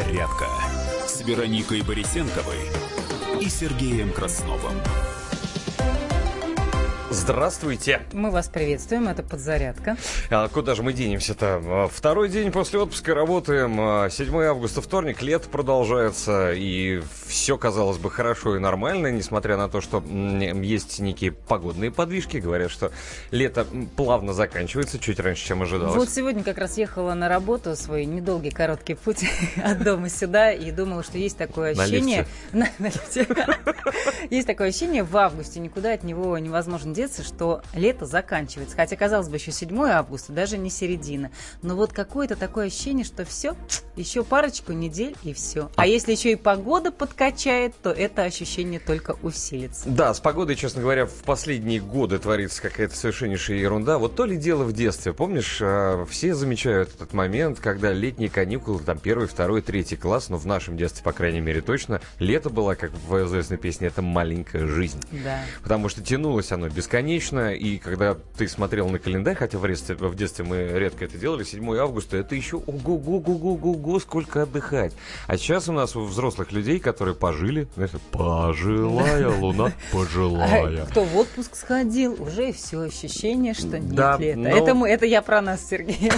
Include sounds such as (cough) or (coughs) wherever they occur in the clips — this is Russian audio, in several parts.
«Подзарядка» с Вероникой Борисенковой и Сергеем Красновым. Здравствуйте. Мы вас приветствуем, это подзарядка. А куда же мы денемся-то? А, второй день после отпуска работаем. 7 а, августа, вторник, лето продолжается. И все, казалось бы, хорошо и нормально, несмотря на то, что есть некие погодные подвижки. Говорят, что лето плавно заканчивается, чуть раньше, чем ожидалось. Вот сегодня как раз ехала на работу, свой недолгий короткий путь (laughs) от дома сюда, и думала, что есть такое ощущение... На лифте. (laughs) (laughs) Есть такое ощущение в августе, никуда от него невозможно деться, что лето заканчивается. Хотя, казалось бы, еще 7 августа, даже не середина. Но вот какое-то такое ощущение, что все, еще парочку недель и все. А если еще и погода подкачает, то это ощущение только усилится. Да, с погодой, честно говоря, в последние годы творится какая-то совершеннейшая ерунда. Вот то ли дело в детстве. Помнишь, а, все замечают этот момент, когда летние каникулы, там первый, второй, третий класс, но в нашем детстве, по крайней мере, точно, лето было, как в известной песне, это маленькая жизнь. Да. Потому что тянулось оно без бесконечно, и когда ты смотрел на календарь, хотя в детстве, в детстве мы редко это делали, 7 августа, это еще ого-го-го-го-го, сколько отдыхать. А сейчас у нас у взрослых людей, которые пожили, знаете, пожилая луна, пожилая. Кто в отпуск сходил, уже все ощущение, что нет да, лета. Но... Это, мы, это я про нас, Сергей.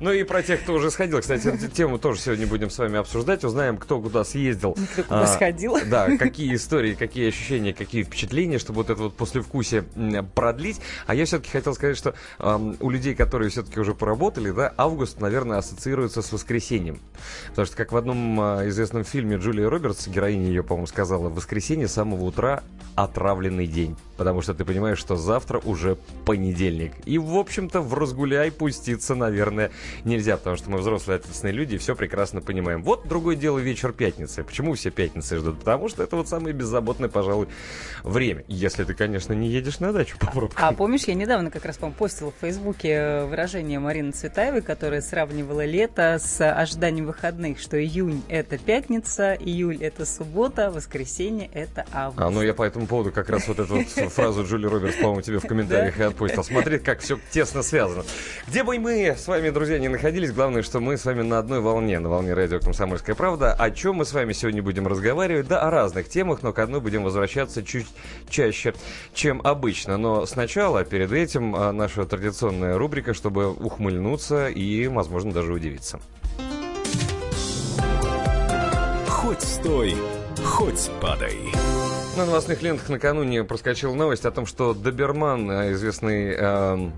Ну и про тех, кто уже сходил. Кстати, эту тему тоже сегодня будем с вами обсуждать. Узнаем, кто куда съездил. Кто куда а, сходил. Да, какие истории, какие ощущения, какие впечатления, чтобы вот это вот послевкусие продлить. А я все-таки хотел сказать, что э, у людей, которые все-таки уже поработали, да, август, наверное, ассоциируется с воскресеньем. Потому что, как в одном э, известном фильме Джулия Робертс, героиня ее, по-моему, сказала, в воскресенье с самого утра отравленный день. Потому что ты понимаешь, что завтра уже понедельник. И, в общем-то, в разгуляй пуститься, наверное, нельзя, потому что мы взрослые ответственные люди и все прекрасно понимаем. Вот другое дело вечер пятницы. Почему все пятницы ждут? Потому что это вот самое беззаботное, пожалуй, время. Если ты, конечно, не едешь на дачу по пробкам. А помнишь, я недавно как раз, по-моему, постила в Фейсбуке э, выражение Марины Цветаевой, которая сравнивала лето с ожиданием выходных, что июнь – это пятница, июль – это суббота, воскресенье – это август. А, ну я по этому поводу как раз вот эту вот фразу Джули Робертс, по-моему, тебе в комментариях и отпустил. Смотри, как все тесно связано. Где бы мы с вами, друзья, не находились, главное, что мы с вами на одной волне, на волне радио «Комсомольская правда». О чем мы с вами сегодня будем разговаривать? Да, о разных темах, но к одной будем возвращаться чуть чаще, чем обычно. Но сначала, перед этим, а, наша традиционная рубрика, чтобы ухмыльнуться и, возможно, даже удивиться. Хоть стой, хоть падай. На новостных лентах накануне проскочила новость о том, что Доберман, э, известный, э,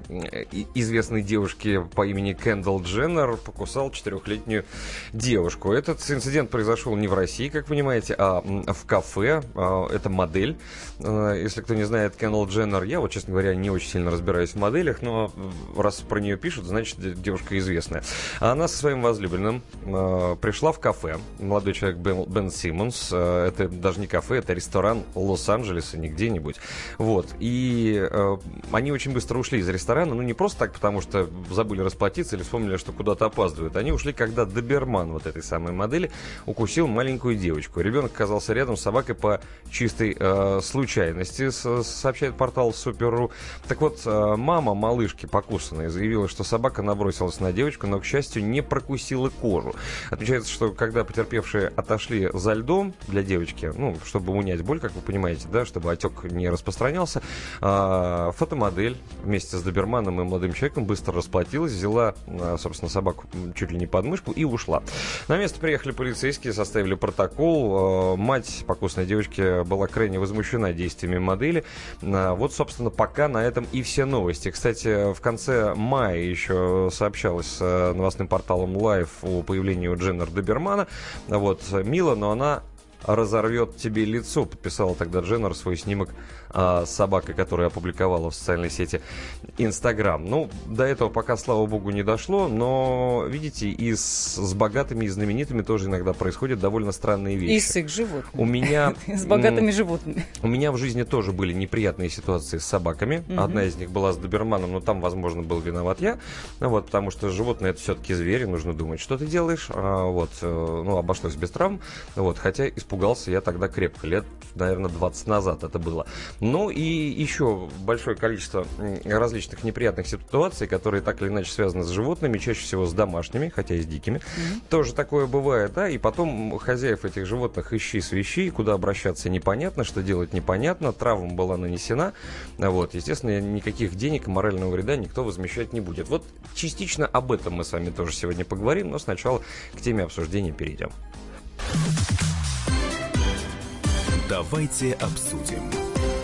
известной девушке по имени Кендалл Дженнер, покусал четырехлетнюю девушку. Этот инцидент произошел не в России, как понимаете, а в кафе. Э, это модель. Э, если кто не знает Кендалл Дженнер, я вот, честно говоря, не очень сильно разбираюсь в моделях, но раз про нее пишут, значит, девушка известная. Она со своим возлюбленным э, пришла в кафе. Молодой человек Бен, Бен Симмонс. Это даже не кафе, это ресторан Лос-Анджелеса, не где-нибудь. Вот. И э, они очень быстро ушли из ресторана, ну не просто так, потому что забыли расплатиться или вспомнили, что куда-то опаздывают. Они ушли, когда доберман вот этой самой модели укусил маленькую девочку. Ребенок оказался рядом с собакой по чистой э, случайности, сообщает портал Супер.ру. Так вот, э, мама малышки покусанной заявила, что собака набросилась на девочку, но, к счастью, не прокусила кожу. Отмечается, что когда потерпевшие отошли за льдом для девочки, ну, чтобы унять боль, как вы понимаете, да, чтобы отек не распространялся. А, фотомодель вместе с доберманом и молодым человеком быстро расплатилась, взяла, а, собственно, собаку чуть ли не под мышку и ушла. На место приехали полицейские, составили протокол. А, мать покусной девочки была крайне возмущена действиями модели. Вот, собственно, пока на этом и все новости. Кстати, в конце мая еще сообщалось с новостным порталом Live о появлении Дженнер Добермана. Вот, мило, но она разорвет тебе лицо, подписала тогда Дженнер свой снимок а, с собакой, которую опубликовала в социальной сети Инстаграм. Ну, до этого пока, слава богу, не дошло, но, видите, и с, с богатыми и знаменитыми тоже иногда происходят довольно странные вещи. И с их животными. У меня... (laughs) С богатыми животными. У меня в жизни тоже были неприятные ситуации с собаками. Одна из них была с доберманом, но там, возможно, был виноват я. Вот, потому что животное это все-таки звери, нужно думать, что ты делаешь. А, вот, э, ну, обошлось без травм. Вот, хотя испуг испугался я тогда крепко, лет, наверное, 20 назад это было. Ну и еще большое количество различных неприятных ситуаций, которые так или иначе связаны с животными, чаще всего с домашними, хотя и с дикими. Mm-hmm. Тоже такое бывает, да, и потом хозяев этих животных ищи свищи, куда обращаться непонятно, что делать непонятно, травма была нанесена, вот, естественно, никаких денег и морального вреда никто возмещать не будет. Вот частично об этом мы с вами тоже сегодня поговорим, но сначала к теме обсуждения перейдем. Давайте обсудим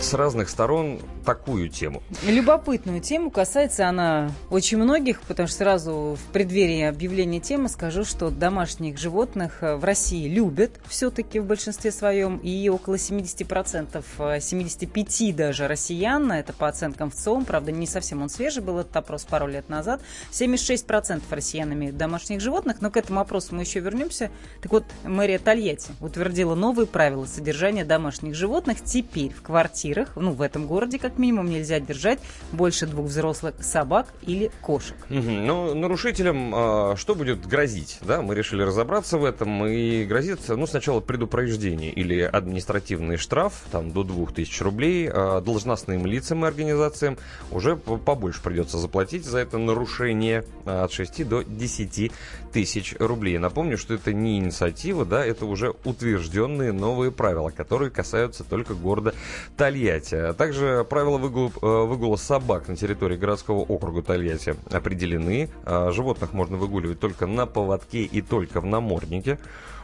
с разных сторон такую тему. Любопытную тему. Касается она очень многих, потому что сразу в преддверии объявления темы скажу, что домашних животных э, в России любят все-таки в большинстве своем. И около 70%, 75 э, даже россиян, это по оценкам в ЦОМ, правда, не совсем он свежий был этот опрос пару лет назад, 76% россиян имеют домашних животных, но к этому опросу мы еще вернемся. Так вот, мэрия Тольятти утвердила новые правила содержания домашних животных теперь в квартире квартирах, ну, в этом городе как минимум нельзя держать больше двух взрослых собак или кошек. Угу. Ну, нарушителям э, что будет грозить? Да, мы решили разобраться в этом и грозит, ну, сначала предупреждение или административный штраф, там, до 2000 рублей, э, должностным лицам и организациям уже побольше придется заплатить за это нарушение э, от 6 до 10 тысяч рублей. Напомню, что это не инициатива, да, это уже утвержденные новые правила, которые касаются только города Тольятти. Тольятти. А также правила выгула, э, выгула собак на территории городского округа Тольятти определены. А животных можно выгуливать только на поводке и только в наморднике.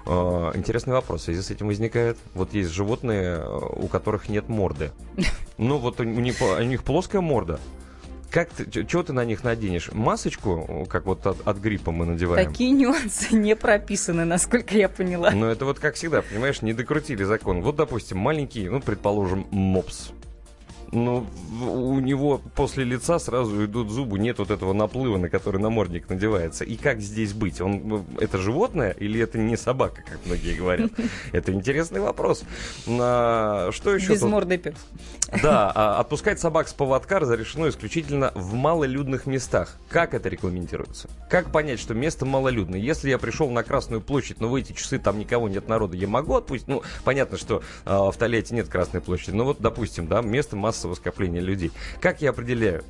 А, интересный вопрос в связи с этим возникает. Вот есть животные, э, у которых нет морды. (laughs) Ну вот у них, у них плоская морда. Как ты, чего ты на них наденешь? Масочку, как вот от, от гриппа мы надеваем? Такие нюансы (laughs) не прописаны, насколько я поняла. Ну, это вот как всегда, понимаешь, не докрутили закон. Вот, допустим, маленький, ну, предположим, мопс ну, у него после лица сразу идут зубы, нет вот этого наплыва, на который намордник надевается. И как здесь быть? Он, это животное или это не собака, как многие говорят? (laughs) Это интересный вопрос. А, что еще? Безмордый пес. Да, а отпускать собак с поводка разрешено исключительно в малолюдных местах. Как это регламентируется? Как понять, что место малолюдное? Если я пришел на Красную площадь, но в эти часы там никого нет народа, я могу отпустить? Ну, понятно, что э, в Тольятти нет Красной площади. Но вот, допустим, да, место масс массового скопления людей. Как я определяю?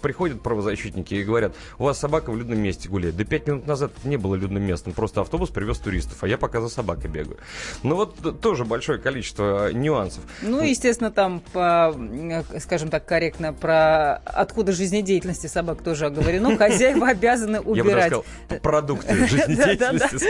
Приходят правозащитники и говорят, у вас собака в людном месте гуляет. Да пять минут назад это не было людным местом, просто автобус привез туристов, а я пока за собакой бегаю. Ну вот тоже большое количество нюансов. Ну, естественно, там, по, скажем так, корректно про отходы жизнедеятельности собак тоже оговорено. (laughs) Хозяева обязаны убирать. продукты (laughs) жизнедеятельности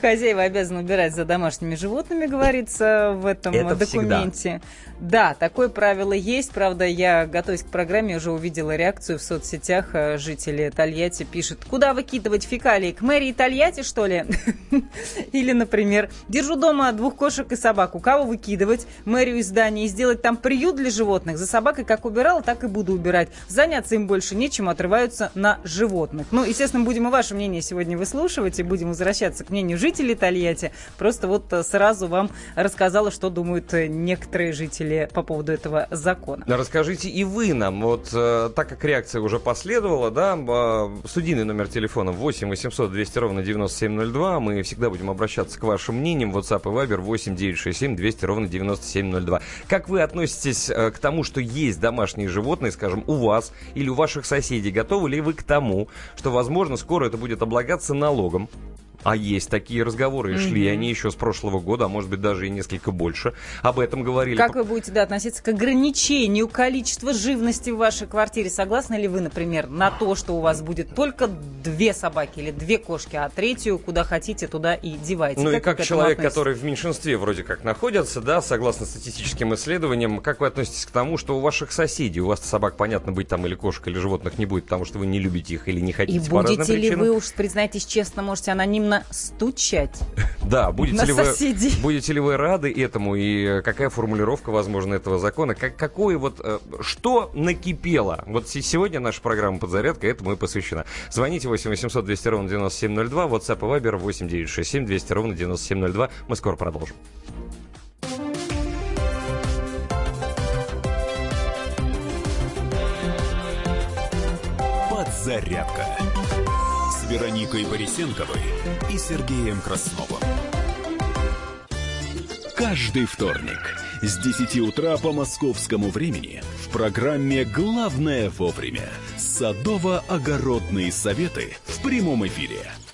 Хозяева обязаны убирать за домашними животными, говорится в этом документе. Да, такое правило есть. Правда, я, готовясь к программе, уже увидела реакцию в соцсетях. Э, жители Тольятти пишут, куда выкидывать фекалии? К мэрии Тольятти, что ли? (laughs) Или, например, держу дома двух кошек и собаку. Кого выкидывать? Мэрию из здания и сделать там приют для животных. За собакой как убирала, так и буду убирать. Заняться им больше нечем, отрываются на животных. Ну, естественно, будем и ваше мнение сегодня выслушивать, и будем возвращаться к мнению жителей Тольятти. Просто вот э, сразу вам рассказала, что думают э, некоторые жители по поводу этого закона. Расскажите и вы нам, вот э, так как реакция уже последовала, да, э, студийный номер телефона 8 800 200 ровно 9702, мы всегда будем обращаться к вашим мнениям, WhatsApp и Viber 8 967 200 ровно 9702. Как вы относитесь э, к тому, что есть домашние животные, скажем, у вас или у ваших соседей? Готовы ли вы к тому, что, возможно, скоро это будет облагаться налогом? А есть такие разговоры, и шли они еще с прошлого года, а может быть даже и несколько больше. Об этом говорили. Как вы будете да, относиться к ограничению количества живности в вашей квартире? Согласны ли вы, например, на то, что у вас будет только две собаки или две кошки, а третью куда хотите, туда и девайте? Ну как и как человек, относитесь? который в меньшинстве вроде как находится, да, согласно статистическим исследованиям, как вы относитесь к тому, что у ваших соседей, у вас собак, понятно, быть там или кошек, или животных не будет, потому что вы не любите их или не хотите и по будете ли вы, уж признайтесь честно, можете анонимно нужно стучать. (laughs) Да, будете ли, вы, (laughs) будете ли вы рады этому и какая формулировка, возможно, этого закона? Как, какое вот, э, что накипело? Вот сегодня наша программа «Подзарядка» этому и посвящена. Звоните 8 800 200 ровно 9702, WhatsApp и Viber 8 967 200 ровно 9702. Мы скоро продолжим. Подзарядка Вероникой Борисенковой и Сергеем Красновым. каждый вторник с 10 утра по московскому времени в программе «Главное вовремя» садово-огородные советы в прямом эфире.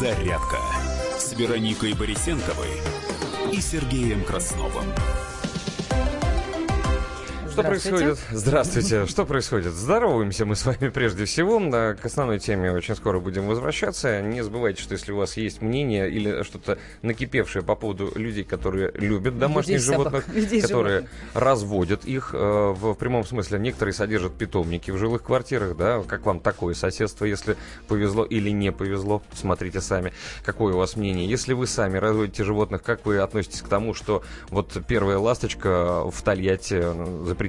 Подзарядка с Вероникой Борисенковой и Сергеем Красновым. Что происходит? Здравствуйте. Что происходит? Здороваемся мы с вами прежде всего. К основной теме очень скоро будем возвращаться. Не забывайте, что если у вас есть мнение или что-то накипевшее по поводу людей, которые любят домашних людей животных, (laughs) людей которые животных. разводят их э, в, прямом смысле. Некоторые содержат питомники в жилых квартирах, да. Как вам такое соседство, если повезло или не повезло? Смотрите сами. Какое у вас мнение? Если вы сами разводите животных, как вы относитесь к тому, что вот первая ласточка в Тольятти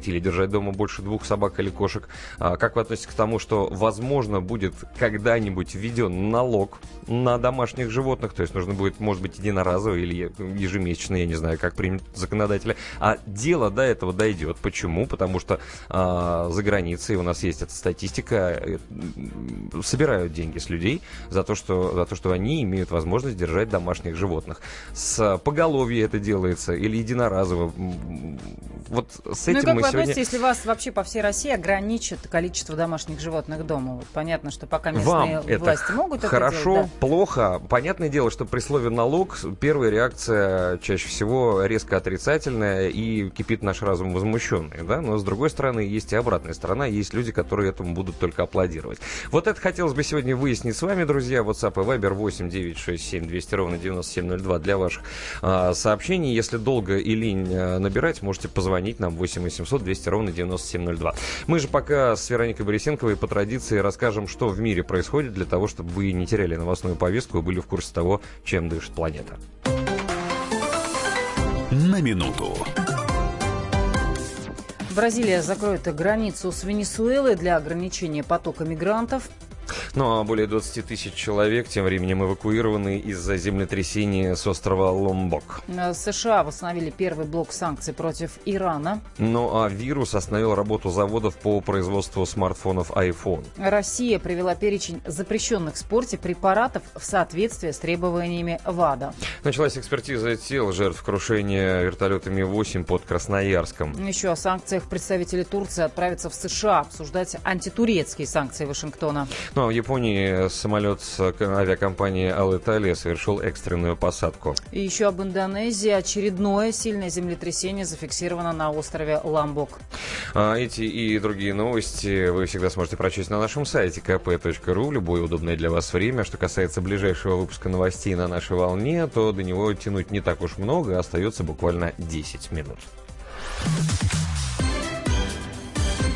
запретили держать дома больше двух собак или кошек. А как вы относитесь к тому, что, возможно, будет когда-нибудь введен налог на домашних животных, то есть нужно будет, может быть, единоразово или ежемесячно, я не знаю, как примет законодателя, а дело до этого дойдет. Почему? Потому что а, за границей у нас есть эта статистика, э, собирают деньги с людей за то, что, за то, что они имеют возможность держать домашних животных. С поголовья это делается или единоразово. Вот с ну этим ну, мы вы сегодня... относитесь, если вас вообще по всей России ограничат количество домашних животных дома? Вот понятно, что пока местные Вам власти это могут хорошо, это делать, да? плохо. Понятное дело, что при слове налог первая реакция чаще всего резко отрицательная и кипит наш разум возмущенный, да? Но с другой стороны есть и обратная сторона, есть люди, которые этому будут только аплодировать. Вот это хотелось бы сегодня выяснить с вами, друзья. WhatsApp и Viber 8 967 200 ровно 9702 для ваших а, сообщений. Если долго и лень а, набирать, можете позвонить нам 8 800 200 ровно 9702. Мы же пока с Вероникой Борисенковой по традиции расскажем, что в мире происходит, для того, чтобы вы не теряли новостную повестку и были в курсе того, чем дышит планета. На минуту. Бразилия закроет границу с Венесуэлой для ограничения потока мигрантов. Ну а более 20 тысяч человек тем временем эвакуированы из-за землетрясения с острова Ломбок. Э, США восстановили первый блок санкций против Ирана. Ну а вирус остановил работу заводов по производству смартфонов iPhone. Россия привела перечень запрещенных в спорте препаратов в соответствии с требованиями ВАДА. Началась экспертиза тел жертв крушения вертолетами 8 под Красноярском. Еще о санкциях представители Турции отправятся в США обсуждать антитурецкие санкции Вашингтона. Ну а в Японии самолет с авиакомпании Алиталия совершил экстренную посадку. И еще об Индонезии. Очередное сильное землетрясение зафиксировано на острове Ламбок. А эти и другие новости вы всегда сможете прочесть на нашем сайте kp.ru в любое удобное для вас время. Что касается ближайшего выпуска новостей на нашей волне, то до него тянуть не так уж много, остается буквально 10 минут.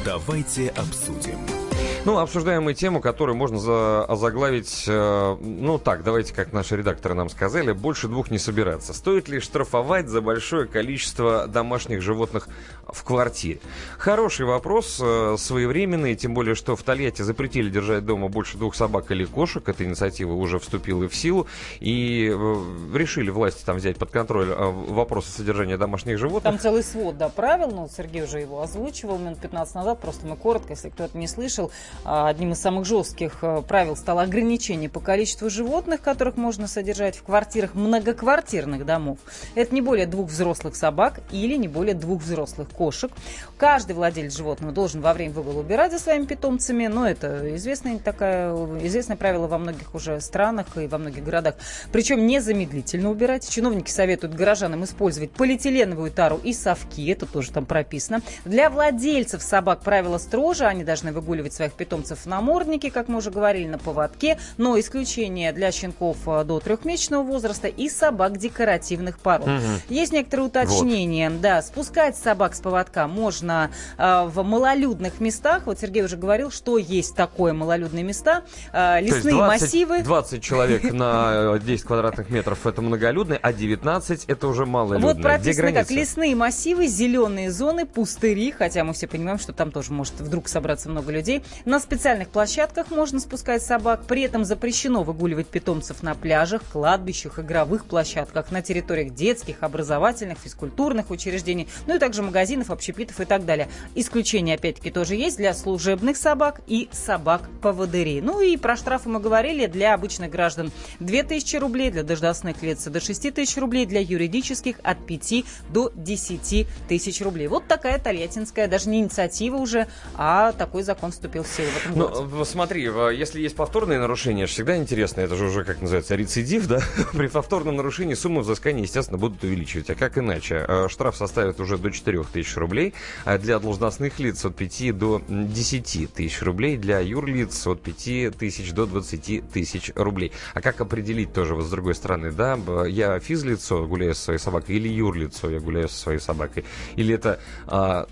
Давайте обсудим. Ну, обсуждаем мы тему, которую можно за, озаглавить, э, ну так, давайте, как наши редакторы нам сказали, больше двух не собираться. Стоит ли штрафовать за большое количество домашних животных в квартире? Хороший вопрос, э, своевременный, тем более, что в Тольятти запретили держать дома больше двух собак или кошек. Эта инициатива уже вступила в силу. И э, решили власти там взять под контроль э, вопросы содержания домашних животных. Там целый свод, да, правил, ну, Сергей уже его озвучивал минут 15 назад, просто мы коротко, если кто-то не слышал. Одним из самых жестких правил стало ограничение по количеству животных, которых можно содержать в квартирах многоквартирных домов. Это не более двух взрослых собак или не более двух взрослых кошек. Каждый владелец животного должен во время выгула убирать за своими питомцами, но это известное, такая, известное правило во многих уже странах и во многих городах. Причем незамедлительно убирать. Чиновники советуют горожанам использовать полиэтиленовую тару и совки, это тоже там прописано. Для владельцев собак правила строже, они должны выгуливать своих питомцев на морднике, как мы уже говорили, на поводке, но исключение для щенков э, до трехмесячного возраста и собак декоративных пород. Угу. Есть некоторые уточнения. Вот. Да, спускать собак с поводка можно э, в малолюдных местах. Вот Сергей уже говорил, что есть такое малолюдные места. (laughs) Э, лесные 20, массивы. 20 человек на 10 э, квадратных метров это многолюдные, а 19 это уже малолюдные. Вот прописано как лесные массивы, зеленые зоны, пустыри, хотя мы все понимаем, что там тоже может вдруг собраться много людей. На специальных площадках можно спускать собак. При этом запрещено выгуливать питомцев на пляжах, кладбищах, игровых площадках, на территориях детских, образовательных, физкультурных учреждений, ну и также магазинов, общепитов и так далее. Исключение, опять-таки, тоже есть для служебных собак и собак-поводырей. Ну и про штрафы мы говорили. Для обычных граждан 2000 рублей, для должностных лиц до 6 тысяч рублей, для юридических от 5 до 10 тысяч рублей. Вот такая тольяттинская, даже не инициатива уже, а такой закон вступил в силу в этом ну. Ну, смотри, если есть повторные нарушения, всегда интересно, это же уже, как называется, рецидив, да? (laughs) При повторном нарушении суммы взыскания, естественно, будут увеличивать. А как иначе? Э, штраф составит уже до 4 тысяч рублей, а для должностных лиц от 5 до 10 тысяч рублей, для юрлиц от 5 тысяч до 20 тысяч рублей. А как определить тоже, вот с другой стороны, да, я физлицо, гуляю со своей собакой, или юрлицо, я гуляю со своей собакой, или это а,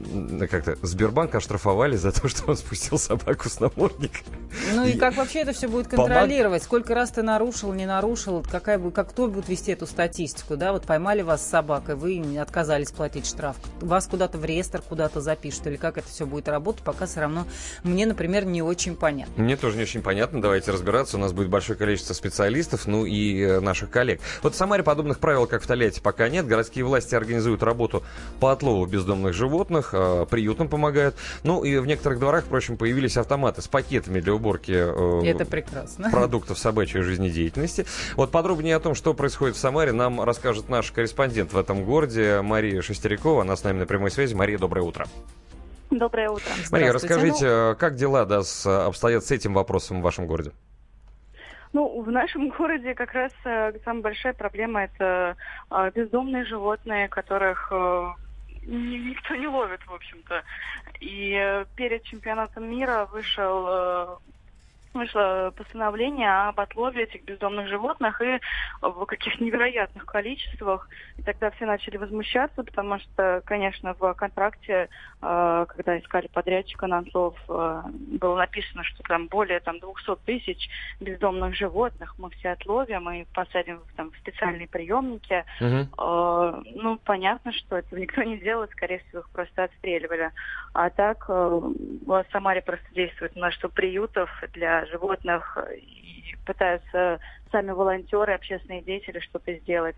как-то Сбербанк оштрафовали за то, (laughs) что он спустил собаку с намордника. Ну и, и как вообще это все будет контролировать? Помог... Сколько раз ты нарушил, не нарушил? Какая, как кто будет вести эту статистику? Да, вот поймали вас с собакой, вы отказались платить штраф. Вас куда-то в реестр куда-то запишут, или как это все будет работать, пока все равно мне, например, не очень понятно. Мне тоже не очень понятно. Давайте разбираться. У нас будет большое количество специалистов, ну и э, наших коллег. Вот в Самаре подобных правил, как в Тольятти, пока нет. Городские власти организуют работу по отлову бездомных животных, э, приютам помогают. Ну и в некоторых дворах, впрочем, появились автоматы с пакетами для уборки э, Это прекрасно. (laughs) продуктов собачьей жизнедеятельности. Вот подробнее о том, что происходит в Самаре, нам расскажет наш корреспондент в этом городе Мария Шестерякова. Она с нами на прямой связи. Мария, доброе утро. Доброе утро. Мария, расскажите, ну... как дела да, с, обстоят с этим вопросом в вашем городе? Ну, в нашем городе как раз э, самая большая проблема это э, бездомные животные, которых э, никто не ловит, в общем-то. И э, перед чемпионатом мира вышел э, вышло постановление об отлове этих бездомных животных и в каких невероятных количествах. И тогда все начали возмущаться, потому что, конечно, в контракте, э, когда искали подрядчика на отлов, э, было написано, что там более там, 200 тысяч бездомных животных мы все отловим и посадим там, в специальные приемники. Угу. Ну, понятно, что этого никто не делает, скорее всего, их просто отстреливали. А так, в Самаре просто действует множество приютов для животных и пытаются сами волонтеры, общественные деятели что-то сделать.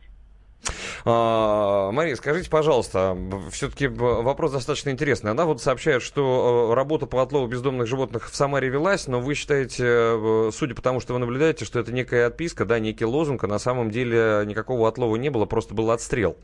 А, Мария, скажите, пожалуйста, все-таки вопрос достаточно интересный. Она вот сообщает, что э, работа по отлову бездомных животных в Самаре велась, но вы считаете, э, судя по тому, что вы наблюдаете, что это некая отписка, да, некий лозунг, а на самом деле никакого отлова не было, просто был отстрел.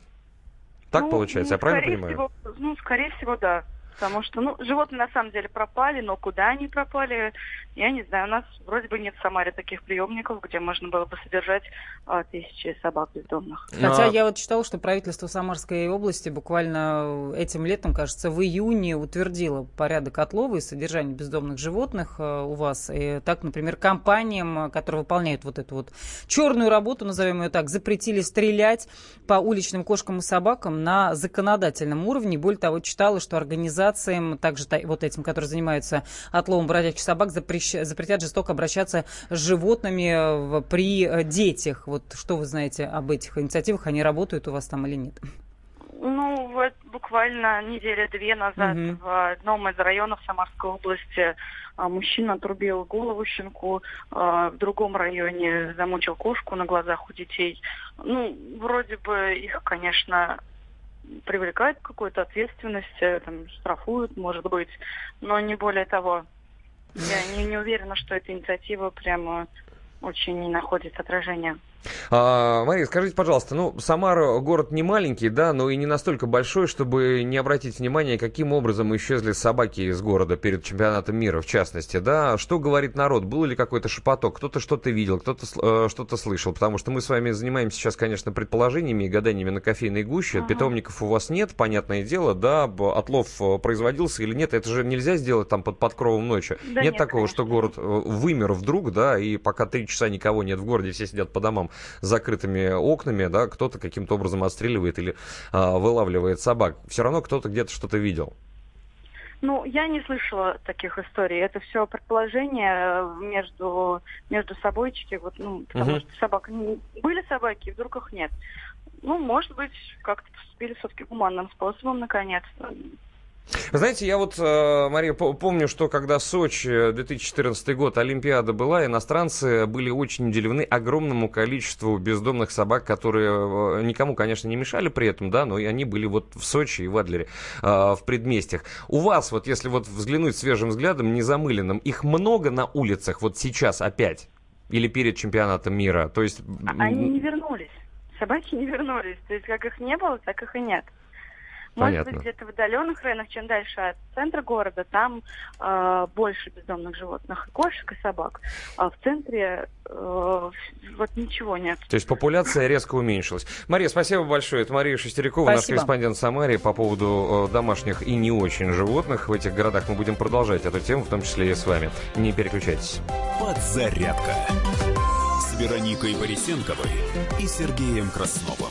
Так ну, получается, я правильно понимаю? Всего, ну, скорее всего, да. Потому что, ну, животные на самом деле пропали, но куда они пропали, я не знаю. У нас вроде бы нет в Самаре таких приемников, где можно было бы содержать а, тысячи собак бездомных. Хотя я вот читала, что правительство Самарской области буквально этим летом, кажется, в июне утвердило порядок отлова и содержания бездомных животных э, у вас. И так, например, компаниям, которые выполняют вот эту вот черную работу, назовем ее так, запретили стрелять по уличным кошкам и собакам на законодательном уровне. Более того, читала, что организация организациям, также вот этим, которые занимаются отловом бродячих собак, запретят жестоко обращаться с животными э, при э, детях. Вот что вы знаете об этих инициативах? Они работают у вас там или нет? Ну, вот буквально неделя-две назад угу. в одном из районов Самарской области а, мужчина отрубил голову щенку, а, в другом районе замучил кошку на глазах у детей. Ну, вроде бы их, конечно, привлекают к какой-то ответственности, там, штрафуют, может быть, но не более того. Я не, не уверена, что эта инициатива прямо очень не находит отражения. А, Мария, скажите, пожалуйста, ну, Самара город не маленький, да, но и не настолько большой, чтобы не обратить внимание, каким образом исчезли собаки из города перед чемпионатом мира, в частности, да? Что говорит народ? Был ли какой-то шепоток? Кто-то что-то видел, кто-то э, что-то слышал? Потому что мы с вами занимаемся сейчас, конечно, предположениями и гаданиями на кофейной гуще. Ага. Питомников у вас нет, понятное дело, да? Отлов э, производился или нет? Это же нельзя сделать там под подкровом ночи. Да нет, нет такого, конечно. что город э, вымер вдруг, да, и пока три часа никого нет в городе, все сидят по домам закрытыми окнами, да, кто-то каким-то образом отстреливает или а, вылавливает собак. Все равно кто-то где-то что-то видел. Ну, я не слышала таких историй. Это все предположение между, между собойчики, вот, ну, потому угу. что собак были собаки, вдруг их нет. Ну, может быть, как-то поступили все-таки гуманным способом, наконец-то. Знаете, я вот, э, Мария, помню, что когда Сочи 2014 год Олимпиада была, иностранцы были очень удивлены огромному количеству бездомных собак, которые э, никому, конечно, не мешали при этом, да, но и они были вот в Сочи и в Адлере, э, в предместьях. У вас, вот если вот взглянуть свежим взглядом, незамыленным, их много на улицах вот сейчас опять? Или перед чемпионатом мира? То есть... Они не вернулись. Собаки не вернулись. То есть как их не было, так их и нет. Может Понятно. быть, где-то в отдаленных районах, чем дальше от центра города, там э, больше бездомных животных, кошек и собак. А в центре э, вот ничего нет. То есть популяция резко уменьшилась. Мария, спасибо большое. Это Мария Шестерякова, спасибо. наш корреспондент Самаре по поводу э, домашних и не очень животных. В этих городах мы будем продолжать эту тему, в том числе и с вами. Не переключайтесь. Подзарядка с Вероникой Борисенковой и Сергеем Красновым.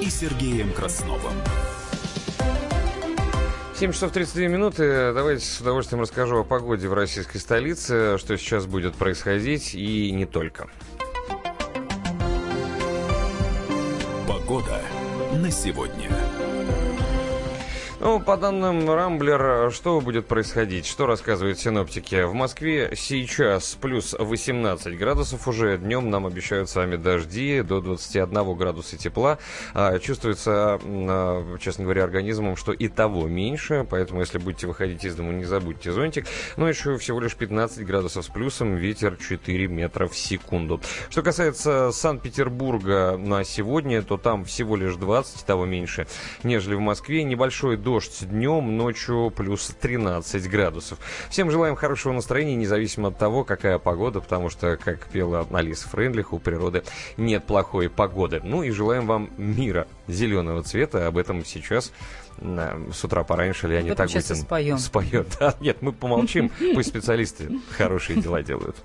и Сергеем Красновым. 7 часов 32 минуты. Давайте с удовольствием расскажу о погоде в российской столице, что сейчас будет происходить и не только. Погода на сегодня. Ну, по данным Рамблер, что будет происходить? Что рассказывают синоптики? В Москве сейчас плюс 18 градусов уже. Днем нам обещают с вами дожди до 21 градуса тепла. А, чувствуется, а, честно говоря, организмом, что и того меньше. Поэтому, если будете выходить из дома, не забудьте зонтик. Но еще всего лишь 15 градусов с плюсом. Ветер 4 метра в секунду. Что касается Санкт-Петербурга на сегодня, то там всего лишь 20, того меньше, нежели в Москве. Небольшой дождь днем, ночью плюс 13 градусов. Всем желаем хорошего настроения, независимо от того, какая погода, потому что, как пела Алиса Френдлих, у природы нет плохой погоды. Ну и желаем вам мира зеленого цвета. Об этом сейчас с утра пораньше Леонид Агутин споем. споет. (laughs) Да, нет, мы помолчим, (laughs) пусть специалисты хорошие дела делают.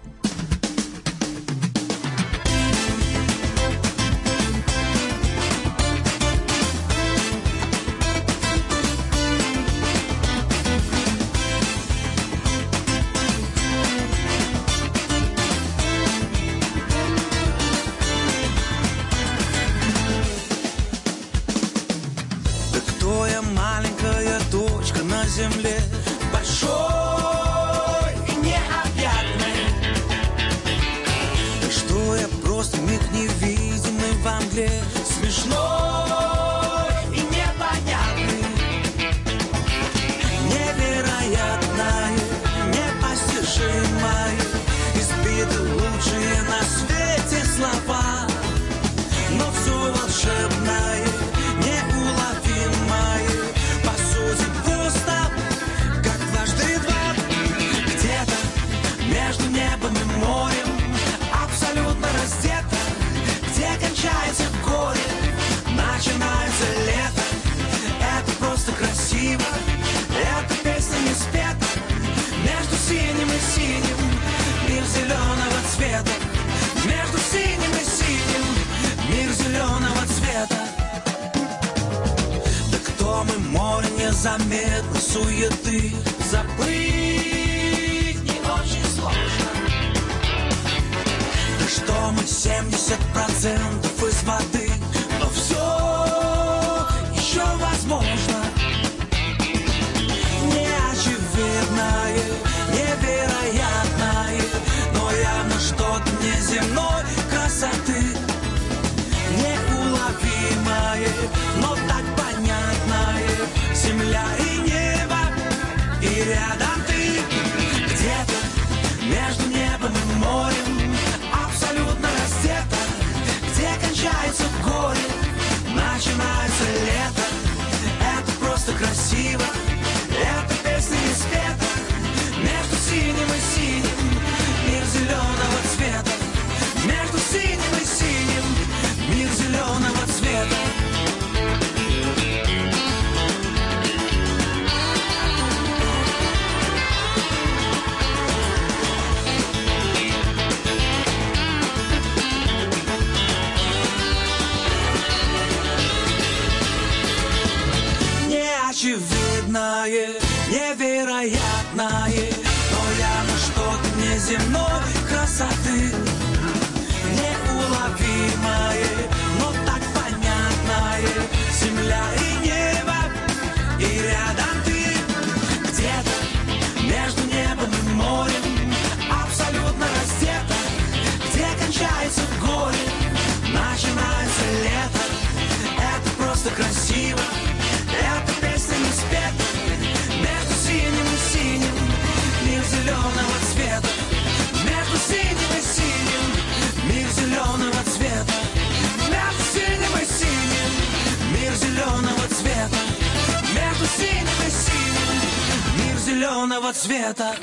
Цвета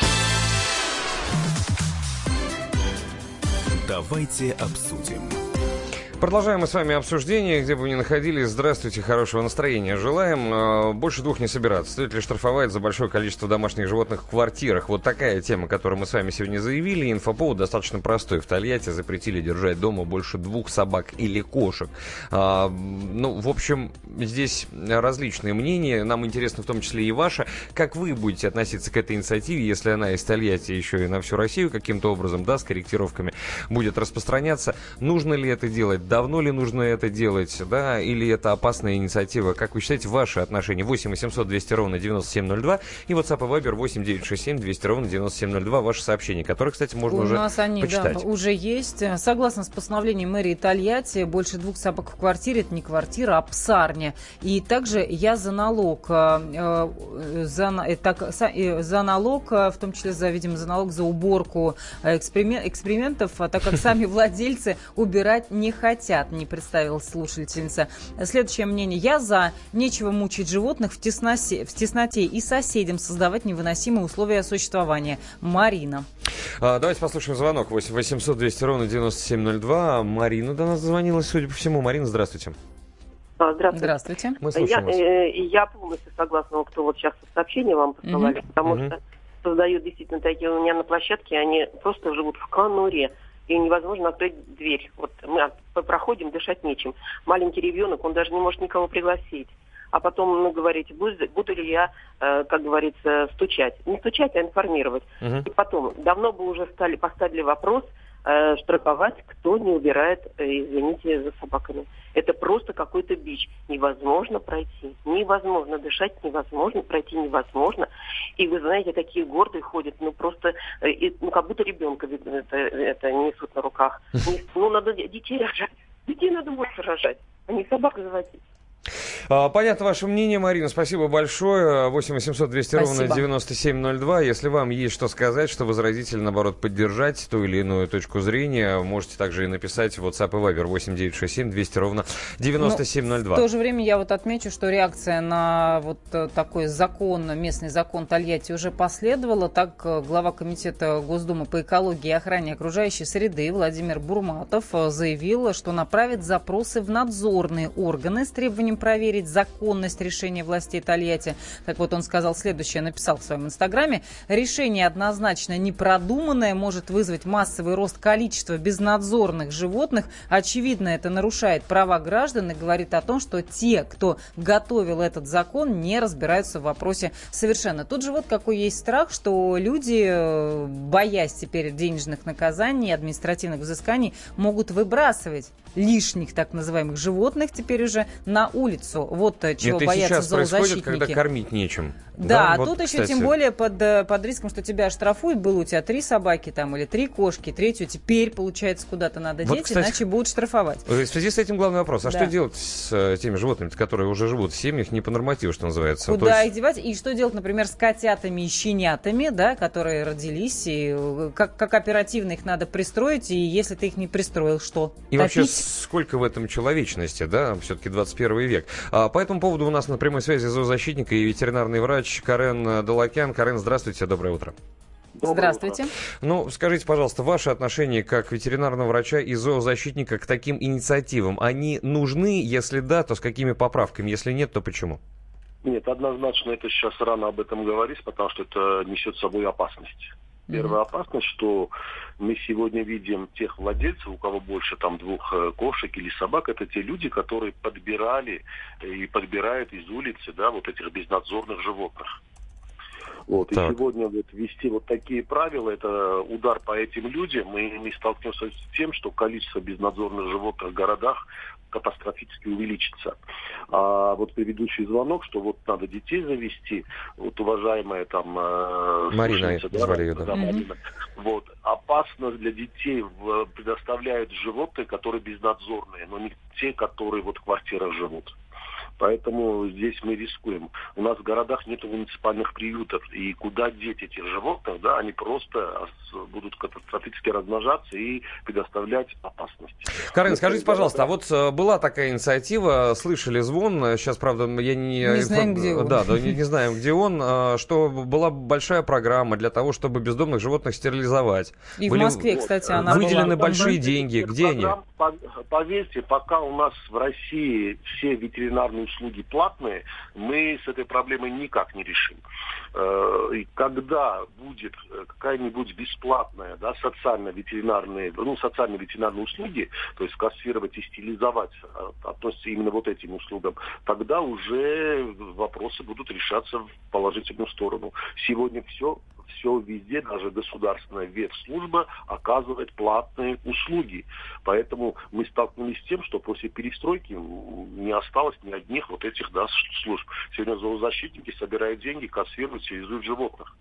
Давайте обсудим. Продолжаем мы с вами обсуждение, где бы вы ни находились. Здравствуйте, хорошего настроения желаем. Э, Больше двух не собираться. Стоит ли штрафовать за большое количество домашних животных в квартирах? Вот такая тема, которую мы с вами сегодня заявили. Инфоповод достаточно простой. В Тольятти запретили держать дома больше двух собак или кошек. А, Ну, в общем, здесь различные мнения. Нам интересно в том числе и ваше. Как вы будете относиться к этой инициативе, если она из Тольятти еще и на всю Россию каким-то образом, да, с корректировками будет распространяться? Нужно ли это делать? Давно ли нужно это делать, да, или это опасная инициатива? Как вы считаете, ваши отношения? 8 800 200 ровно 9702 и WhatsApp и Viber 8 967 200 ровно 9702. Ваши сообщения, которые, кстати, можно У уже нас они, почитать. да, уже есть. Согласно с постановлением мэрии Тольятти, больше двух собак в квартире – это не квартира, а псарня. И также я за налог, э, э, за, э, так, за налог, в том числе, за, видимо, за налог за уборку э, эксперимен- экспериментов, а так как сами (laughs) владельцы убирать не хотят, не представилась слушательница. Следующее мнение. Я за. Нечего мучить животных в тесноте, в тесноте и соседям создавать невыносимые условия существования. Марина. А, давайте послушаем звонок. 8 800 200 ровно 9702. Марина до нас дозвонилась, судя по всему. Марина, здравствуйте. А, Здравствуйте. Здравствуйте. Мы Я, слушаем вас. э, я полностью согласна, кто вот сейчас сообщение вам посылали, Мгм. потому Мгм. что создают действительно такие у меня на площадке, они просто живут в конуре, и невозможно открыть дверь. Вот мы проходим, дышать нечем. Маленький ребенок, он даже не может никого пригласить. А потом, ну, говорите, буду, буду ли я, э, как говорится, стучать. Не стучать, а информировать. Мгм. И потом, давно бы уже стали, поставили вопрос, э, штрафовать, кто не убирает, э, извините, за собаками. Это просто какой-то бич. Невозможно пройти. Невозможно дышать, невозможно пройти, невозможно. И вы знаете, такие гордые ходят, ну просто, э, и, ну как будто ребенка видно, это, это несут на руках. (laughs) Ну надо де- детей рожать. Детей надо больше рожать, а не собак заводить. А, Понятно ваше мнение, Марина. Спасибо большое. 8 800 200 ровно Спасибо. 9702. Если вам есть что сказать, что возразить или, наоборот, поддержать ту или иную точку зрения, можете также и написать в WhatsApp и Viber 8 967 200 ровно 9702. В то же время я вот отмечу, что реакция на вот э, такой закон, местный закон Тольятти уже последовала. Так, э, глава комитета Госдумы по экологии и охране окружающей среды Владимир Бурматов э, заявил, что направит запросы в надзорные органы с требованием проверить проверить законность решения властей Тольятти. Так вот, он сказал следующее, написал в своем инстаграме. Решение однозначно непродуманное, может вызвать массовый рост количества безнадзорных животных. Очевидно, это нарушает права граждан и говорит о том, что те, кто готовил этот закон, не разбираются в вопросе совершенно. Тут же вот какой есть страх, что люди, э, боясь теперь денежных наказаний, административных взысканий, могут выбрасывать лишних так называемых животных теперь уже на улицу. Вот э, чего Это боятся сейчас происходит, когда кормить нечем. Да, а вот, тут еще кстати. тем более под, э, под риском, что тебя штрафуют. Было у тебя три собаки там или три кошки, третью теперь, получается, куда-то надо Вот, деть, кстати, иначе будут штрафовать. В связи с этим главный вопрос. А Да. что делать с э, теми животными, которые уже живут в семьях не по нормативу, что называется? Куда есть- их девать? И что делать, например, с котятами и щенятами, да, которые родились, и как, как оперативно их надо пристроить, и если ты их не пристроил, что? И вообще, Топить? сколько в этом человечности, да, все-таки 21 век. А, по этому поводу у нас на прямой связи зоозащитник и ветеринарный врач Карен Далакян. Карен, здравствуйте, доброе утро. Здравствуйте. Ну, скажите, пожалуйста, ваше отношение как ветеринарного врача и зоозащитника к таким инициативам, они нужны? Если да, то с какими поправками? Если нет, то почему? Нет, однозначно это сейчас рано об этом говорить, потому что это несет с собой опасность. Первая опасность, что мы сегодня видим тех владельцев, у кого больше там двух э, кошек или собак, это те люди, которые подбирали э, и подбирают из улицы, да, вот этих безнадзорных животных. Вот. И Так. сегодня вот ввести вот такие правила, это удар по этим людям, и мы столкнемся с тем, что количество безнадзорных животных в городах катастрофически увеличится. А вот предыдущий звонок, что вот надо детей завести, вот уважаемая там... э, Марина слушательница, звали ее, да. Мгм. Марина. Вот. Опасность для детей в- предоставляют животные, которые безнадзорные, но не те, которые вот в квартирах живут. Поэтому здесь мы рискуем. У нас в городах нет муниципальных приютов. И куда деть этих животных, да, они просто ос- будут катастрофически размножаться и предоставлять опасность. Карен, скажите, пожалуйста, а вот э, была такая инициатива, слышали звон, э, сейчас, правда, я не... Не знаем, где он. Да, да, не, не знаем, где он, э, что была большая программа для того, чтобы бездомных животных стерилизовать. И Были в Москве, кстати, она выделены была. большие деньги. Где они? Поверьте, пока у нас в России все ветеринарные услуги платные, мы с этой проблемой никак не решим. Э, И когда будет э, какая-нибудь бесплатная, да, социально-ветеринарные, ну, социально-ветеринарные услуги, то есть кассировать и стилизовать э, относится именно вот этим услугам, тогда уже вопросы будут решаться в положительную сторону. Сегодня все все везде, даже государственная ветслужба оказывает платные услуги. Поэтому мы столкнулись с тем, что после перестройки не осталось ни одних вот этих да, служб. Сегодня зоозащитники собирают деньги, кассируют, стерилизуют животных.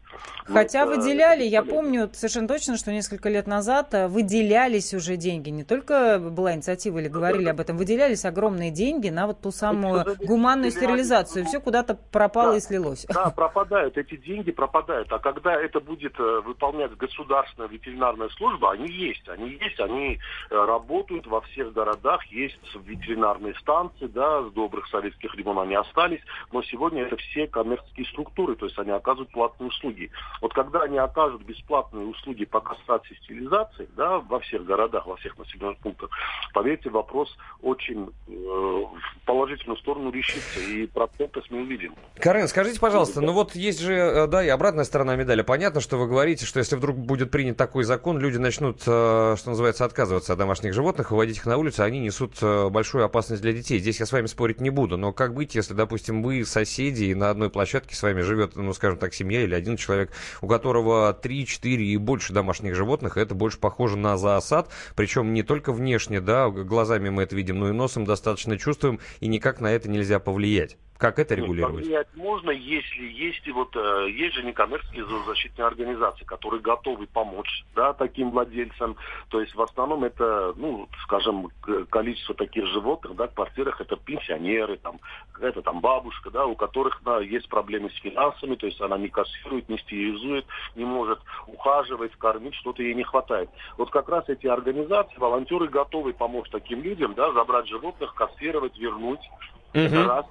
Но Хотя это- выделяли, это я помню совершенно точно, что несколько лет назад э, выделялись уже деньги. Не только была инициатива или говорили об этом, выделялись огромные деньги на вот ту самую гуманную стерилизацию. ну, Все куда-то пропало да. и слилось. Да, пропадают, эти деньги пропадают. А когда это будет э, выполнять государственная ветеринарная служба, они есть, они есть, они э, работают во всех городах, есть ветеринарные станции, да, с добрых советских времен они остались, но сегодня это все коммерческие структуры, то есть они оказывают платные услуги. Вот когда они окажут бесплатные услуги по кастрации и стерилизации, да, во всех городах, во всех населенных пунктах, поверьте, вопрос очень э, в положительную сторону решится, и проценты мы увидим. Карен, скажите, пожалуйста, ну вот есть же, э, да, и обратная сторона медали. Понятно, что вы говорите, что если вдруг будет принят такой закон, люди начнут, э, что называется, отказываться от домашних животных, выводить их на улицу, они несут э, большую опасность для детей. Здесь я с вами спорить не буду, но как быть, если, допустим, вы соседи, и на одной площадке с вами живет, ну, скажем так, семья или один человек, у которого 3, 4 и больше домашних животных, это больше похоже на зоосад, причем не только внешне, да, глазами мы это видим, но и носом достаточно чувствуем, и никак на это нельзя повлиять. Как это Нет, регулировать? Повлиять можно, если есть вот э, есть же некоммерческие зоозащитные организации, которые готовы помочь, да, таким владельцам. То есть в основном это, ну, скажем, количество таких животных, да, в квартирах это пенсионеры, там, какая-то там бабушка, да, у которых, да, есть проблемы с финансами, то есть она не кассирует, не стерилизует, не может ухаживать, кормить, что-то ей не хватает. Вот как раз эти организации, волонтеры готовы помочь таким людям, да, забрать животных, кассировать, вернуть. Это Мгм. раз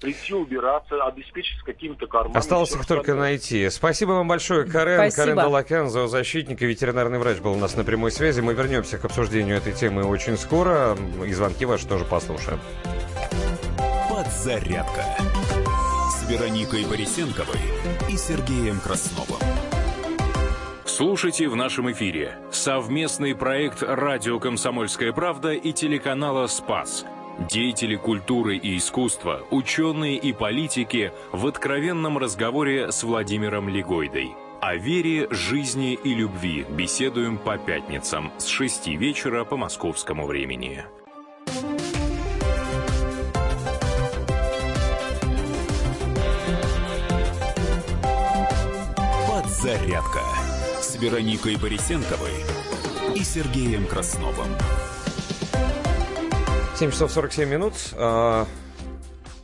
прийти убираться, обеспечить с какими-то карманами. Осталось их только остальное. найти. Спасибо вам большое, Карен. Спасибо. Карен Далакян, зоозащитник и ветеринарный врач был у нас на прямой связи. Мы вернемся к обсуждению этой темы очень скоро. И звонки ваши тоже послушаем. Под Подзарядка с Вероникой Борисенковой и Сергеем Красновым. Слушайте в нашем эфире совместный проект «Радио Комсомольская правда» и телеканала «Спас». Деятели культуры и искусства, ученые и политики в откровенном разговоре с Владимиром Легойдой. О вере, жизни и любви беседуем по пятницам с 6 вечера по московскому времени. Подзарядка с Вероникой Борисенковой и Сергеем Красновым. 7 часов 47 минут. А,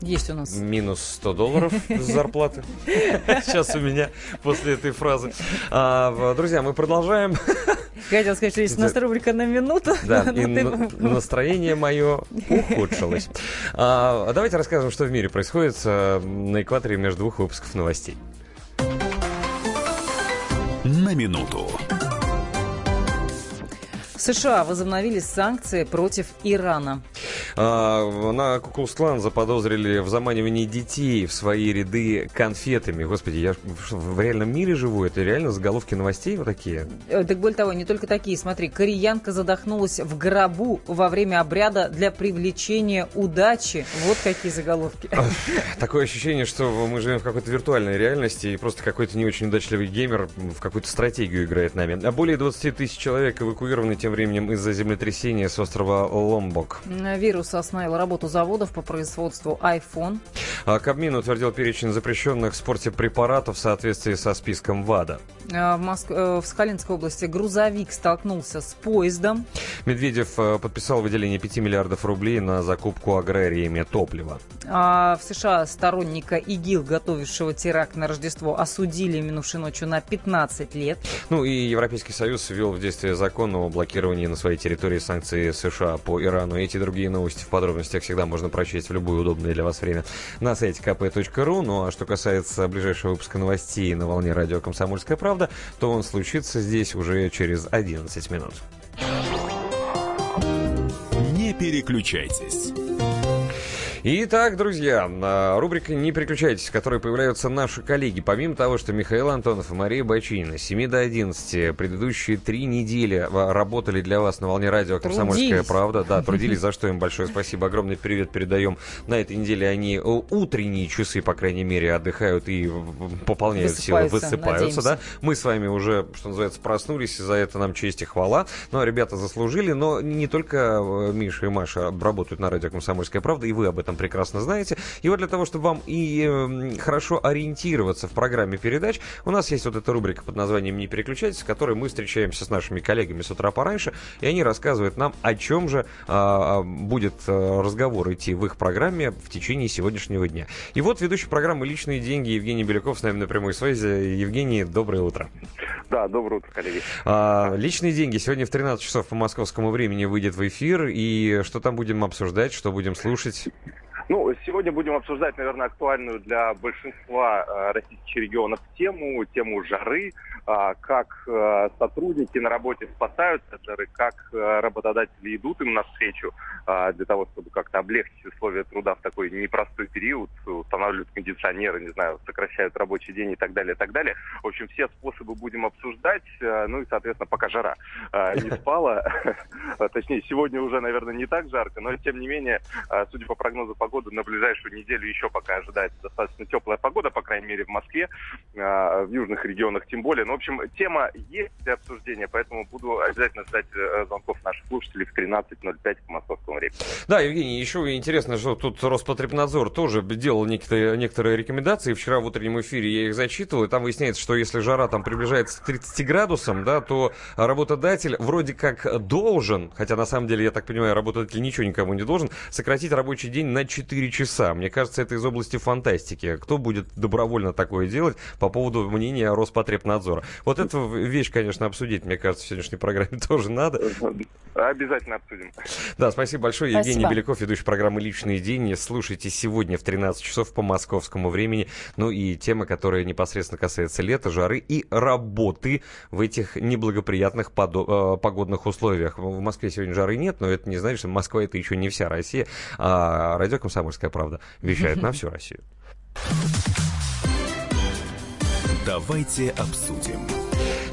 Есть у нас. Минус 100 долларов (laughs) с зарплаты. Сейчас у меня после этой фразы. А, друзья, мы продолжаем. Я хотел сказать, что есть у нас рубрика на минуту. Да, (laughs) и ты- на- (laughs) настроение мое ухудшилось. А, давайте расскажем, что в мире происходит а, на экваторе между двух выпусков новостей. На минуту. США возобновили санкции против Ирана. А, на Куклус-клан заподозрили в заманивании детей в свои ряды конфетами. Господи, я в реальном мире живу? Это реально заголовки новостей вот такие? Э, Так более того, не только такие. Смотри, кореянка задохнулась в гробу во время обряда для привлечения удачи. Вот какие заголовки. Такое ощущение, что мы живем в какой-то виртуальной реальности, и просто какой-то не очень удачливый геймер в какую-то стратегию играет нами. А более 20 тысяч человек эвакуированы тем временем из-за землетрясения с острова Ломбок. Вирус остановил работу заводов по производству iPhone. А Кабмин утвердил перечень запрещенных в спорте препаратов в соответствии со списком ВАДА. Э, В, Моск- э, в Сахалинской области грузовик столкнулся с поездом. Медведев э, подписал выделение 5 миллиардов рублей на закупку аграриями топлива. А в США сторонника ИГИЛ, готовившего теракт на Рождество, осудили минувшей ночью на 15 лет. Ну и Европейский Союз ввел в действие закон о блокировании на своей территории санкций США по Ирану. Эти и другие новости в подробностях всегда можно прочесть в любое удобное для вас время на сайте kp.ru. Ну а что касается ближайшего выпуска новостей на волне радио «Комсомольская правда», то он случится здесь уже через 11 минут. Не переключайтесь. Итак, друзья, рубрика «Не переключайтесь», в которой появляются наши коллеги. Помимо того, что Михаил Антонов и Мария Бачинина с 7 до 11 предыдущие три недели а, работали для вас на волне радио «Комсомольская Трудились. правда». Да, (laughs) трудились, за что им большое спасибо. Огромный привет передаем. На этой неделе они э, утренние часы, по крайней мере, отдыхают и пополняют силы, Высыпаются, высыпаются. Да? Мы с вами уже, что называется, проснулись, и за это нам честь и хвала. Ну, а ребята заслужили, но не только э, Миша и Маша работают на радио «Комсомольская правда», и вы об этом прекрасно знаете. И вот для того, чтобы вам и э, хорошо ориентироваться в программе передач, у нас есть вот эта рубрика под названием «Не переключайтесь», в которой мы встречаемся с нашими коллегами с утра пораньше, и они рассказывают нам, о чем же а, а, будет э, разговор идти в их программе в течение сегодняшнего дня. И вот ведущий программы «Личные деньги» Евгений Беляков с нами на прямой связи. Евгений, доброе утро. Да, доброе утро, коллеги. А, личные деньги сегодня в 13 часов по московскому времени выйдет в эфир. И что там будем обсуждать, что будем слушать? Ну, сегодня будем обсуждать, наверное, актуальную для большинства э, российских регионов тему, тему жары, как э, сотрудники на работе спасаются от жары, как э, работодатели идут им навстречу а, для того, чтобы как-то облегчить условия труда в такой непростой период, устанавливают кондиционеры, не знаю, сокращают рабочий день и так далее, и так далее. В общем, все способы будем обсуждать, э, ну и, соответственно, пока жара не (laughs) спала, (laughs) точнее, сегодня уже, наверное, не так жарко, но, тем не менее, судя по прогнозу погоды, на ближайшую неделю еще пока ожидается достаточно теплая погода, по крайней мере, в Москве, в южных регионах тем более. В общем, тема есть для обсуждения, поэтому буду обязательно ждать э, звонков наших слушателей в 13.05 по московскому времени. Да, Евгений, еще интересно, что тут Роспотребнадзор тоже делал некоторые, некоторые рекомендации. Вчера в утреннем эфире я их зачитывал, и там выясняется, что если жара там приближается к 30 градусам, да, то работодатель вроде как должен, хотя на самом деле, я так понимаю, работодатель ничего никому не должен, сократить рабочий день на 4 часа. Мне кажется, это из области фантастики. Кто будет добровольно такое делать по поводу мнения Роспотребнадзора? Вот эту вещь, конечно, обсудить, мне кажется, в сегодняшней программе (laughs) тоже надо. Обязательно обсудим. Да, спасибо большое. Спасибо. Евгений Беляков, ведущий программы «Личные деньги». Слушайте сегодня в 13 часов по московскому времени. Ну и тема, которая непосредственно касается лета, жары и работы в этих неблагоприятных подо- э, погодных условиях. В Москве сегодня жары нет, но это не значит, что Москва это еще не вся Россия. А радио «Комсомольская правда» вещает на всю Россию. Давайте обсудим.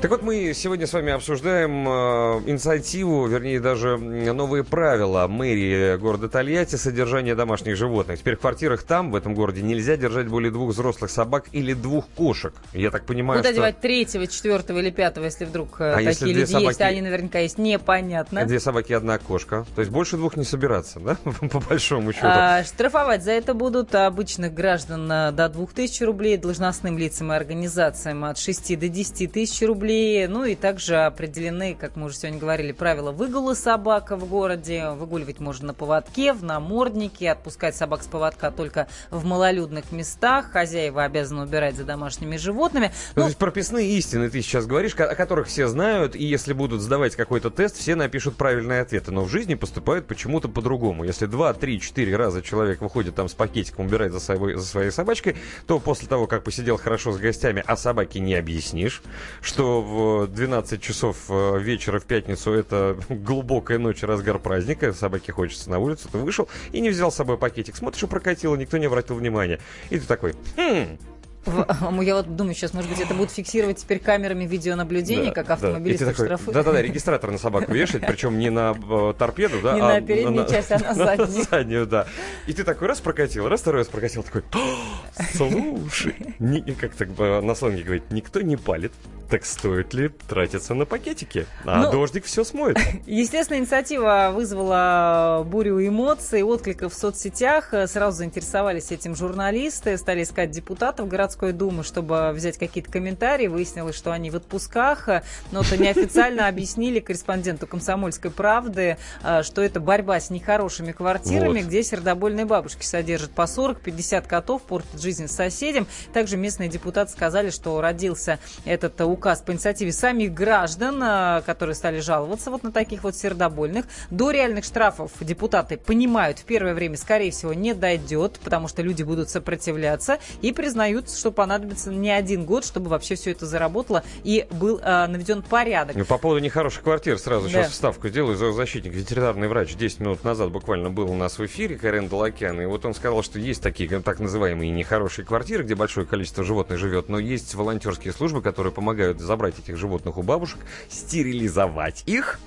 Так вот, мы сегодня с вами обсуждаем э, инициативу, вернее, даже новые правила мэрии города Тольятти содержания домашних животных. Теперь в квартирах там, в этом городе, нельзя держать более двух взрослых собак или двух кошек. Я так понимаю, Куда что... девать третьего, четвертого или пятого, если вдруг э, А если такие две люди есть, собаки- а они наверняка есть, непонятно. Две собаки и одна кошка. То есть больше двух не собираться, да? (laughs) По большому счету. А, штрафовать за это будут обычных граждан а, до 2000 рублей, должностным лицам и организациям от 6 до 10 тысяч рублей. Ну и также определены, как мы уже сегодня говорили, правила выгула собак в городе. Выгуливать можно на поводке, в наморднике, отпускать собак с поводка только в малолюдных местах. Хозяева обязаны убирать за домашними животными. Ну, Ну, то есть прописные истины ты сейчас говоришь, о которых все знают, и если будут сдавать какой-то тест, все напишут правильные ответы. Но в жизни поступают почему-то по-другому. Если два, три, четыре раза человек выходит там с пакетиком, убирает за, собой, за своей собачкой, то после того, как посидел хорошо с гостями, а собаке не объяснишь, что в 12 часов э, вечера в пятницу это (laughs) глубокая ночь, разгар праздника, собаке хочется на улицу, ты вышел и не взял с собой пакетик. Смотришь, и прокатило, никто не обратил внимания. И ты такой, хм, (laughs) я вот думаю, сейчас, может быть, это будут фиксировать теперь камерами видеонаблюдения, как автомобилистов штрафуют. Да-да-да, регистратор на собаку вешать, причем не на э, торпеду, да, Не а на переднюю часть, а (laughs) на заднюю. заднюю, да. И ты такой раз прокатил, раз второй раз прокатил, такой, «А, слушай, ни- как так на сленге говорит, никто не палит, так стоит ли тратиться на пакетики? А Ну, дождик все смоет. (laughs) Естественно, инициатива вызвала бурю эмоций, откликов в соцсетях. Сразу заинтересовались этим журналисты, стали искать депутатов городской думы, чтобы взять какие-то комментарии. Выяснилось, что они в отпусках, но это неофициально (laughs) объяснили корреспонденту «Комсомольской правды», э, что это борьба с нехорошими квартирами, Вот. где сердобольные бабушки содержат по 40-50 котов, портят жизнь соседям. Также местные депутаты сказали, что родился этот указ по инициативе самих граждан, э, которые стали жаловаться вот на таких вот сердобольных. До реальных штрафов депутаты понимают, в первое время, скорее всего, не дойдет, потому что люди будут сопротивляться и признают, что понадобится не один год, чтобы вообще все это заработало и был э, наведен порядок. Ну, По поводу нехороших квартир сразу Да. сейчас вставку сделаю. Зоозащитник, ветеринарный врач 10 минут назад буквально был у нас в эфире, Карен Далакян, и вот он сказал, что есть такие так называемые нехорошие квартиры, где большое количество животных живет, но есть волонтерские службы, которые помогают забрать этих животных у бабушек, стерилизовать их.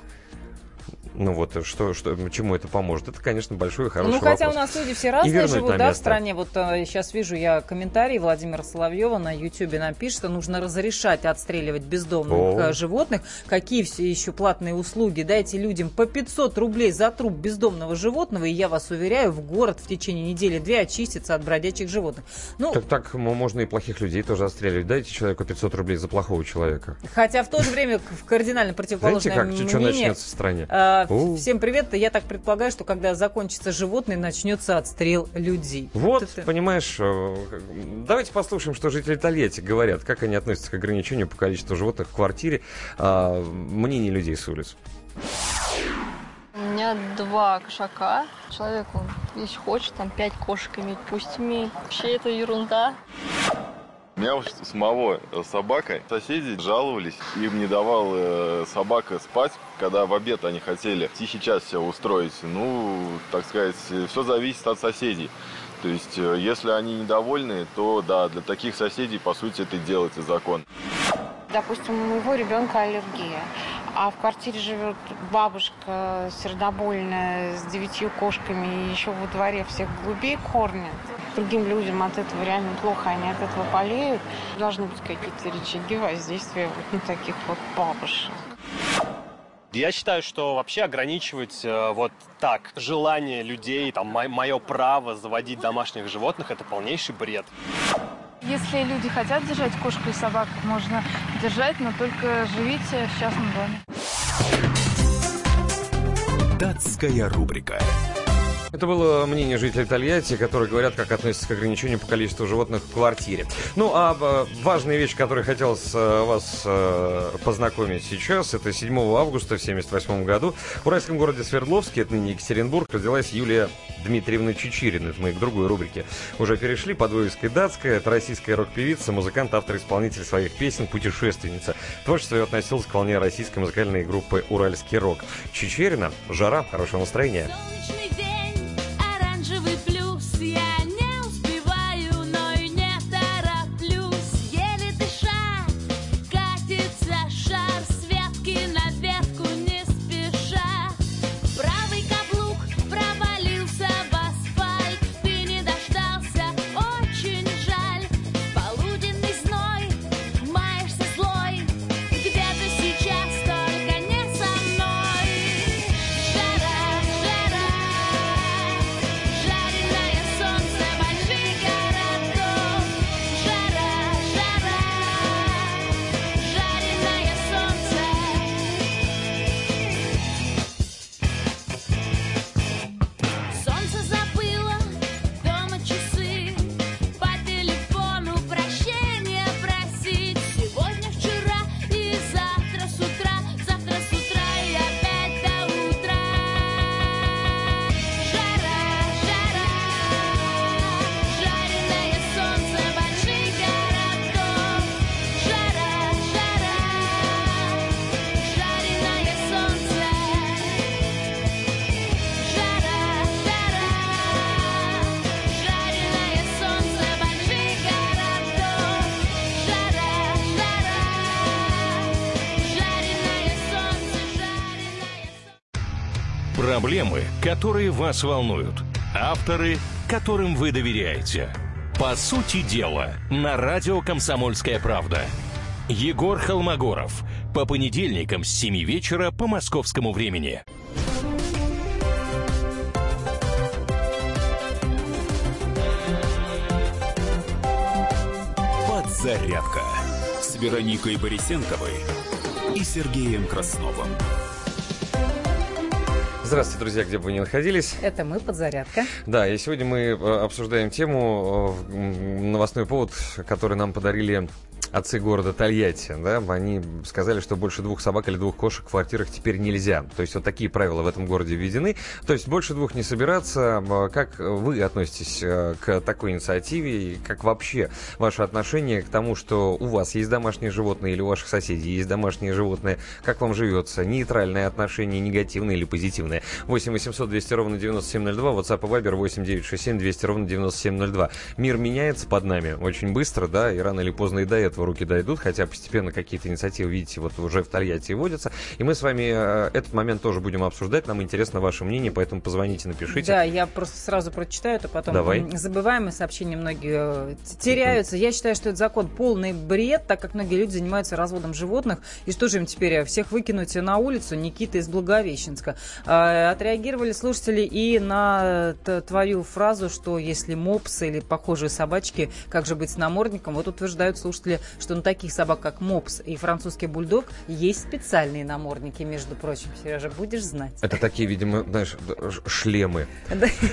Ну вот, что, что, чему это поможет? Это, конечно, большой и хороший Ну, хотя вопрос. у нас люди все разные живут, да, в место. стране. Вот э, сейчас вижу я комментарий Владимира Соловьева на Ютьюбе напишет, что нужно разрешать отстреливать бездомных О. э, животных. Какие все еще платные услуги? Дайте людям по 500 рублей за труп бездомного животного, и я вас уверяю, в город в течение недели-две очистится от бродячих животных. Ну, Так, так можно и плохих людей тоже отстреливать. Дайте человеку 500 рублей за плохого человека. хотя в то же время в кардинально Знаете, противоположное как, что начнется в стране? Э, У. Всем привет. Я так предполагаю, что когда закончится животные, начнется отстрел людей. Вот, это- понимаешь, э, давайте послушаем, что жители Тольятти говорят, как они относятся к ограничению по количеству животных в квартире, а, мнение людей с улиц. У меня два кошака. Человеку, если хочет, там пять кошек иметь, пусть имеет. Вообще это ерунда. У меня у самого э, собака. Соседи жаловались, им не давал э, собака спать, когда в обед они хотели тихий час все устроить. Ну, так сказать, все зависит от соседей. То есть, э, если они недовольны, то да, для таких соседей, по сути, это и делается закон. Допустим, у моего ребенка аллергия, а в квартире живет бабушка сердобольная с девятью кошками и еще во дворе всех голубей кормят. Другим людям от этого реально плохо, они от этого болеют. Должны быть какие-то рычаги воздействия вот на таких вот бабушек. Я считаю, что вообще ограничивать э, вот так желание людей, там, мое право заводить домашних животных, это полнейший бред. Если люди хотят держать кошку и собак, можно держать, но только живите в частном доме. Датская рубрика. Это было мнение жителей Тольятти, которые говорят, как относятся к ограничению по количеству животных в квартире. Ну, а э, важная вещь, которой хотелось э, вас э, познакомить сейчас, это 7 августа в 1978 году в уральском городе Свердловске, это ныне Екатеринбург, родилась Юлия Дмитриевна Чечирина. Это мы к другой рубрике уже перешли под «Датская». Это российская рок-певица, музыкант, автор, исполнитель своих песен, путешественница. Творчество ее относилось к волне российской музыкальной группы «Уральский рок». Чечерина, жара, хорошего настроения. Солнечный день, которые вас волнуют. Авторы, которым вы доверяете. По сути дела, на радио «Комсомольская правда». Егор Холмогоров. По понедельникам с 7 вечера по московскому времени. Подзарядка с Вероникой Борисенковой и Сергеем Красновым. Здравствуйте, друзья, где бы вы ни находились. Это мы, подзарядка. Да, и сегодня мы э, обсуждаем тему, э, новостной повод, который нам подарили отцы города Тольятти, да, они сказали, что больше двух собак или двух кошек в квартирах теперь нельзя. То есть вот такие правила в этом городе введены. То есть больше двух не собираться. А Как вы относитесь э, к такой инициативе и как вообще ваше отношение к тому, что у вас есть домашние животные или у ваших соседей есть домашние животные? Как вам живется? Нейтральное отношение, негативное или позитивное? 8 800 200 ровно 9702, WhatsApp и Viber 8 967 200 ровно 9702. Мир меняется под нами очень быстро, да, и рано или поздно и до этого руки дойдут, хотя постепенно какие-то инициативы, видите, вот уже в Тольятти вводятся. И мы с вами э, этот момент тоже будем обсуждать. Нам интересно ваше мнение, поэтому позвоните, напишите. Да, я просто сразу прочитаю, это потом Давай. м, забываем, и сообщения многие э, теряются. Я считаю, что этот закон полный бред, так как многие люди занимаются разводом животных. И что же им теперь, э, всех выкинуть на улицу? Никита из Благовещенска. Э, Отреагировали слушатели и на твою фразу, что если мопсы или похожие собачки, как же быть с намордником? Вот утверждают слушатели, что на таких собак, как мопс и французский бульдог, есть специальные намордники, между прочим. Сережа, будешь знать. Это такие, видимо, знаешь, шлемы.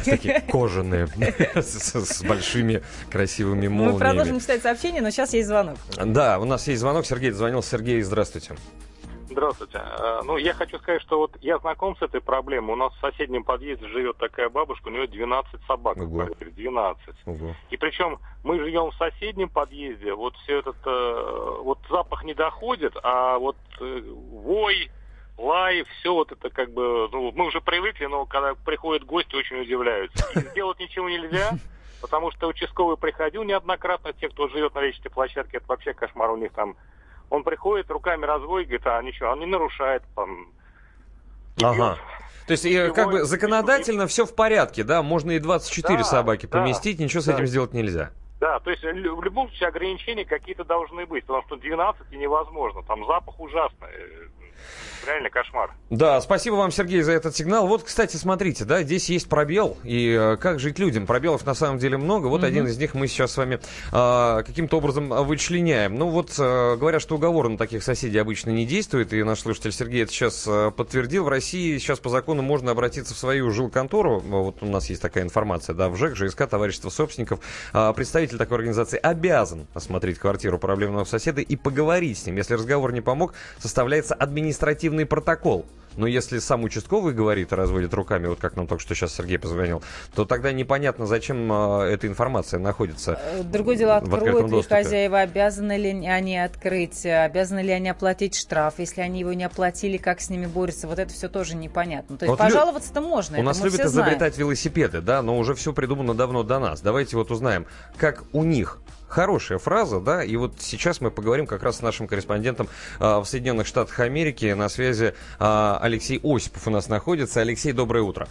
Такие кожаные, с большими красивыми Мы продолжим молниями. читать сообщения, но сейчас есть звонок. Да, у нас есть звонок. Сергей звонил. Сергей, здравствуйте. Здравствуйте. Э, Ну, я хочу сказать, что вот я знаком с этой проблемой. У нас в соседнем подъезде живет такая бабушка, у нее 12 собак. Ого. квартире, 12. Ого. И причем мы живем в соседнем подъезде, вот все этот, э, вот запах не доходит, а вот э, вой, лай, все вот это как бы, ну, мы уже привыкли, но когда приходят гости, очень удивляются. И сделать ничего нельзя, потому что участковый приходил неоднократно, те, кто живет на лестничной площадке, это вообще кошмар у них там. Он приходит, руками разводит, говорит, а ничего, он не нарушает, там, Ага. То есть, и, как бы законодательно все в порядке, да? Можно и 24 Да, собаки да, поместить, ничего с да. этим сделать нельзя. Да, то есть в любом случае ограничения какие-то должны быть, потому что 12 и невозможно, там запах ужасный. Реально кошмар. Да, спасибо вам, Сергей, за этот сигнал. Вот, кстати, смотрите, да, здесь есть пробел. И э, как жить людям? Пробелов на самом деле много. Вот Мгм. один из них мы сейчас с вами э, каким-то образом э, вычленяем. Ну вот, э, говорят, что уговор на таких соседей обычно не действует. И наш слушатель Сергей это сейчас э, подтвердил. В России сейчас по закону можно обратиться в свою жилконтору. Вот у нас есть такая информация, да, в ЖЭК, ЖСК, товарищество собственников. А, представитель такой организации обязан осмотреть квартиру проблемного соседа и поговорить с ним. Если разговор не помог, составляется административный протокол. Но если сам участковый говорит и разводит руками, вот как нам только что сейчас Сергей позвонил, то тогда непонятно, зачем а, эта информация находится. Э, Другое дело, откроют ли хозяева, обязаны ли они открыть, обязаны ли они оплатить штраф, если они его не оплатили, как с ними борются, вот это все тоже непонятно. То есть Вот лю- пожаловаться-то можно, У нас любят изобретать велосипеды, да, но уже все придумано давно до нас. Давайте вот узнаем, как у них Хорошая фраза, да, и вот сейчас мы поговорим как раз с нашим корреспондентом а, в Соединенных Штатах Америки. На связи а, Алексей Осипов у нас находится. Алексей, доброе утро.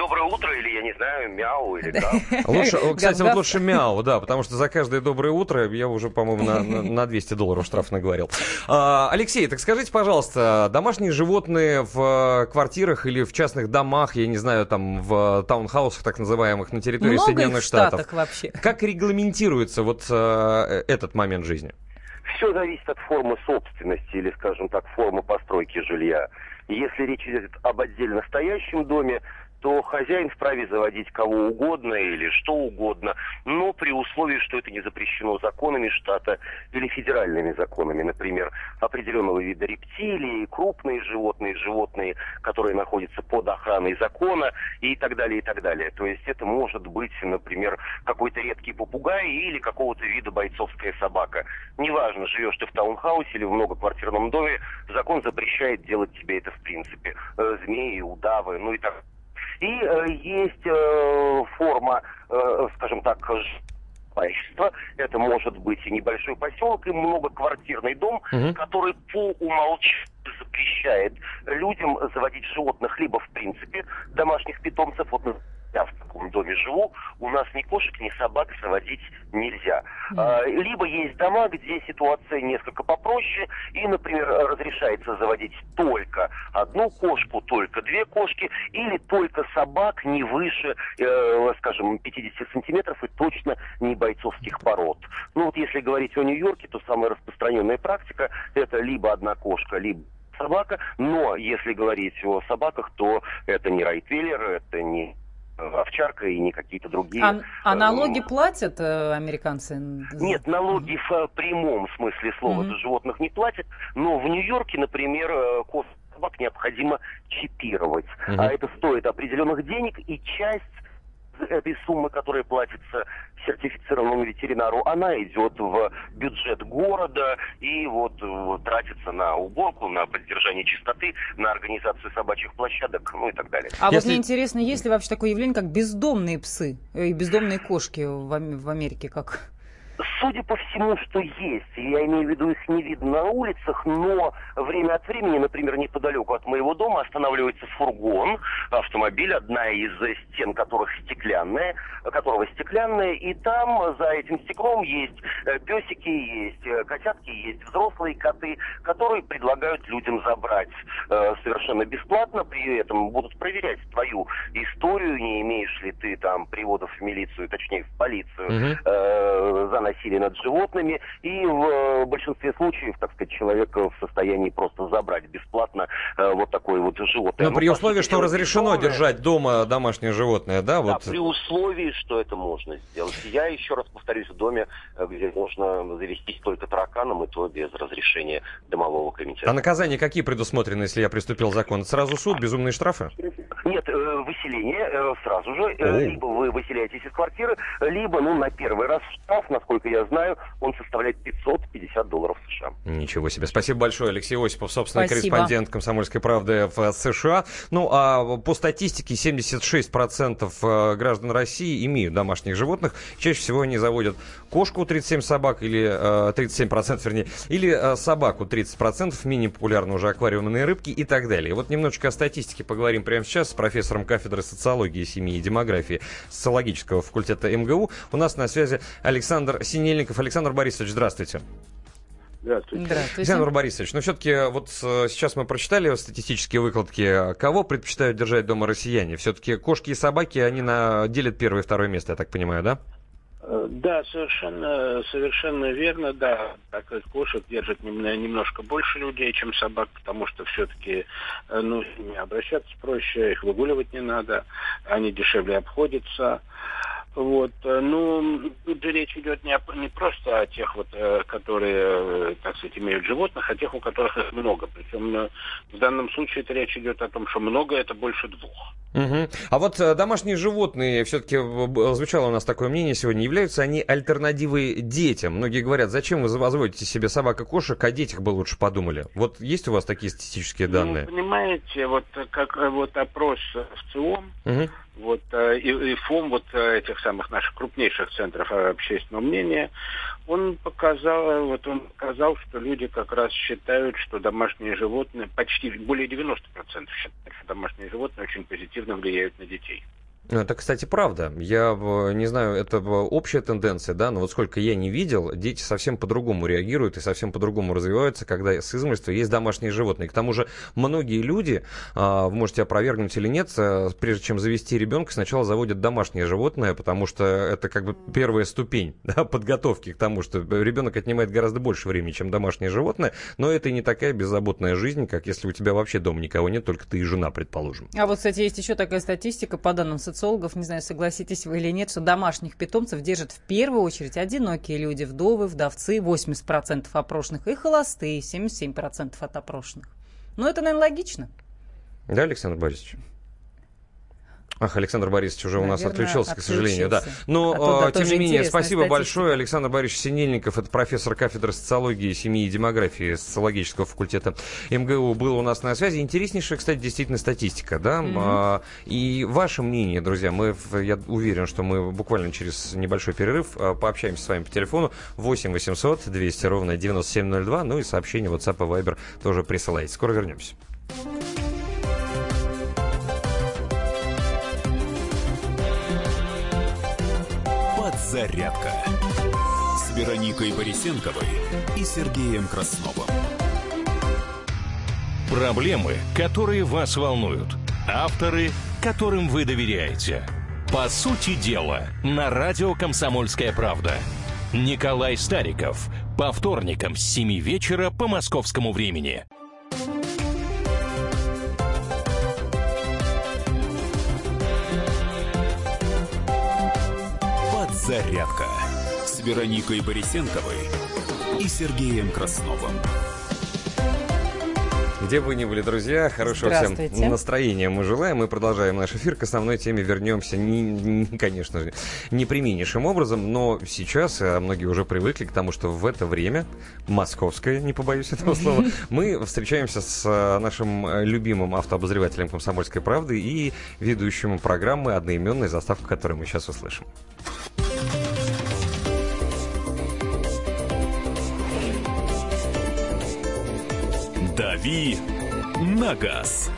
Доброе утро, или я не знаю, мяу, или да. (laughs) Лучше, кстати, вот лучше мяу, да, потому что за каждое доброе утро я уже, по-моему, на, на- на 200 долларов штраф наговорил. А, Алексей, так скажите, пожалуйста, домашние животные в э, квартирах или в частных домах, я не знаю, там в таунхаусах так называемых на территории Много их Соединенных в Штатов, Штатах вообще? как регламентируется вот э, этот момент жизни? Все зависит от формы собственности или, скажем так, формы постройки жилья. Если речь идет об отдельно стоящем доме, то хозяин вправе заводить кого угодно или что угодно, но при условии, что это не запрещено законами штата или федеральными законами, например, определенного вида рептилии, крупные животные, животные, которые находятся под охраной закона и так далее, и так далее. То есть это может быть, например, какой-то редкий попугай или какого-то вида бойцовская собака. Неважно, живешь ты в таунхаусе или в многоквартирном доме, закон запрещает делать тебе это в принципе. Э, Змеи, удавы, ну и так и э, есть э, форма, э, скажем так, жилищества. Это может быть и небольшой поселок, и многоквартирный дом, Мгм. который по умолчанию запрещает людям заводить животных либо в принципе домашних питомцев. Вот я в таком доме живу, у нас ни кошек, ни собак заводить нельзя. А, Либо есть дома, где ситуация несколько попроще, и, например, разрешается заводить только одну кошку, только две кошки, или только собак не выше, э, скажем, 50 сантиметров и точно не бойцовских пород. Ну вот если говорить о Нью-Йорке, то самая распространенная практика это либо одна кошка, либо собака, но если говорить о собаках, то это не райтвейлер, это не овчарка и не какие-то другие. А, а э, налоги платят э, американцы? нет, налоги в э, прямом смысле слова Мгм. за животных не платят, но в Нью-Йорке, например, коз собак необходимо чипировать. Мгм. А это стоит определенных денег, и часть этой суммы, которая платится сертифицированному ветеринару, она идет в бюджет города и вот э, тратится на уборку, на поддержание чистоты, на организацию собачьих площадок, ну и так далее. А вот мне интересно, есть ли вообще такое явление, как бездомные псы э, и бездомные кошки в, Ам- в Америке? Как? Судя по всему, что есть, я имею в виду, их не видно на улицах, но время от времени, например, неподалеку от моего дома останавливается фургон, автомобиль, одна из стен которых стеклянная, которого стеклянная, и там за этим стеклом есть э, песики, есть э, котятки, есть взрослые коты, которые предлагают людям забрать э, совершенно бесплатно, при этом будут проверять твою историю, не имеешь ли ты там приводов в милицию, точнее в полицию, э, за насилие над животными. И в э, большинстве случаев, так сказать, человек в состоянии просто забрать бесплатно э, вот такое вот животное. Ну, Ну, при по условии, что разрешено бездомное. держать дома домашнее животное, да, Да, вот. при условии, что это можно сделать. Я еще раз повторюсь, в доме, э, где можно завестись только тараканом, и то без разрешения домового комитета. А наказания какие предусмотрены, если я приступил закон? Сразу суд, безумные штрафы? Нет, выселение сразу же. Э, О. Либо вы выселяетесь из квартиры, либо, ну, на первый раз штраф, насколько я знаю, он составляет 550 долларов США. Ничего себе. Спасибо большое, Алексей Осипов, собственный Спасибо. корреспондент «Комсомольской правды» в э, США. Ну, а по статистике 76% э, граждан России имеют домашних животных. Чаще всего они заводят кошку 37 собак, или э, 37%, вернее, или э, собаку 30%, менее популярны уже аквариумные рыбки и так далее. Вот немножечко о статистике поговорим прямо сейчас с профессором кафедры социологии, семьи и демографии социологического факультета МГУ. У нас на связи Александр Синельников. Александр Борисович, здравствуйте. Здравствуйте. Александр Борисович, ну все-таки вот э, сейчас мы прочитали статистические выкладки. Кого предпочитают держать дома россияне? Все-таки кошки и собаки, они на... делят первое и второе место, я так понимаю, да? Э, Да, совершенно, совершенно верно, да. Так как кошек держат нем- немножко больше людей, чем собак, потому что все-таки, ну, с ними обращаться проще, их выгуливать не надо, они дешевле обходятся. Вот, э, ну, тут же речь идет не, о- не просто о тех вот, э, которые, э, так сказать, имеют животных, а тех, у которых их много. Причем в данном случае это речь идет о том, что много это больше двух. Мгм. А вот домашние животные, все-таки звучало у нас такое мнение сегодня, являются они альтернативой детям? Многие говорят, зачем вы заводите себе собак и кошек, о детях бы лучше подумали. Вот есть у вас такие статистические данные? Ну, понимаете, вот как вот опрос в ЦИОМ, Мгм. Вот э, и, и ФОМ вот э, этих самых наших крупнейших центров э, общественного мнения, он показал, вот он показал, что люди как раз считают, что домашние животные, почти более 90% считают, что домашние животные очень позитивно влияют на детей. Это, кстати, правда. Я не знаю, это общая тенденция, да, но вот сколько я не видел, дети совсем по-другому реагируют и совсем по-другому развиваются, когда с измольства есть домашние животные. К тому же многие люди, а, вы можете опровергнуть или нет, э, прежде чем завести ребенка, сначала заводят домашнее животное, потому что это как бы первая ступень (laughs) да, подготовки к тому, что ребенок отнимает гораздо больше времени, чем домашнее животное, но это и не такая беззаботная жизнь, как если у тебя вообще дома никого нет, только ты и жена, предположим. А вот, кстати, есть еще такая статистика по данным социологов, не знаю, согласитесь вы или нет, что домашних питомцев держат в первую очередь одинокие люди, вдовы, вдовцы, 80% опрошенных, и холостые, 77% от опрошенных. Ну, это, наверное, логично. Да, Александр Борисович? Ах, Александр Борисович уже у нас Наверное, отключился, к сожалению, да. отключился. Но, А э, тем не менее, спасибо статистика. большое. Александр Борисович Синельников, это профессор кафедры социологии, семьи и демографии социологического факультета МГУ, был у нас на связи. Интереснейшая, кстати, действительно статистика, да. Мгм. А, и ваше мнение, друзья, мы, я уверен, что мы буквально через небольшой перерыв а, пообщаемся с вами по телефону 8 800 200 ровно 9702, ну и сообщение WhatsApp и Viber тоже присылайте. Скоро вернемся. Подзарядка с Вероникой Борисенковой и Сергеем Красновым. Проблемы, которые вас волнуют. Авторы, которым вы доверяете. По сути дела, на радио «Комсомольская правда». Николай Стариков. По вторникам с 7 вечера по московскому времени. Подзарядка с Вероникой Борисенковой и Сергеем Красновым. Где бы вы ни были, друзья, хорошего всем настроения мы желаем. Мы продолжаем наш эфир. К основной теме вернемся, не, не- конечно же, неприменнейшим образом, но сейчас а, многие уже привыкли к тому, что в это время, московское, не побоюсь этого (laughs) слова, мы встречаемся с а, нашим а, любимым автообозревателем «Комсомольской правды» и ведущим программы одноименной заставка, которую мы сейчас услышим. «Дави на газ».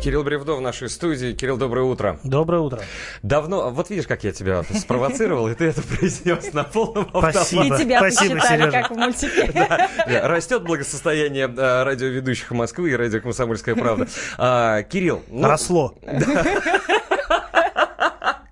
Кирилл Бревдо в нашей студии. Кирилл, доброе утро. Доброе утро. Давно, вот видишь, как я тебя спровоцировал, и ты это произнес на полном Спасибо. автомате. И тебя Спасибо, посчитали, Сережа. как в мультике. (laughs) Да, Растет благосостояние э, радиоведущих Москвы и радио «Комсомольская правда». А, Кирилл. ну, Росло.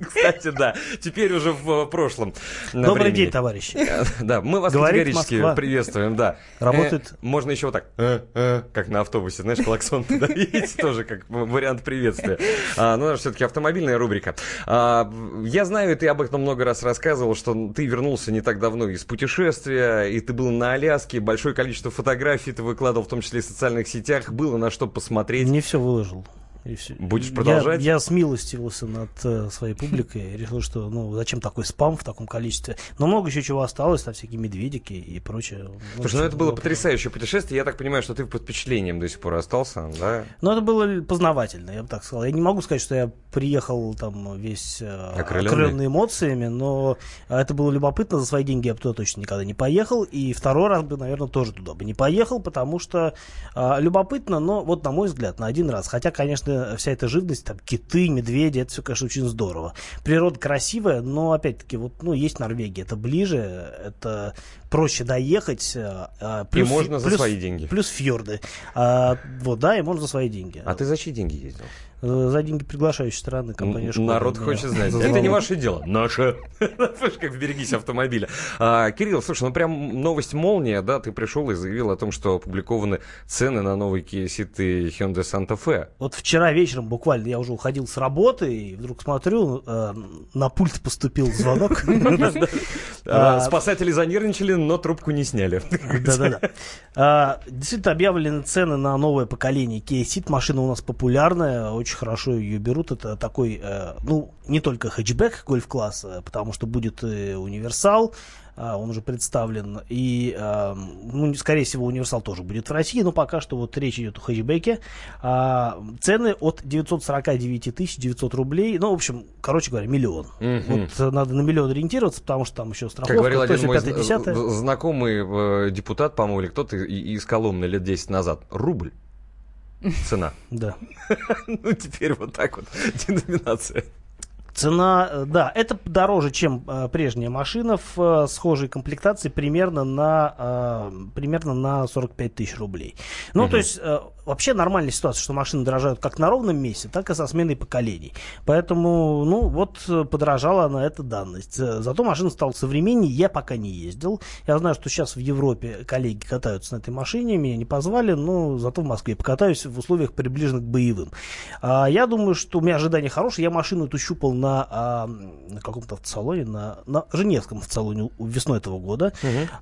Кстати, да. Теперь уже в э, прошлом. Добрый времени. день, товарищи. (laughs) Да, мы вас Говорит категорически Москва. приветствуем, да. Работает. Э, Можно еще вот так, э, э, как на автобусе, знаешь, клаксон давить, (laughs) тоже как вариант приветствия. А, Ну, все-таки автомобильная рубрика. А, Я знаю, ты об этом много раз рассказывал, что ты вернулся не так давно из путешествия, и ты был на Аляске, большое количество фотографий ты выкладывал, в том числе и в социальных сетях, было на что посмотреть. Не все выложил. И всё. Будешь Я- продолжать? Я, смилостивился над э, своей публикой. Решил, что ну зачем такой спам в таком количестве. Но много еще чего осталось, там всякие медведики и прочее. Слушай, ну это было потрясающее путешествие. Я так понимаю, что ты под впечатлением до сих пор остался, да? Но это было познавательно, я бы так сказал. Я не могу сказать, что я приехал там весь э, окрыленный эмоциями, но э, это было любопытно. За свои деньги я бы туда точно никогда не поехал. И второй раз бы, наверное, тоже туда бы не поехал, потому что э, любопытно, но вот на мой взгляд, на один раз. Хотя, конечно, это, вся эта живность, там, киты, медведи, это все, конечно, очень здорово. Природа красивая, но, опять-таки, вот, ну, есть Норвегия, это ближе, это проще доехать. а, а, И можно за свои деньги. Плюс фьорды. А, вот, да, и можно за свои деньги. А ты за чьи деньги ездил? Э, За деньги приглашающей стороны компании «Шкода». Народ меня хочет знать. Это не ваше дело. Наше. (laughs) Слышь, как берегись автомобиля. А, Кирилл, слушай, ну прям новость молния, да, ты пришел и заявил о том, что опубликованы цены на новый Kia Ceed и Hyundai Santa Fe. Вот вчера вечером буквально я уже уходил с работы и вдруг смотрю, э, на пульт поступил звонок. (laughs) (laughs) А, Спасатели занервничали, но трубку не сняли. (laughs) Да-да-да. А, Действительно объявлены цены на новое поколение Kia Ceed. Машина у нас популярная, очень хорошо ее берут. Это такой, э, ну, не только хэтчбэк гольф-класса, потому что будет и универсал, он уже представлен. И, а, ну, скорее всего, универсал тоже будет в России, но пока что вот речь идет о хэтчбеке. А, Цены от 949 тысяч 900 рублей. Ну, в общем, короче говоря, миллион. Мгм. Вот надо на миллион ориентироваться, потому что там еще страховка, Как говорил один мой пятое, зна- десятое. з- знакомый э, депутат, по-моему, или кто-то из Коломны лет 10 назад. Рубль. (laughs) Цена. Да. (laughs) Ну, теперь вот так вот. (laughs) Деноминация. Цена, э, да, это дороже, чем э, прежняя машина в э, схожей комплектации примерно на, э, примерно на 45 тысяч рублей. Ну, Мгм. то есть, э, вообще нормальная ситуация, что машины дорожают как на ровном месте, так и со сменой поколений. Поэтому, ну, вот э, подорожала она эта данность. Э, Зато машина стала современнее, я пока не ездил. Я знаю, что сейчас в Европе коллеги катаются на этой машине, меня не позвали, но зато в Москве покатаюсь в условиях приближенных к боевым. А, я думаю, что у меня ожидания хорошие. Я машину эту щупал на, а, на каком-то автосалоне, на, на Женевском автосалоне у- весной этого года.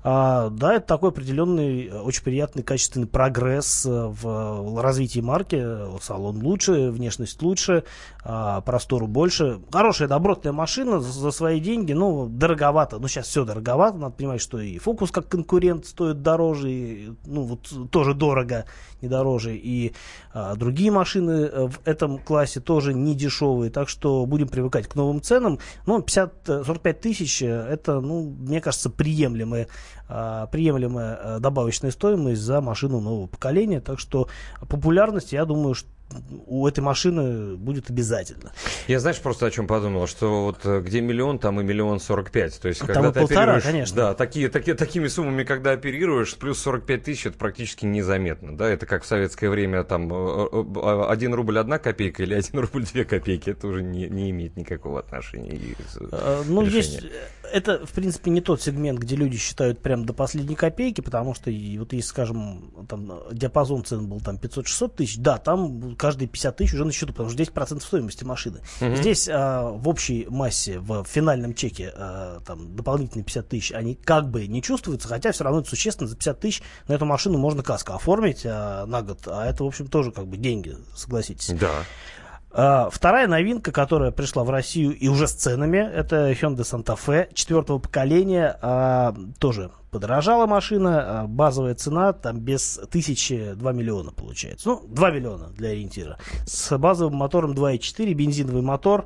А, да, это такой определенный, э, очень приятный, качественный прогресс э, в развитии марки. Салон лучше, внешность лучше, а, простору больше. Хорошая, добротная машина за, за свои деньги, ну, дороговато. Ну, сейчас все дороговато, надо понимать, что и Фокус как конкурент стоит дороже, и, ну, вот тоже дорого, не дороже. И а, другие машины э, в этом классе тоже не дешевые, так что будем привыкать к новым ценам. Ну, 50, э, 45 тысяч, э, это, ну, мне кажется, приемлемая, а, приемлемая э, добавочная стоимость за машину нового поколения, так что популярность, я думаю, что у этой машины будет обязательно. Я знаешь, просто о чем подумал, что вот э, где миллион, там и миллион сорок пять. То есть, Там когда ты полтора, оперируешь, конечно. да, такие, такие, такими суммами, когда оперируешь, плюс 45 тысяч, это практически незаметно, да, это как в советское время, там, э, э, 1 рубль одна копейка или 1 рубль две копейки, это уже не, не имеет никакого отношения. Э, Ну, решения. есть, это, в принципе, не тот сегмент, где люди считают прям до последней копейки, потому что, и вот если, скажем, там, диапазон цен был там 500-600 тысяч, да, там каждые 50 тысяч уже на счету, потому что 10% стоимости машины. Мгм. Здесь а, в общей массе, в финальном чеке, а, там, дополнительные 50 тысяч, они как бы не чувствуются, хотя все равно это существенно, за 50 тысяч на эту машину можно каско оформить а, на год, а это, в общем, тоже как бы деньги, согласитесь. Да. А, Вторая новинка, которая пришла в Россию и уже с ценами, это Hyundai Santa Fe четвертого поколения. а, тоже подорожала машина, а, базовая цена там без тысячи 2 миллиона получается. Ну, 2 миллиона для ориентира. С базовым мотором 2.4, бензиновый мотор.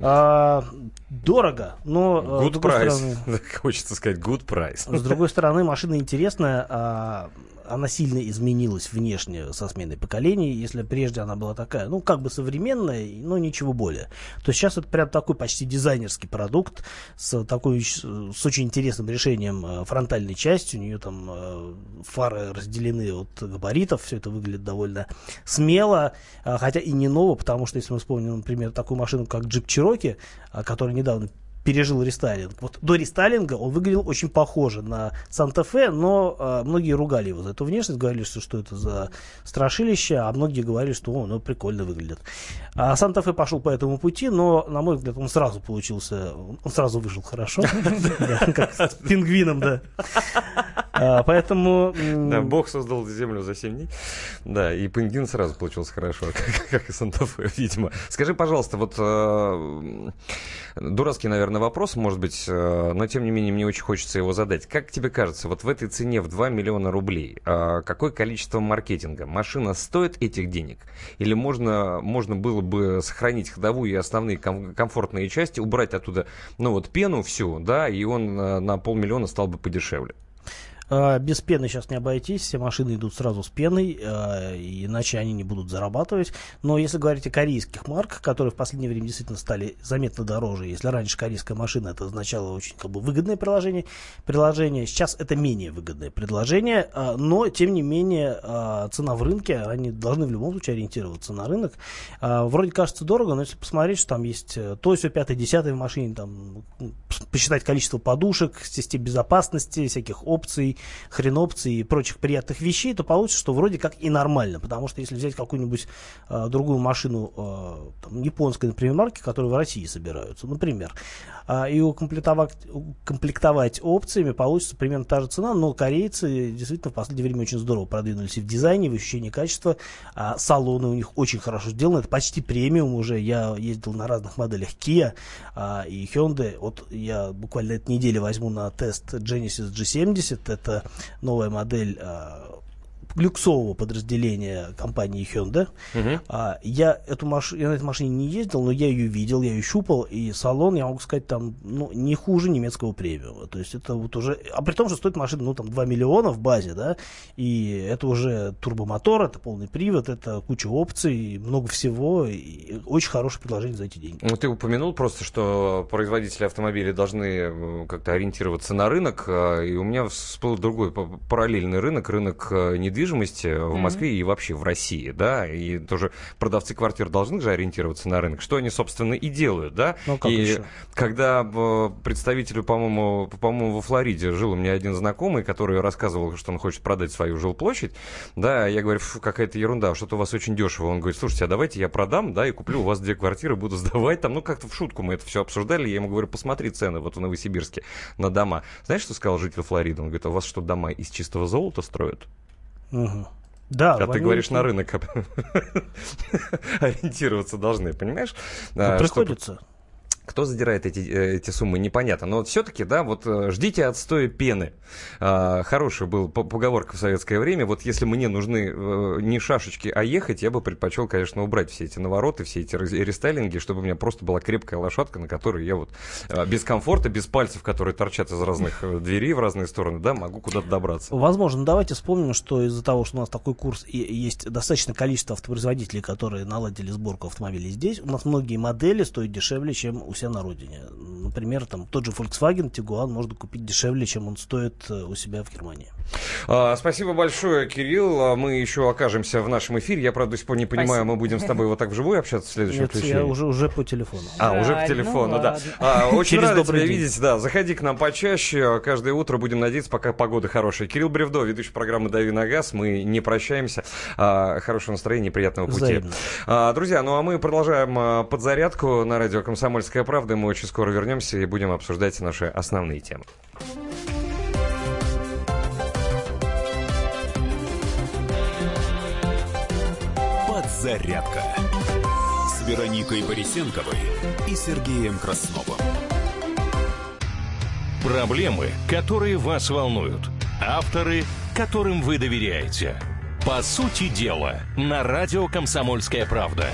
А, дорого, но... Good price. стороны- (laughs) Хочется сказать good price. с другой стороны, машина интересная, а, она сильно изменилась внешне со сменой поколений. Если прежде она была такая, ну, как бы современная, но ничего более. То сейчас это прям такой почти дизайнерский продукт с такой, с очень интересным решением э, фронтальной части. У нее там э, фары разделены от габаритов, все это выглядит довольно смело, а, хотя и не ново, потому что если мы вспомним, например, такую машину, как Jeep Cherokee, который недавно пережил рестайлинг. Вот до рестайлинга он выглядел очень похоже на Санта-Фе, но э, многие ругали его за эту внешность, говорили, что, что это за страшилище, а многие говорили, что он ну, прикольно выглядит. А Санта-Фе пошел по этому пути, но, на мой взгляд, он сразу получился, он сразу вышел хорошо, (laughs) как с пингвином, да. А, Поэтому... Да, Бог создал землю за 7 дней. Да, и пингвин сразу получился хорошо, (laughs) как, как и Санта-Фе, видимо. Скажи, пожалуйста, вот э, дурацкий, наверное, вопрос, может быть, э, но тем не менее мне очень хочется его задать. Как тебе кажется, вот в этой цене в 2 миллиона рублей, э, какое количество маркетинга? Машина стоит этих денег? Или можно, можно было бы сохранить ходовую и основные ком- комфортные части, убрать оттуда, ну вот, пену всю, да, и он э, на полмиллиона стал бы подешевле? А, Без пены сейчас не обойтись, все машины идут сразу с пеной, а, иначе они не будут зарабатывать. Но если говорить о корейских марках, которые в последнее время действительно стали заметно дороже, если раньше корейская машина это означало очень как бы выгодное приложение, приложение сейчас это менее выгодное предложение, а, но тем не менее цена в рынке, они должны в любом случае ориентироваться на рынок. Вроде кажется дорого, но если посмотреть, что там есть э, то, все пятое, десятое в машине, там посчитать количество подушек, систем безопасности, всяких опций, хренопций и прочих приятных вещей, то получится, что вроде как и нормально. Потому что если взять какую-нибудь а, другую машину а, там, японской, например, марки, которые в России собираются, например, а, и укомплектовать, укомплектовать опциями получится примерно та же цена, но корейцы действительно в последнее время очень здорово продвинулись и в дизайне, и в ощущении качества. А, салоны у них очень хорошо сделаны, это почти премиум уже. Я ездил на разных моделях Kia а, и Hyundai. Вот я буквально этой неделе возьму на тест Genesis G70, это новая модель а, люксового подразделения компании Hyundai. Мгм. А, я, эту маш... я на этой машине не ездил, но я ее видел, я ее щупал, и салон, я могу сказать, там ну, не хуже немецкого премиума. То есть это вот уже... А при том, что стоит машина, ну, там, 2 миллиона в базе, да, и это уже турбомотор, это полный привод, это куча опций, много всего, и очень хорошее предложение за эти деньги. Ну, ты упомянул просто, что производители автомобилей должны как-то ориентироваться на рынок, э, и у меня всплыл другой параллельный рынок, рынок э, недвижимости в Мгм. Москве и вообще в России, да, и тоже продавцы квартир должны же ориентироваться на рынок, что они, собственно, и делают, да. Ну, как и еще? когда э, представителю, по-моему, по-моему, во Флориде жил у меня один знакомый, который рассказывал, что он хочет продать свою жилплощадь, да, я говорю, «Фу, какая-то ерунда, что-то у вас очень дешево. Он говорит, слушайте, а давайте я продам, да, и куплю у вас две квартиры, буду сдавать там, ну, как-то в шутку мы это все обсуждали, я ему говорю, посмотри цены вот в Новосибирске на дома. Знаешь, что сказал житель Флориды? Он говорит, а у вас что, дома из чистого золота строят? Мгм. Да, а ты говоришь, на рынок (laughs) ориентироваться должны, понимаешь? Ну, А, приходится. Кто задирает эти, э, эти суммы, непонятно. Но все-таки, да, вот э, ждите отстоя пены. А, хороший был по- поговорка в советское время. Вот если мне нужны э, не шашечки, а ехать, я бы предпочел, конечно, убрать все эти навороты, все эти рестайлинги, чтобы у меня просто была крепкая лошадка, на которой я вот без комфорта, без пальцев, которые торчат из разных дверей в разные стороны, да, могу куда-то добраться. Возможно, давайте вспомним, что из-за того, что у нас такой курс и есть достаточное количество автопроизводителей, которые наладили сборку автомобилей здесь, у нас многие модели стоят дешевле, чем у себя на родине. Например, там тот же Volkswagen Tiguan можно купить дешевле, чем он стоит э, у себя в Германии. А, Спасибо большое, Кирилл. А Мы еще окажемся в нашем эфире. Я, правда, до сих пор не понимаю, Спасибо. мы будем с тобой вот так вживую общаться в следующем Нет, я уже, уже по телефону. А, уже по Жаль, телефону, ну да. А, очень Через рады добрый тебя день. видеть, да. Заходи к нам почаще. Каждое утро будем надеяться, пока погода хорошая. Кирилл Бревдо, ведущий программы «Дави на газ». Мы не прощаемся. А, Хорошего настроения, приятного пути. Взаимно. А, Друзья, ну а мы продолжаем а, подзарядку на радио «Комсомольская правда». Мы очень скоро вернемся и будем обсуждать наши основные темы. Подзарядка с Вероникой Борисенковой и Сергеем Красновым. Проблемы, которые вас волнуют. Авторы, которым вы доверяете. По сути дела, на радио «Комсомольская правда».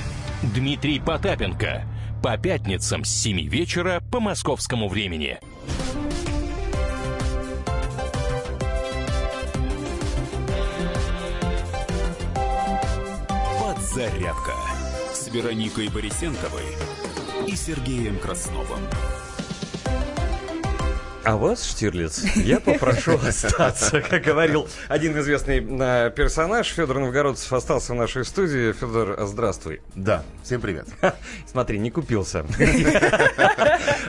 Дмитрий Потапенко. По пятницам с 7 вечера по московскому времени. Подзарядка с Вероникой Борисенковой и Сергеем Красновым. А вас, Штирлиц, я попрошу (laughs) остаться. Как говорил один известный э, персонаж, Федор Новгородцев остался в нашей студии. Федор, здравствуй. Да, всем привет. (laughs) Смотри, не купился. (laughs)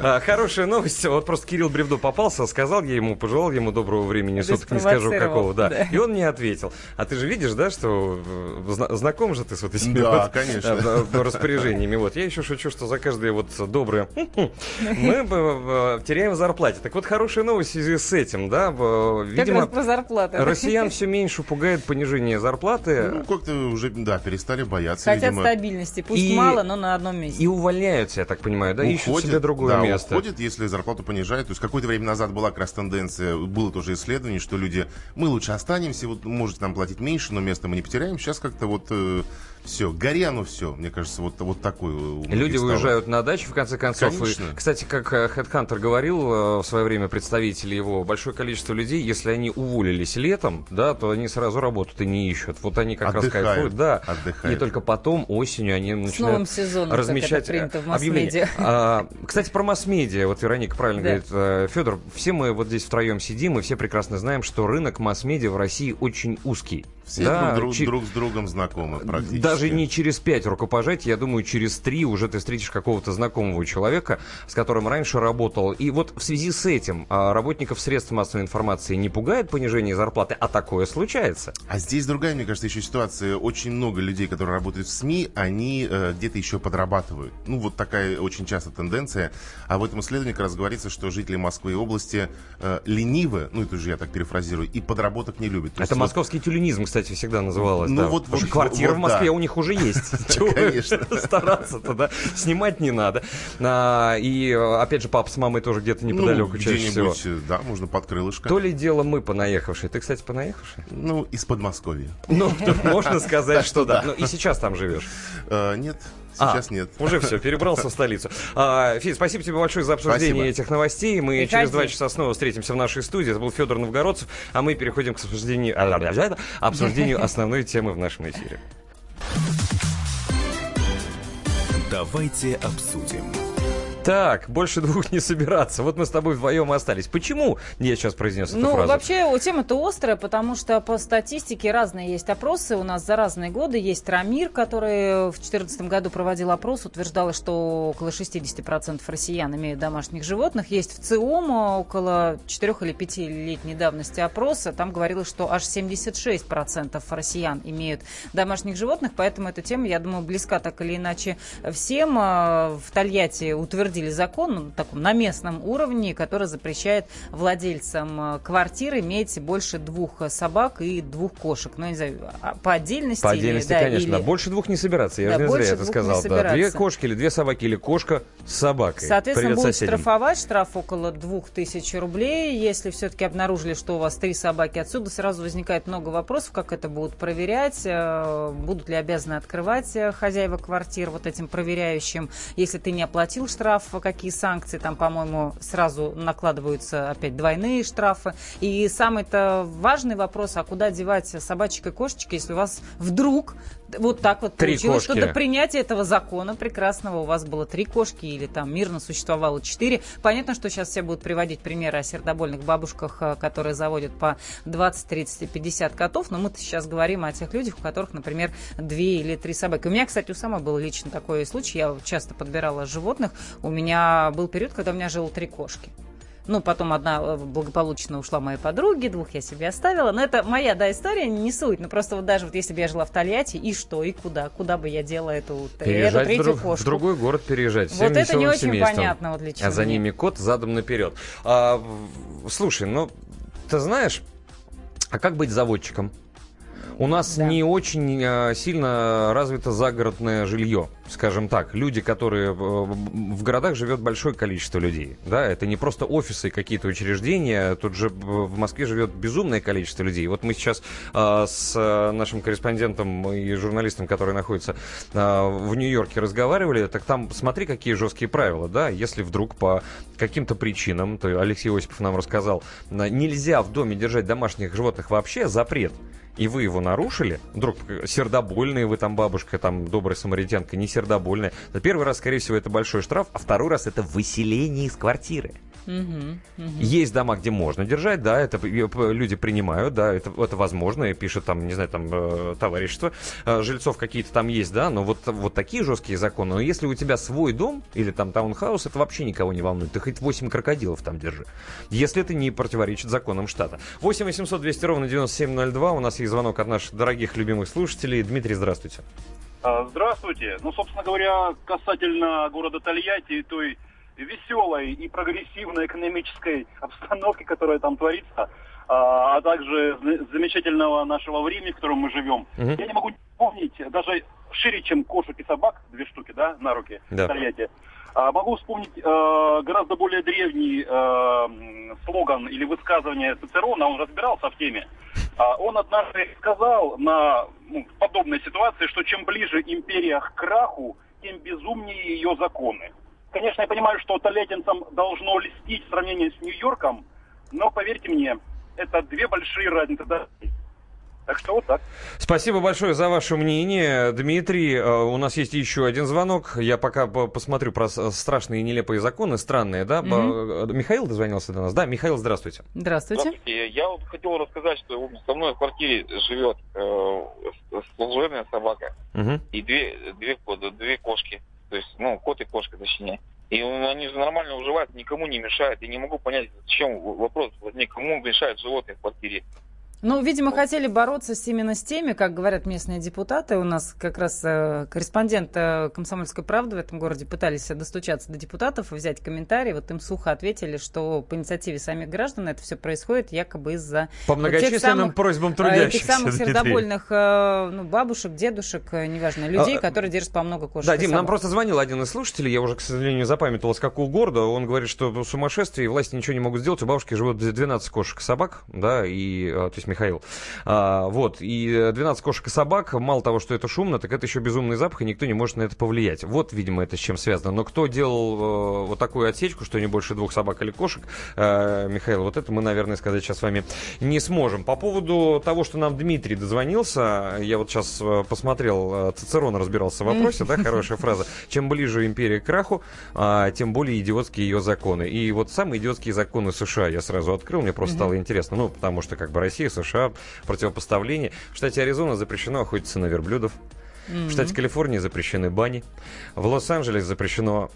А, Хорошая новость. Вот просто Кирилл Бревдо попался, сказал я ему, пожелал ему доброго времени суток, не скажу какого, да. И он не ответил. А ты же видишь, да, что э, зна- знаком же ты с вот этими Да, вот, конечно. э, распоряжениями. Вот. Я еще шучу, что за каждое вот доброе мы теряем в зарплате. Так вот, хорошая новость в связи с этим, да. э, Как Видимо, зарплаты. россиян (laughs) все меньше пугает понижение зарплаты. Ну, как-то уже, да, перестали бояться, Хотят видимо. стабильности. Пусть И- мало, но на одном месте. И увольняются, я так понимаю, да, ищут Уходят, себе другое да, место. уходят, если зарплату понижают. То есть какое-то время назад была как раз тенденция, было тоже исследование, что люди, мы лучше останемся, вот можете нам платить меньше, но место мы не потеряем. Сейчас как-то вот э, все, гори оно все. Мне кажется, вот, вот такой у Люди стало. уезжают на дачу, в конце концов. Конечно. И, кстати, как э, Headhunter говорил э, в свое время, представители его, большое количество людей, если они уволились летом, да, то они сразу работают и не ищут. Вот они как раз Отдыхают. кайфуют, да. Отдыхают. И только потом, осенью, они новым начинают сезоном, как размещать это принято в э, объявления. масс-медиа. А, Кстати, про масс-медиа. Вот Вероника правильно Да. говорит. Федор, все мы вот здесь втроем сидим, и все прекрасно знаем, что рынок масс-медиа в России очень узкий. Все Да, друг, друг- друг с другом знакомы практически. даже не через пять рукопожатий, я думаю, через три уже ты встретишь какого-то знакомого человека, с которым раньше работал. И вот в связи с этим а, работников средств массовой информации не пугает понижение зарплаты, а такое случается. А здесь другая, мне кажется, еще ситуация. Очень много людей, которые работают в СМИ, они э, где-то еще подрабатывают. Ну, вот такая очень часто тенденция. А в этом исследовании как раз говорится, что жители Москвы и области э, ленивы, ну, это уже я так перефразирую, и подработок не любят. То есть Это вот- московский тюленизм, кстати, всегда называлось. Ну да. вот- Потому вот- что квартира вот в Москве да. у них уже есть. (laughs) Чего Конечно. (laughs) стараться-то, да? Снимать не надо. А, И, опять же, папа с мамой тоже где-то неподалеку ну, чаще всего. э, да, можно под крылышко. То ли дело мы понаехавшие. Ты, кстати, понаехавший? Ну, из Подмосковья. Ну, (laughs) можно сказать, что да. Ну, и сейчас там живешь. Э, А, сейчас нет. Уже все, (laughs) перебрался в столицу. А, Федь, спасибо тебе большое за обсуждение Спасибо. этих новостей. Мы Приходи. через два часа снова встретимся в нашей студии. Это был Федор Новгородцев, а мы переходим к обсуждению, обсуждению (laughs) основной темы в нашем эфире. Давайте обсудим. Так, больше двух не собираться. Вот мы с тобой вдвоем и остались. Почему я сейчас произнес эту Ну, фразу? вообще, у тема-то острая, потому что по статистике разные есть опросы. У нас за разные годы есть Рамир, который в 2014 году проводил опрос, утверждала, что около 60% россиян имеют домашних животных. Есть в ЦИОМ около 4 или 5-летней давности опроса. Там говорилось, что аж 76% россиян имеют домашних животных, поэтому эта тема, я думаю, близка так или иначе всем. А, В Тольятти утвердили закон ну, таком, на местном уровне, который запрещает владельцам э, квартир иметь больше двух э, собак и двух кошек. Ну, не знаю, а по отдельности. По или, отдельности, да, конечно. или-. Больше двух не собираться. Я Да, же не зря это двух сказал. Да. Две кошки или две собаки, или кошка с собакой. Соответственно, Привет будут соседям. штрафовать. Штраф около 2000 рублей. Если все-таки обнаружили, что у вас три собаки отсюда, сразу возникает много вопросов, как это будут проверять, э, будут ли обязаны открывать хозяева квартир вот этим проверяющим. Если ты не оплатил штраф, какие санкции, там, по-моему, сразу накладываются опять двойные штрафы. И самый-то важный вопрос, а куда девать собачек и кошечек, если у вас вдруг вот так вот Три получилось, что кошки. до принятия этого закона прекрасного у вас было три кошки или там мирно существовало четыре. Понятно, что сейчас все будут приводить примеры о сердобольных бабушках, э, которые заводят по 20, 30 и 50 котов, но мы-то сейчас говорим о тех людях, у которых, например, две или три собаки. У меня, кстати, у самой был лично такой случай, я часто подбирала животных, у меня был период, когда у меня жило три кошки. Ну, потом одна э, благополучно ушла моей подруге, двух я себе оставила. Но это моя, да, история, не суть. Ну, просто вот даже вот если бы я жила в Тольятти, и что, и куда? Куда бы я делала эту, эту Переезжать в, третью друг- кошку? в другой город переезжать. Вот это не очень семейством. понятно вот для чего А за ними кот задом наперед. А, слушай, ну, ты знаешь, а как быть заводчиком? У нас не очень э, сильно развито загородное жилье, скажем так. Люди, которые... э, В городах живет большое количество людей. Да? Это не просто офисы и какие-то учреждения. Тут же в Москве живет безумное количество людей. Вот мы сейчас э, с э, нашим корреспондентом и журналистом, который находится э, в Нью-Йорке, разговаривали. Так там смотри, какие жесткие правила. Да? Если вдруг по каким-то причинам, то Алексей Осипов нам рассказал, э, нельзя в доме держать домашних животных вообще, запрет и вы его нарушили, вдруг сердобольные вы там бабушка, там добрая самаритянка, не сердобольная, то первый раз, скорее всего, это большой штраф, а второй раз это выселение из квартиры. Мгм, мгм. Есть дома, где можно держать, да, это люди принимают, да, это, это возможно, и пишет там, не знаю, там э, товарищество, э, жильцов какие-то там есть, да, но вот, вот такие жесткие законы, но если у тебя свой дом или там таунхаус, это вообще никого не волнует, ты хоть 8 крокодилов там держи, если это не противоречит законам штата. 8 800 200 ровно 9702, у нас есть звонок от наших дорогих любимых слушателей. Дмитрий, здравствуйте. А, Здравствуйте. Ну, собственно говоря, касательно города Тольятти и той веселой и прогрессивной экономической обстановки, которая там творится, а а также замечательного нашего времени, в котором мы живем. Мгм. Я не могу вспомнить, даже шире, чем кошек и собак, две штуки, да, на руки Да. в Тольятти. А, могу вспомнить э, гораздо более древний э, слоган или высказывание Цицерона, он разбирался в теме. А, он однажды сказал на ну, подобной ситуации, что чем ближе империя к краху, тем безумнее ее законы. Конечно, я понимаю, что тольяттинцам должно льстить сравнение с Нью-Йорком, но поверьте мне, это две большие разницы. да. Так что вот так. Спасибо большое за ваше мнение. Дмитрий, э, у нас есть еще один звонок. Я пока по- посмотрю про страшные и нелепые законы, странные, да? Э, Михаил дозвонился до нас? Да, Михаил, здравствуйте. Здравствуйте. Я вот хотел рассказать, что со мной в квартире живет э, служебная собака Мгм. и две, две, две кошки. То есть, ну, кот и кошка, точнее. И он- они же нормально уживают, никому не мешают. И не могу понять, зачем вопрос возник, кому мешают животные в квартире. Ну, видимо, хотели бороться именно с теми, как говорят местные депутаты. У нас как раз э, корреспондент э, «Комсомольской правды» в этом городе пытались достучаться до депутатов и взять комментарии. Вот им сухо ответили, что по инициативе самих граждан это все происходит якобы из-за По тех многочисленным самых, просьбам э, трудящихся, Этих самых Дмитрий. сердобольных ну, бабушек, дедушек, неважно, людей, А, которые держат по много кошек Да, Дим, нам просто звонил один из слушателей, я уже, к сожалению, запамятовал, с какого города. Он говорит, что сумасшествие, и власти ничего не могут сделать. У бабушки живут 12 кошек и собак, да, и, э, то есть Михаил. А, вот, и э, 12 кошек и собак, мало того, что это шумно, так это еще безумный запах, и никто не может на это повлиять. Вот, видимо, это с чем связано. Но кто делал э, вот такую отсечку, что не больше двух собак или кошек, э, Михаил, вот это мы, наверное, сказать сейчас с вами не сможем. По поводу того, что нам Дмитрий дозвонился, я вот сейчас э, посмотрел, э, Цицерон разбирался в вопросе, да, хорошая фраза. Чем ближе империя к краху, а, тем более идиотские ее законы. И вот самые идиотские законы США я сразу открыл, мне просто стало интересно. Ну, потому что как бы Россия, США, противопоставление. В штате Аризона запрещено охотиться на верблюдов. В штате Калифорния запрещены бани. В Лос-Анджелес запрещено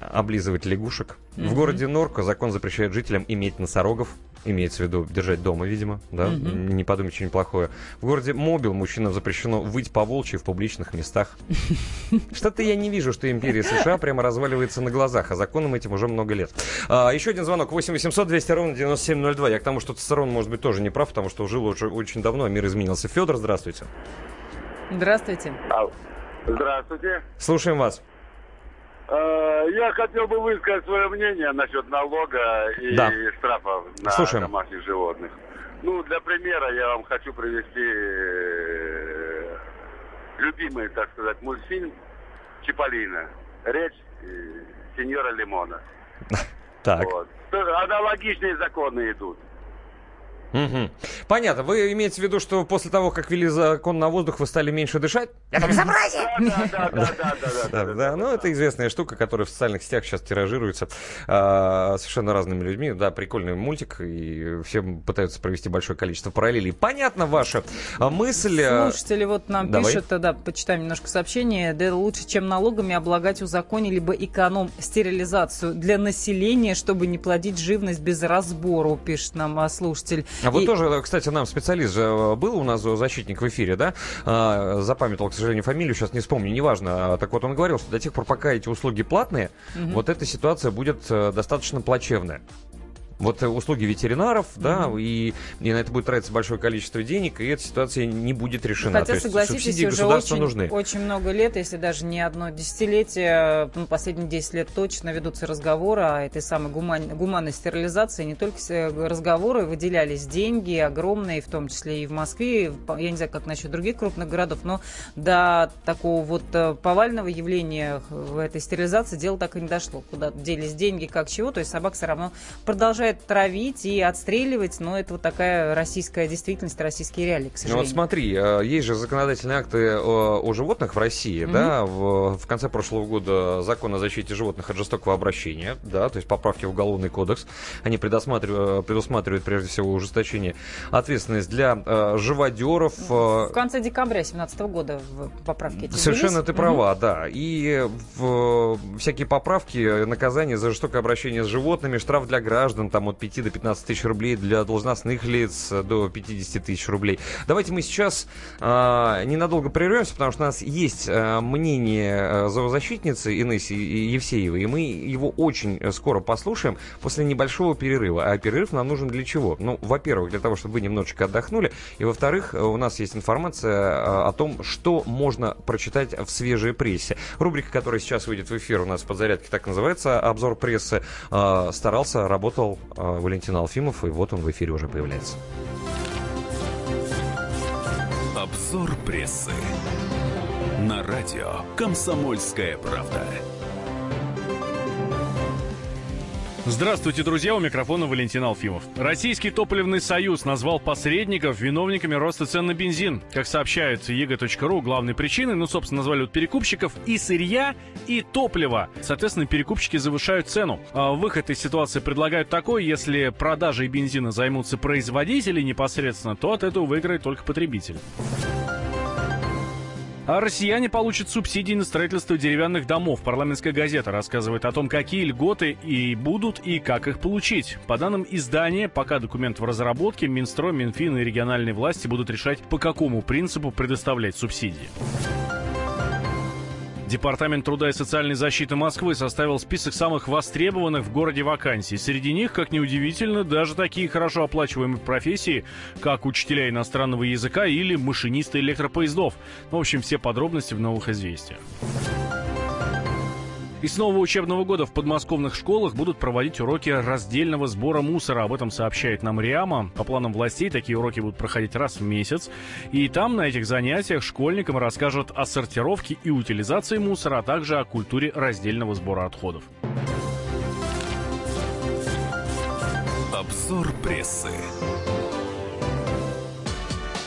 облизывать лягушек. В Мгм. городе Норко закон запрещает жителям иметь носорогов. Имеется в виду держать дома, видимо, да, Мгм. не подумать что-нибудь плохое. В городе Мобил мужчинам запрещено выть по волчьи в публичных местах. (laughs) Что-то я не вижу, что империя США прямо разваливается на глазах, а законом этим уже много лет. А, еще один звонок. 8 800 200 ровно 9702. Я к тому, что Цицерон, может быть, тоже не прав, потому что жил уже очень давно, а мир изменился. Федор, здравствуйте. Здравствуйте. Здравствуйте. Слушаем вас. Э, Я хотел бы высказать свое мнение насчет налога и Да. штрафов на Слушаем. домашних животных. Ну, для примера я вам хочу привести э, любимый, так сказать, мультфильм Чиполлино. Речь э, сеньора Лимона. (laughs) Так. Вот. Аналогичные законы идут. Мгм. Понятно. Вы имеете в виду, что после того, как ввели закон на воздух, вы стали меньше дышать? Это (laughs) безобразие! Да, да, да, да, да, Да, да, ну это известная штука, которая в социальных сетях сейчас тиражируется а, совершенно разными людьми. Да, прикольный мультик, и все пытаются провести большое количество параллелей. Понятна ваша мысль. а, Слушатели вот нам пишут, да, почитаем немножко сообщение, да лучше, чем налогами облагать узаконить либо эконом-стерилизацию для населения, чтобы не плодить живность без разбору, пишет нам а, слушатель. А вот И- тоже, кстати, нам специалист же э, был у нас защитник в эфире, да? А, запамятовал, к сожалению, фамилию, сейчас не вспомню, неважно. А, Так вот, он говорил, что до тех пор, пока эти услуги платные, Мгм. вот эта ситуация будет э, достаточно плачевная. Вот э, услуги ветеринаров, да, и, и на это будет тратиться большое количество денег, и эта ситуация не будет решена. Хотя, То согласитесь, субсидии уже очень, нужны. очень много лет, если даже не одно десятилетие, ну, последние 10 лет точно ведутся разговоры о этой самой гуман- гуманной стерилизации. Не только с- разговоры, выделялись деньги огромные, в том числе и в Москве. Я не знаю, как насчет других крупных городов, но до такого вот э, повального явления в этой стерилизации дело так и не дошло. Куда делись деньги, как чего. То есть собак все равно продолжает травить и отстреливать, но это вот такая российская действительность, российские реалии, к Ну сожалению. вот смотри, э, есть же законодательные акты э, о животных в России, Мгм. да, в, в конце прошлого года закон о защите животных от жестокого обращения, да, то есть поправки в уголовный кодекс, они предусматривают, предусматривают прежде всего ужесточение ответственность для э, живодеров. э, В конце декабря 2017 года в поправке эти Совершенно ты права, да. И в, всякие поправки, наказания за жестокое обращение с животными, штраф для граждан там от 5 до 15 тысяч рублей, для должностных лиц э, до 50 тысяч рублей. Давайте мы сейчас а, ненадолго прервемся, потому что у нас есть а, мнение зоозащитницы Инессы Евсеевой, и мы его очень э, скоро послушаем после небольшого перерыва. А перерыв нам нужен для чего? Ну, во-первых, для того, чтобы вы немножечко отдохнули, и во-вторых, э, у нас есть информация а, о том, что можно прочитать в свежей прессе. Рубрика, которая сейчас выйдет в эфир у нас под зарядке, так называется, обзор прессы. Старался, работал Валентин Алфимов, и вот он в эфире уже появляется. Обзор прессы. На радио «Комсомольская правда». Здравствуйте, друзья, у микрофона Валентин Алфимов. Российский топливный союз назвал посредников виновниками роста цен на бензин. Как сообщает ЕГЭ.ру, главной причиной, ну, собственно, назвали вот перекупщиков и сырья, и топлива. Соответственно, перекупщики завышают цену. А выход из ситуации предлагают такой, если продажей бензина займутся производители непосредственно, то от этого выиграет только потребитель. А россияне получат субсидии на строительство деревянных домов. Парламентская газета рассказывает о том, какие льготы и будут, и как их получить. По данным издания, пока документ в разработке, Минстрой, Минфин и региональные власти будут решать, по какому принципу предоставлять субсидии. Департамент труда и социальной защиты Москвы составил список самых востребованных в городе вакансий. Среди них, как ни удивительно, даже такие хорошо оплачиваемые профессии, как учителя иностранного языка или машинисты электропоездов. В общем, все подробности в новых известиях. И с нового учебного года в подмосковных школах будут проводить уроки раздельного сбора мусора. Об этом сообщает нам РИАМа. По планам властей такие уроки будут проходить раз в месяц. И там, на этих занятиях, школьникам расскажут о сортировке и утилизации мусора, а также о культуре раздельного сбора отходов. Обзор прессы.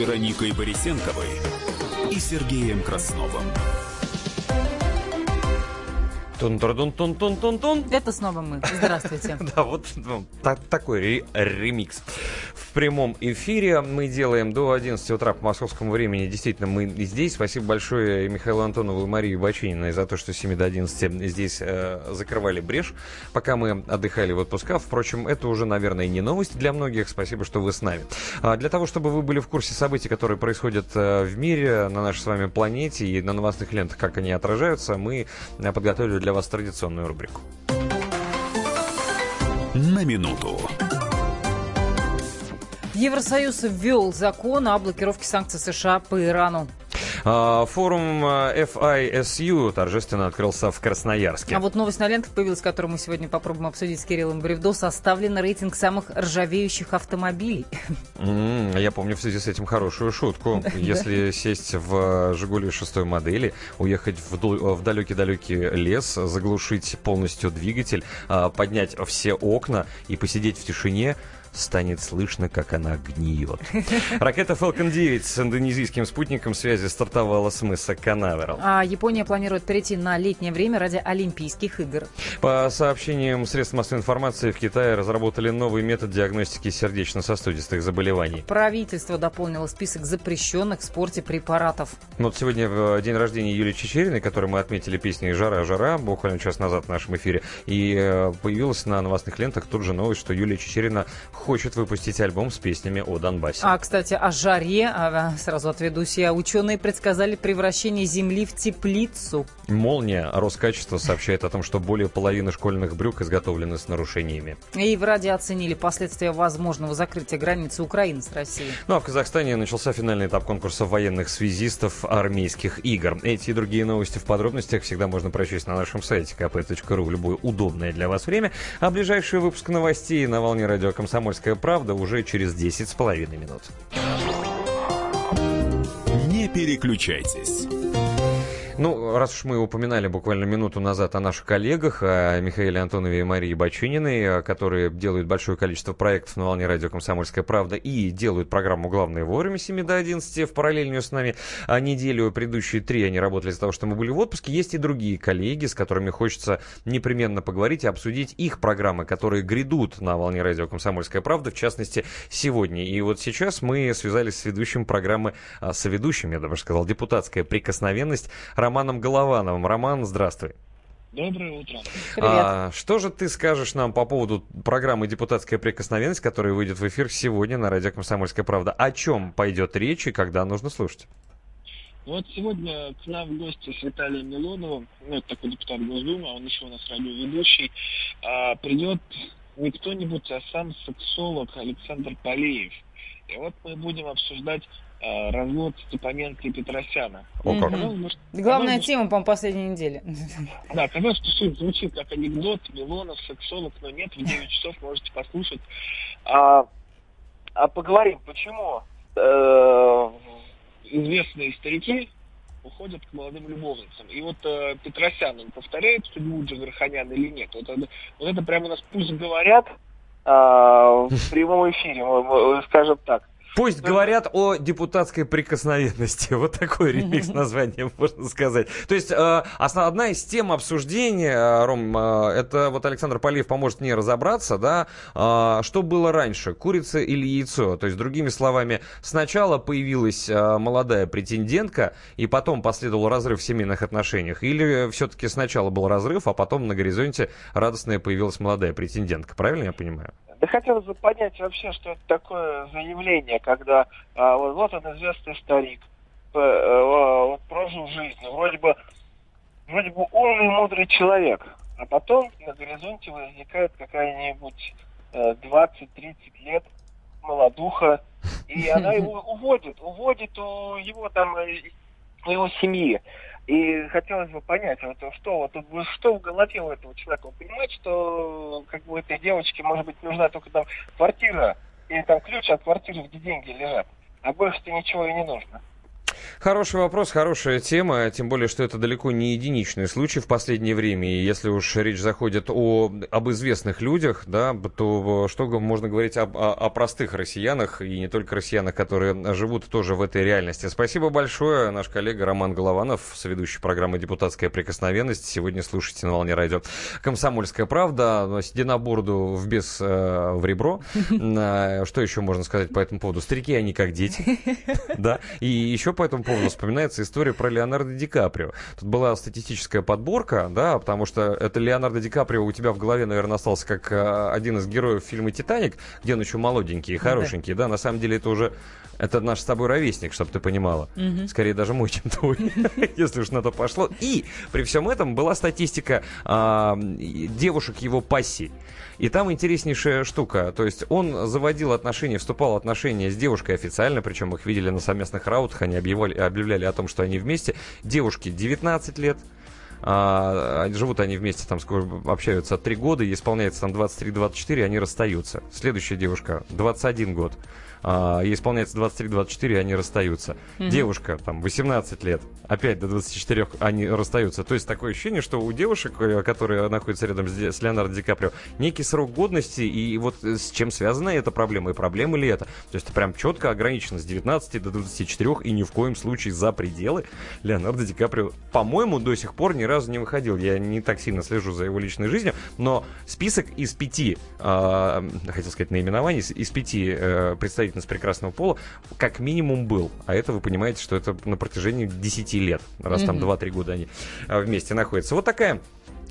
Вероникой Борисенковой и Сергеем Красновым. Тун-тун-тун-тун-тун-тун. Это снова мы. Здравствуйте. (laughs) Да, вот ну, та- такой ре- ремикс. В прямом эфире мы делаем до 11 утра по московскому времени. Действительно, мы здесь. Спасибо большое Михаилу Антонову и Марии Бачининой за то, что с 7 до 11 здесь э, закрывали брешь, пока мы отдыхали в отпусках. Впрочем, это уже, наверное, не новость для многих. Спасибо, что вы с нами. А для того, чтобы вы были в курсе событий, которые происходят э, в мире, на нашей с вами планете и на новостных лентах, как они отражаются, мы э, подготовили для вас традиционную рубрику. На минуту. Евросоюз ввел закон о блокировке санкций США по Ирану. А, Форум э, FISU торжественно открылся в Красноярске. А вот новость на лентах появилась, которую мы сегодня попробуем обсудить с Кириллом Бревдо. Составлен рейтинг самых ржавеющих автомобилей. Я помню в связи с этим хорошую шутку. (laughs) Если сесть в «Жигули» шестой модели, уехать в далекий-далекий лес, заглушить полностью двигатель, а, поднять все окна и посидеть в тишине, станет слышно, как она гниет. Ракета Falcon 9 с индонезийским спутником связи стартовала с мыса Канаверал. А Япония планирует перейти на летнее время ради Олимпийских игр. По сообщениям средств массовой информации, в Китае разработали новый метод диагностики сердечно-сосудистых заболеваний. Правительство дополнило список запрещенных в спорте препаратов. Ну, Вот сегодня в день рождения Юлии Чечериной, который мы отметили песней «Жара, жара» буквально час назад в нашем эфире. И э, появилась на новостных лентах тут же новость, что Юлия Чечерина хочет выпустить альбом с песнями о Донбассе. А, кстати, о жаре, а, сразу отведусь я, ученые предсказали превращение Земли в теплицу. Молния Роскачество сообщает о том, что более половины школьных брюк изготовлены с нарушениями. И в Раде оценили последствия возможного закрытия границы Украины с Россией. Ну а в Казахстане начался финальный этап конкурса военных связистов армейских игр. Эти и другие новости в подробностях всегда можно прочесть на нашем сайте kp.ru в любое удобное для вас время. А ближайший выпуск новостей на волне радио «Комсомольская правда» уже через 10 с половиной минут. Не переключайтесь. Ну, раз уж мы упоминали буквально минуту назад о наших коллегах, о Михаиле Антонове и Марии Бачининой, э, которые делают большое количество проектов на волне радио «Комсомольская правда» и делают программу «Главное вовремя» с 7 до 11 в параллельную с нами а неделю. Предыдущие три они работали из-за того, что мы были в отпуске. Есть и другие коллеги, с которыми хочется непременно поговорить и обсудить их программы, которые грядут на волне радио «Комсомольская правда», в частности, сегодня. И вот сейчас мы связались с ведущим программы, а, соведущим, я даже сказал, «Депутатская прикосновенность» Романом Головановым. Роман, здравствуй. Доброе утро. А, что же ты скажешь нам по поводу программы «Депутатская прикосновенность», которая выйдет в эфир сегодня на радио «Комсомольская правда»? О чем пойдет речь и когда нужно слушать? Вот сегодня к нам в гости с Виталием Милоновым, ну, это такой депутат Госдумы, а он еще у нас радиоведущий, а, придет не кто-нибудь, а сам сексолог Александр Полеев. И вот мы будем обсуждать развод Степаненко и Петросяна. О, как. Казалось что- Главная казалось тема, по-моему, последней недели. (laughs) Да, казалось, что все звучит как анекдот, Милонов, сексолог, но нет, в 9 часов можете послушать. А, а поговорим, почему э, известные старики уходят к молодым любовницам. И вот э, Петросян, он повторяет судьбу Джигарханяна или нет? Вот это, вот это прямо у нас пусть говорят а, в (laughs) прямом эфире, скажем так. Пусть говорят о депутатской прикосновенности. (laughs) Вот такой ремикс (laughs) названия можно сказать. То есть э, одна из тем обсуждения, э, Ром, э, это вот Александр Полиев поможет мне разобраться, да, э, что было раньше, курица или яйцо. То есть, другими словами, сначала появилась э, молодая претендентка, и потом последовал разрыв в семейных отношениях. Или все-таки сначала был разрыв, а потом на горизонте радостная появилась молодая претендентка. Правильно я понимаю? Да хотелось бы понять вообще, что это такое заявление, когда а, вот, вот он известный старик, э, вот прожил жизнь, вроде бы, вроде бы умный, мудрый человек, а потом на горизонте возникает какая-нибудь э, 20-30 лет молодуха, и она (laughs) его уводит, уводит у его там, э, у его семьи. И хотелось бы понять, вот что вот что в голове у этого человека. Он понимает, что как бы этой девочке может быть нужна только там квартира или там ключ от квартиры, где деньги лежат. А больше-то ничего и не нужно. Хороший вопрос, хорошая тема, тем более, что это далеко не единичный случай в последнее время. И если уж речь заходит о, об известных людях, да, то что г- можно говорить об- о, о простых россиянах, и не только россиянах, которые живут тоже в этой реальности. Спасибо большое, наш коллега Роман Голованов, соведущий программы «Депутатская прикосновенность». Сегодня слушайте на волне радио «Комсомольская правда». Седина бороду в без э, в ребро. А, (laughs) Что еще можно сказать по этому поводу? Старики, они как дети. (laughs) Да. И еще по этому поводу вспоминается история про Леонардо Ди Каприо. Тут была статистическая подборка, да, потому что это Леонардо Ди Каприо у тебя в голове, наверное, остался как э, один из героев фильма «Титаник», где он еще молоденький и хорошенький, да, на самом деле это уже это наш с тобой ровесник, чтобы ты понимала. Мгм. Скорее даже мой, (laughs) чем твой, (laughs) если уж на то пошло. И при всем этом была статистика а, девушек его пассий. И там интереснейшая штука. То есть он заводил отношения, вступал в отношения с девушкой официально, причем их видели на совместных раутах, они объявляли, объявляли о том, что они вместе. Девушке 19 лет, а, живут они вместе, там общаются 3 года, исполняется там 23-24, они расстаются. Следующая девушка 21 год. А, ей исполняется 23-24, они расстаются. Мгм. Девушка, там, 18 лет, опять до 24 они расстаются. То есть такое ощущение, что у девушек, э, которые находятся рядом с, с Леонардо Ди Каприо, некий срок годности, и вот э, с чем связана эта проблема, и проблема ли это? То есть это прям четко ограничено с 19 до 24, и ни в коем случае за пределы Леонардо Ди Каприо, по-моему, до сих пор ни разу не выходил. Я не так сильно слежу за его личной жизнью, но список из пяти, а, хотел сказать наименований, из- пяти э, представительниц прекрасного пола как минимум был. А это вы понимаете, что это на протяжении 10 лет, раз там Мгм. 2-3 года они а, вместе находятся. Вот такая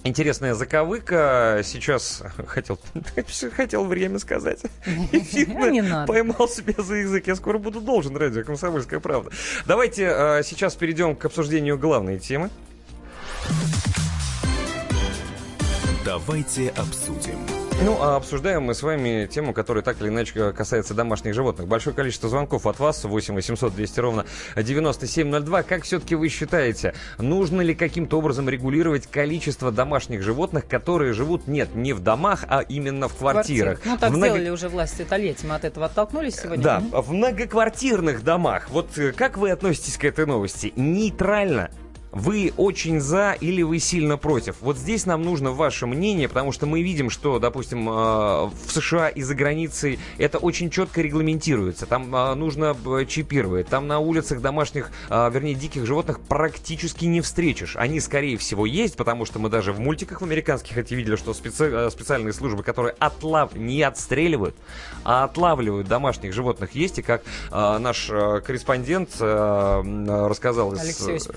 Интересная заковыка. Сейчас хотел, (laughs) хотел время сказать. (laughs) Надо. Поймал себя за язык. Я скоро буду должен, радио «Комсомольская правда». Давайте э, сейчас перейдем к обсуждению главной темы. Давайте обсудим. Ну, а обсуждаем мы с вами тему, которая так или иначе касается домашних животных. Большое количество звонков от вас, 8 800 200 ровно 9702. Как все-таки вы считаете, нужно ли каким-то образом регулировать количество домашних животных, которые живут, нет, не в домах, а именно в квартирах? Ну, так В много- сделали уже власти Тольятти. Мы от этого оттолкнулись сегодня. Да, в многоквартирных домах. Вот э, как вы относитесь к этой новости? Нейтрально? Вы очень за или вы сильно против? Вот здесь нам нужно ваше мнение, потому что мы видим, что, допустим, э, в США и за границей это очень четко регламентируется. Там э, нужно э, чипировать. Там на улицах домашних, вернее, диких животных практически не встретишь. Они, скорее всего, есть, потому что мы даже в мультиках в американских эти видели, что специ- специальные службы, которые отлав... не отстреливают, а отлавливают домашних животных, есть. И как наш корреспондент рассказал из-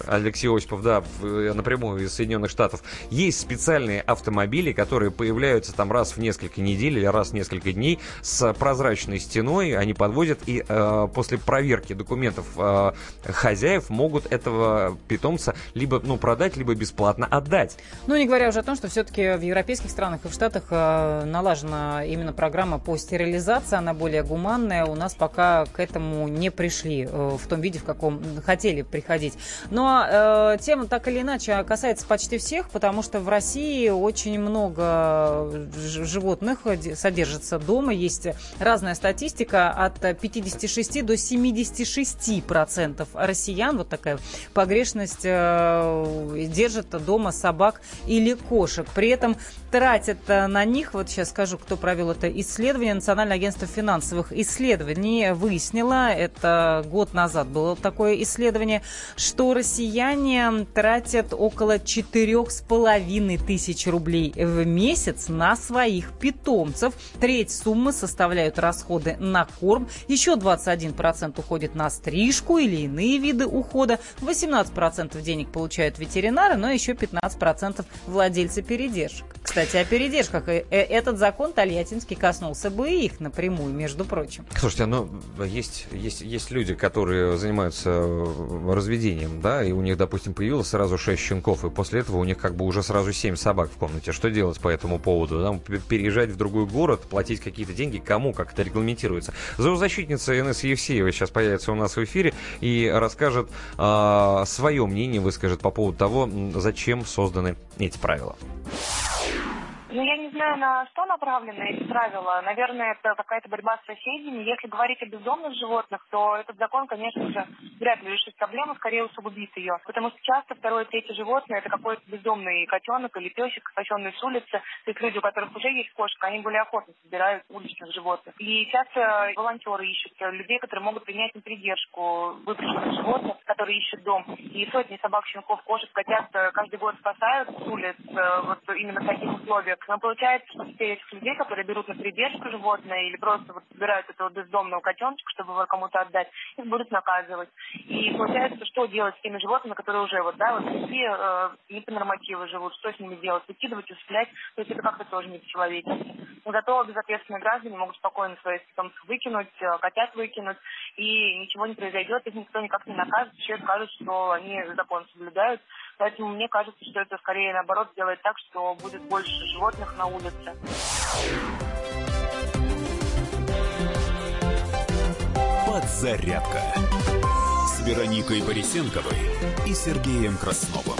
Алексей Осипов. Осипов, да, э, напрямую из Соединенных Штатов. Есть специальные автомобили, которые появляются там раз в несколько недель или раз в несколько дней с прозрачной стеной. Они подвозят и э, после проверки документов э, хозяев могут этого питомца либо ну, продать, либо бесплатно отдать. Ну, не говоря уже о том, что все-таки в европейских странах и в Штатах э, налажена именно программа по стерилизации, она более гуманная. У нас пока к этому не пришли э, в том виде, в каком хотели приходить. Но э, тема так или иначе касается почти всех, потому что в России очень много ж- животных э, содержится дома. Есть разная статистика от 56 до 76 процентов россиян. Вот такая погрешность э, держат дома собак или кошек. При этом тратят э, на них, вот сейчас скажу, кто провел это исследование, Национальное агентство финансовых исследований выяснило, это год назад было такое исследование, что россияне тратят около четырех с половиной тысяч рублей в месяц на своих питомцев. Треть суммы составляют расходы на корм, еще 21% уходит на стрижку или иные виды ухода, 18% денег получают ветеринары, но еще 15% владельцы передержек. Кстати, о передержках. Э, э, Этот закон Тольяттинский коснулся бы и их напрямую, между прочим. Слушайте, ну, есть, есть, есть люди, которые занимаются э, разведением, да, и у них, допустим, появилось сразу 6 щенков, и после этого у них как бы уже сразу 7 собак в комнате. Что делать по этому поводу? Там, переезжать в другой город, платить какие-то деньги, кому, как это регламентируется? Зоозащитница Инесса Евсеева сейчас появится у нас в эфире и расскажет свое мнение, выскажет по поводу того, зачем созданы эти правила. Ну, я не знаю, на что направлены эти правила. Наверное, это какая-то борьба с соседями. Если говорить о бездомных животных, то этот закон, конечно же, вряд ли решит проблему, скорее усугубит ее. Потому что часто второе, третье животное – это какой-то бездомный котенок или песик, спасенный с улицы. То есть люди, у которых уже есть кошка, они более охотно собирают уличных животных. И часто волонтеры ищут людей, которые могут принять на придержку выброшенных животных, которые ищут дом. И сотни собак, щенков, кошек, котят э, каждый год спасают с улиц э, вот именно в таких условиях. Но получается, что теперь этих людей, которые берут на придержку животное или просто вот собирают этого бездомного котеночка, чтобы его кому-то отдать, их будут наказывать. И получается, что делать с теми животными, которые уже вот, да, вот такие э, не по нормативу живут, что с ними делать? Выкидывать, усыплять, то есть это как-то тоже не по-человечески. Но зато безответственные граждане могут спокойно своих питомцев выкинуть, э, котят выкинуть, и ничего не произойдет, их никто никак не накажет, еще скажут, что они закон соблюдают. Поэтому мне кажется, что это скорее наоборот сделает так, что будет больше животных на улице. Подзарядка с Вероникой Борисенковой и Сергеем Красновым.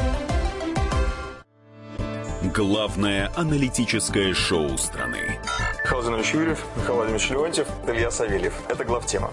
Главное аналитическое шоу страны. Михаил Владимирович Юрьев, Михаил Владимирович Леонтьев, Илья Савельев. Это главтема.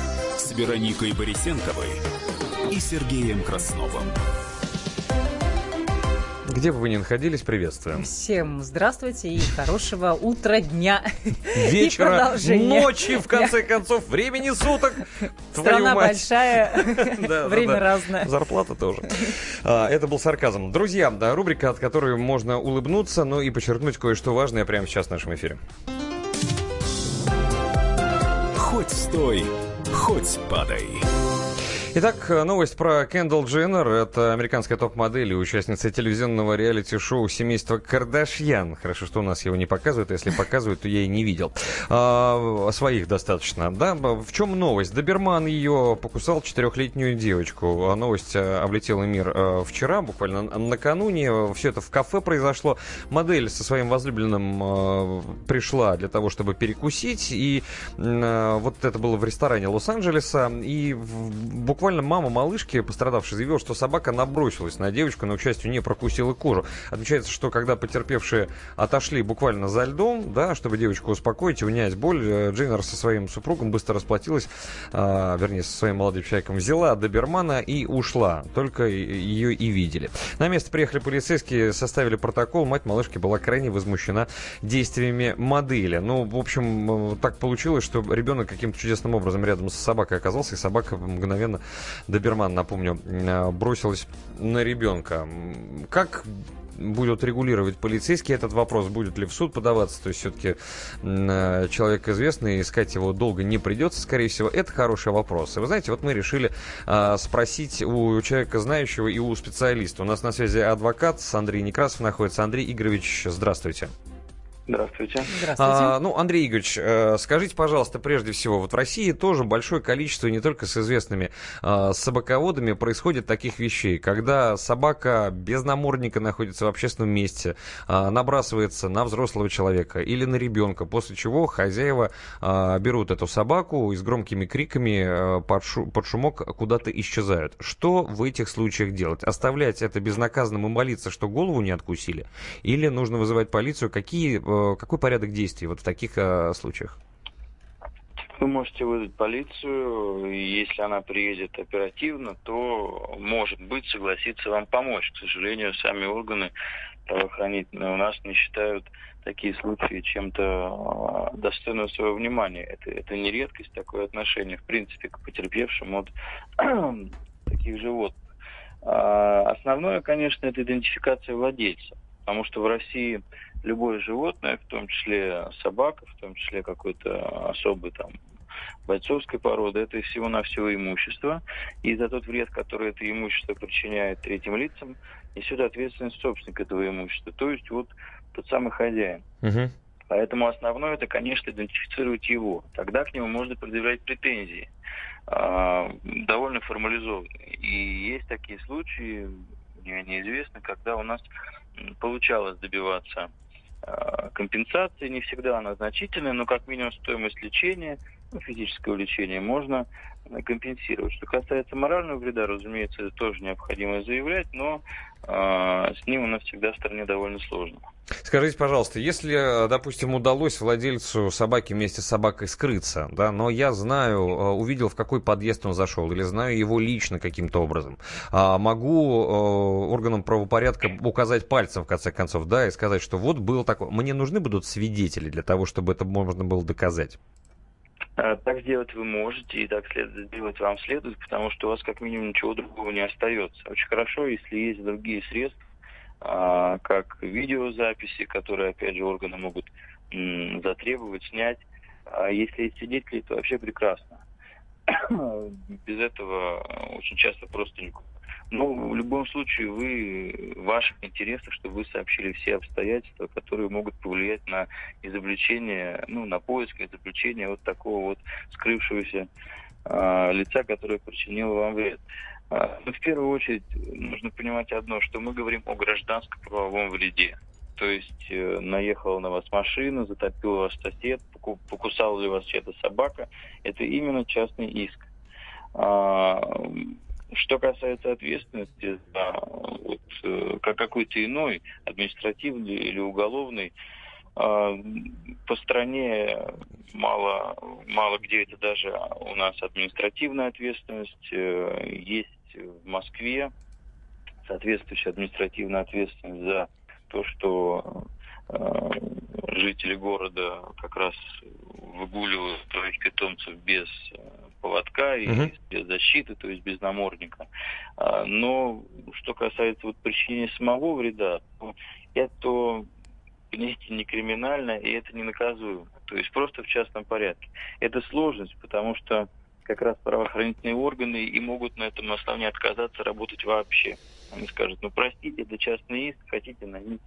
с Вероникой Борисенковой и Сергеем Красновым. Где бы вы ни находились, приветствуем. Всем здравствуйте и хорошего утра, дня Вечера, ночи, в конце концов, времени суток. (laughs) Страна большая, (laughs) Да, да, время да. разное. (laughs) Зарплата тоже. А, Это был сарказм. Друзья, да, рубрика, от которой можно улыбнуться, но и подчеркнуть кое-что важное прямо сейчас в нашем эфире. Хоть стой, хоть падай. Итак, новость про Кендалл Дженнер. Это американская топ-модель и участница телевизионного реалити-шоу семейства Кардашьян. Хорошо, что у нас его не показывают. А если показывают, то я и не видел. А, своих достаточно. Да? В чем новость? Доберман ее покусал четырехлетнюю девочку. А новость э, облетела мир э, вчера, буквально накануне. Все это в кафе произошло. Модель со своим возлюбленным э, пришла для того, чтобы перекусить. И вот это было в ресторане Лос-Анджелеса. И буквально буквально мама малышки, пострадавшей, заявила, что собака набросилась на девочку, но, к счастью, не прокусила кожу. Отмечается, что когда потерпевшие отошли буквально за льдом, да, чтобы девочку успокоить и унять боль, э, Джейнер со своим супругом быстро расплатилась, а, вернее, со своим молодым человеком, взяла добермана и ушла. Только ее и видели. На место приехали полицейские, составили протокол. Мать малышки была крайне возмущена действиями модели. Ну, в общем, э, так получилось, что ребенок каким-то чудесным образом рядом с собакой оказался, и собака мгновенно Доберман, напомню, э, бросилась на ребенка. Как будут регулировать полицейские этот вопрос, будет ли в суд подаваться, то есть все-таки э, человек известный, искать его долго не придется, скорее всего, это хороший вопрос. И вы знаете, вот мы решили э, спросить у человека знающего и у специалиста. У нас на связи адвокат Андрей Некрасов находится. Андрей Игоревич, здравствуйте. Здравствуйте. Здравствуйте. А, ну, Андрей Игоревич, э, скажите, пожалуйста, прежде всего, вот в России тоже большое количество, не только с известными э, собаководами, происходит таких вещей, когда собака без намордника находится в общественном месте, э, набрасывается на взрослого человека или на ребенка, после чего хозяева э, берут эту собаку и с громкими криками э, под, шу под шумок куда-то исчезают. Что в этих случаях делать? Оставлять это безнаказанным и молиться, что голову не откусили? Или нужно вызывать полицию? Какие Э, какой порядок действий вот в таких э, случаях? Вы можете вызвать полицию, и если она приедет оперативно, то, может быть, согласится вам помочь. К сожалению, сами органы правоохранительные у нас не считают такие случаи чем-то э, достойного своего внимания. Это, это не редкость, такое отношение, в принципе, к потерпевшим от (clears throat) таких животных. А основное, конечно, это идентификация владельца, потому что в России любое животное, в том числе собака, в том числе какой-то особый там бойцовской породы, это всего-навсего имущество. И за тот вред, который это имущество причиняет третьим лицам, несет ответственность собственник этого имущества, то есть вот тот самый хозяин. Угу. Поэтому основное это, конечно, идентифицировать его. Тогда к нему можно предъявлять претензии, э, довольно формализованные. И есть такие случаи, мне неизвестно, когда у нас получалось добиваться Э, компенсации, не всегда она значительная, но как минимум стоимость лечения, ну, физического лечения можно э, компенсировать. Что касается морального вреда, разумеется, это тоже необходимо заявлять, но э, с ним у нас всегда в стране довольно сложно. Скажите, пожалуйста, если, допустим, удалось владельцу собаки вместе с собакой скрыться, да, но я знаю, э, увидел, в какой подъезд он зашел, или знаю его лично каким-то образом, а могу э, органам правопорядка указать пальцем, в конце концов, да, и сказать, что вот был такой... Мне нужны будут свидетели для того, чтобы это можно было доказать? Э, так сделать вы можете, и так сделать вам следует, потому что у вас как минимум ничего другого не остается. Очень хорошо, если есть другие средства, а, как видеозаписи, которые, опять же, органы могут затребовать, снять. А если есть свидетели, то вообще прекрасно. (coughs) Без этого очень часто просто никуда. Но в любом случае вы в ваших интересах, чтобы вы сообщили все обстоятельства, которые могут повлиять на изобличение, ну, на поиск изобличения вот такого вот скрывшегося э, лица, которое причинило вам вред. А, ну, в первую очередь нужно понимать одно, что мы говорим о гражданско-правовом вреде. То есть э, наехала на вас машина, затопил вас сосед, покусала ли вас чья-то собака. Это именно частный иск. Что касается ответственности за вот, э, как какой-то иной административный или уголовный, а, по стране мало, мало где это даже у нас административная ответственность. Э, есть в Москве соответствующая административная ответственность за то, что э, жители города как раз выгуливают своих питомцев без э, поводка и угу. без защиты, то есть без намордника. А, но что касается вот причинения самого вреда, то это понятие не криминально и это не наказуемо. То есть просто в частном порядке. Это сложность, потому что как раз правоохранительные органы и могут на этом основании отказаться работать вообще. Они скажут, ну простите, это частный иск, хотите наймите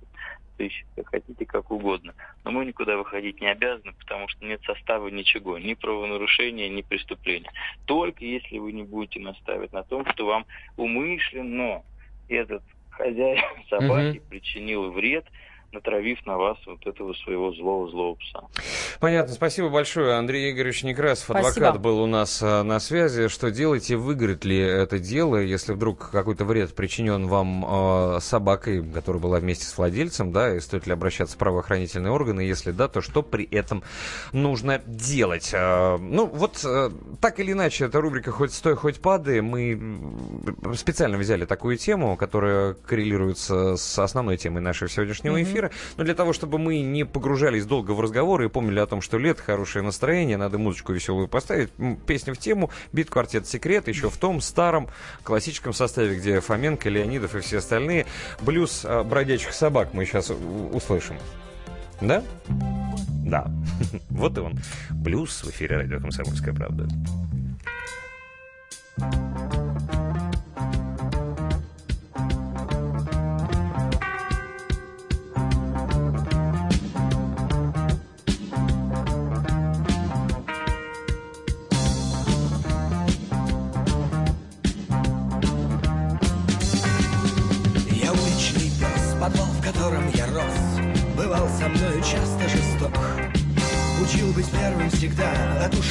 сыщика, хотите как угодно. Но мы никуда выходить не обязаны, потому что нет состава ничего, ни правонарушения, ни преступления. Только если вы не будете настаивать на том, что вам умышленно этот хозяин (laughs) собаки угу. причинил вред, натравив на вас вот этого своего злого-злого пса. Понятно. Спасибо большое. Андрей Игоревич Некрасов, Спасибо. адвокат, был у нас а, на связи. Что делаете? Выиграет ли это дело, если вдруг какой-то вред причинен вам э, собакой, которая была вместе с владельцем, да, и стоит ли обращаться в правоохранительные органы? Если да, то что при этом нужно делать? Э, ну, вот э, так или иначе, эта рубрика «Хоть стой, хоть падай». Мы специально взяли такую тему, которая коррелируется с основной темой нашего сегодняшнего mm-hmm. эфира эфира. Но для того, чтобы мы не погружались долго в разговоры и помнили о том, что лет хорошее настроение, надо музычку веселую поставить. Песня в тему, бит квартет «Секрет», еще в том старом классическом составе, где Фоменко, Леонидов и все остальные. Блюз а, бродячих собак мы сейчас услышим. Да? Да. (laughs) вот и он. Блюз в эфире радио «Комсомольская правда».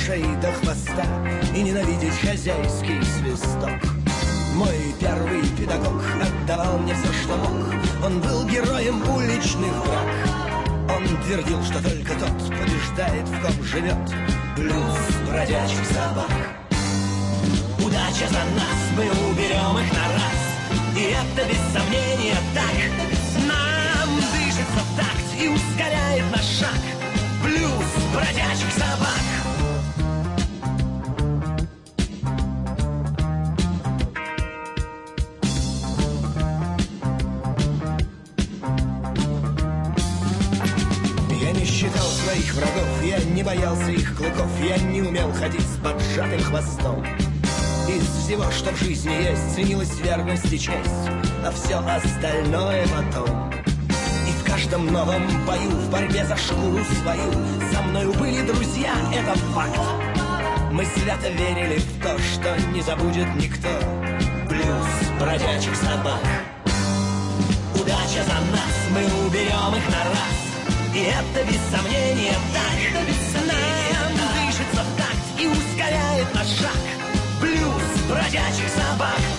Ушей до хвоста И ненавидеть хозяйский свисток. Мой первый педагог отдавал мне все, что мог. Он был героем уличных драк Он твердил, что только тот побеждает, в ком живет Блюз бродячих собак. Удача за нас, мы уберем их на раз. И это без сомнения так. Нам дышится в такт и ускоряет наш шаг Блюз бродячих собак не боялся их клыков, я не умел ходить с поджатым хвостом. Из всего, что в жизни есть, ценилась верность и честь, а все остальное потом. Каждом новом бою, в борьбе за шкуру свою, со мною были друзья, это факт. Мы свято верили в то, что не забудет никто. Блюз бродячих собак. Удача за нас, мы уберем их на раз. И это без сомнения так Нам дышится в такт и ускоряет наш шаг. Блюз бродячих собак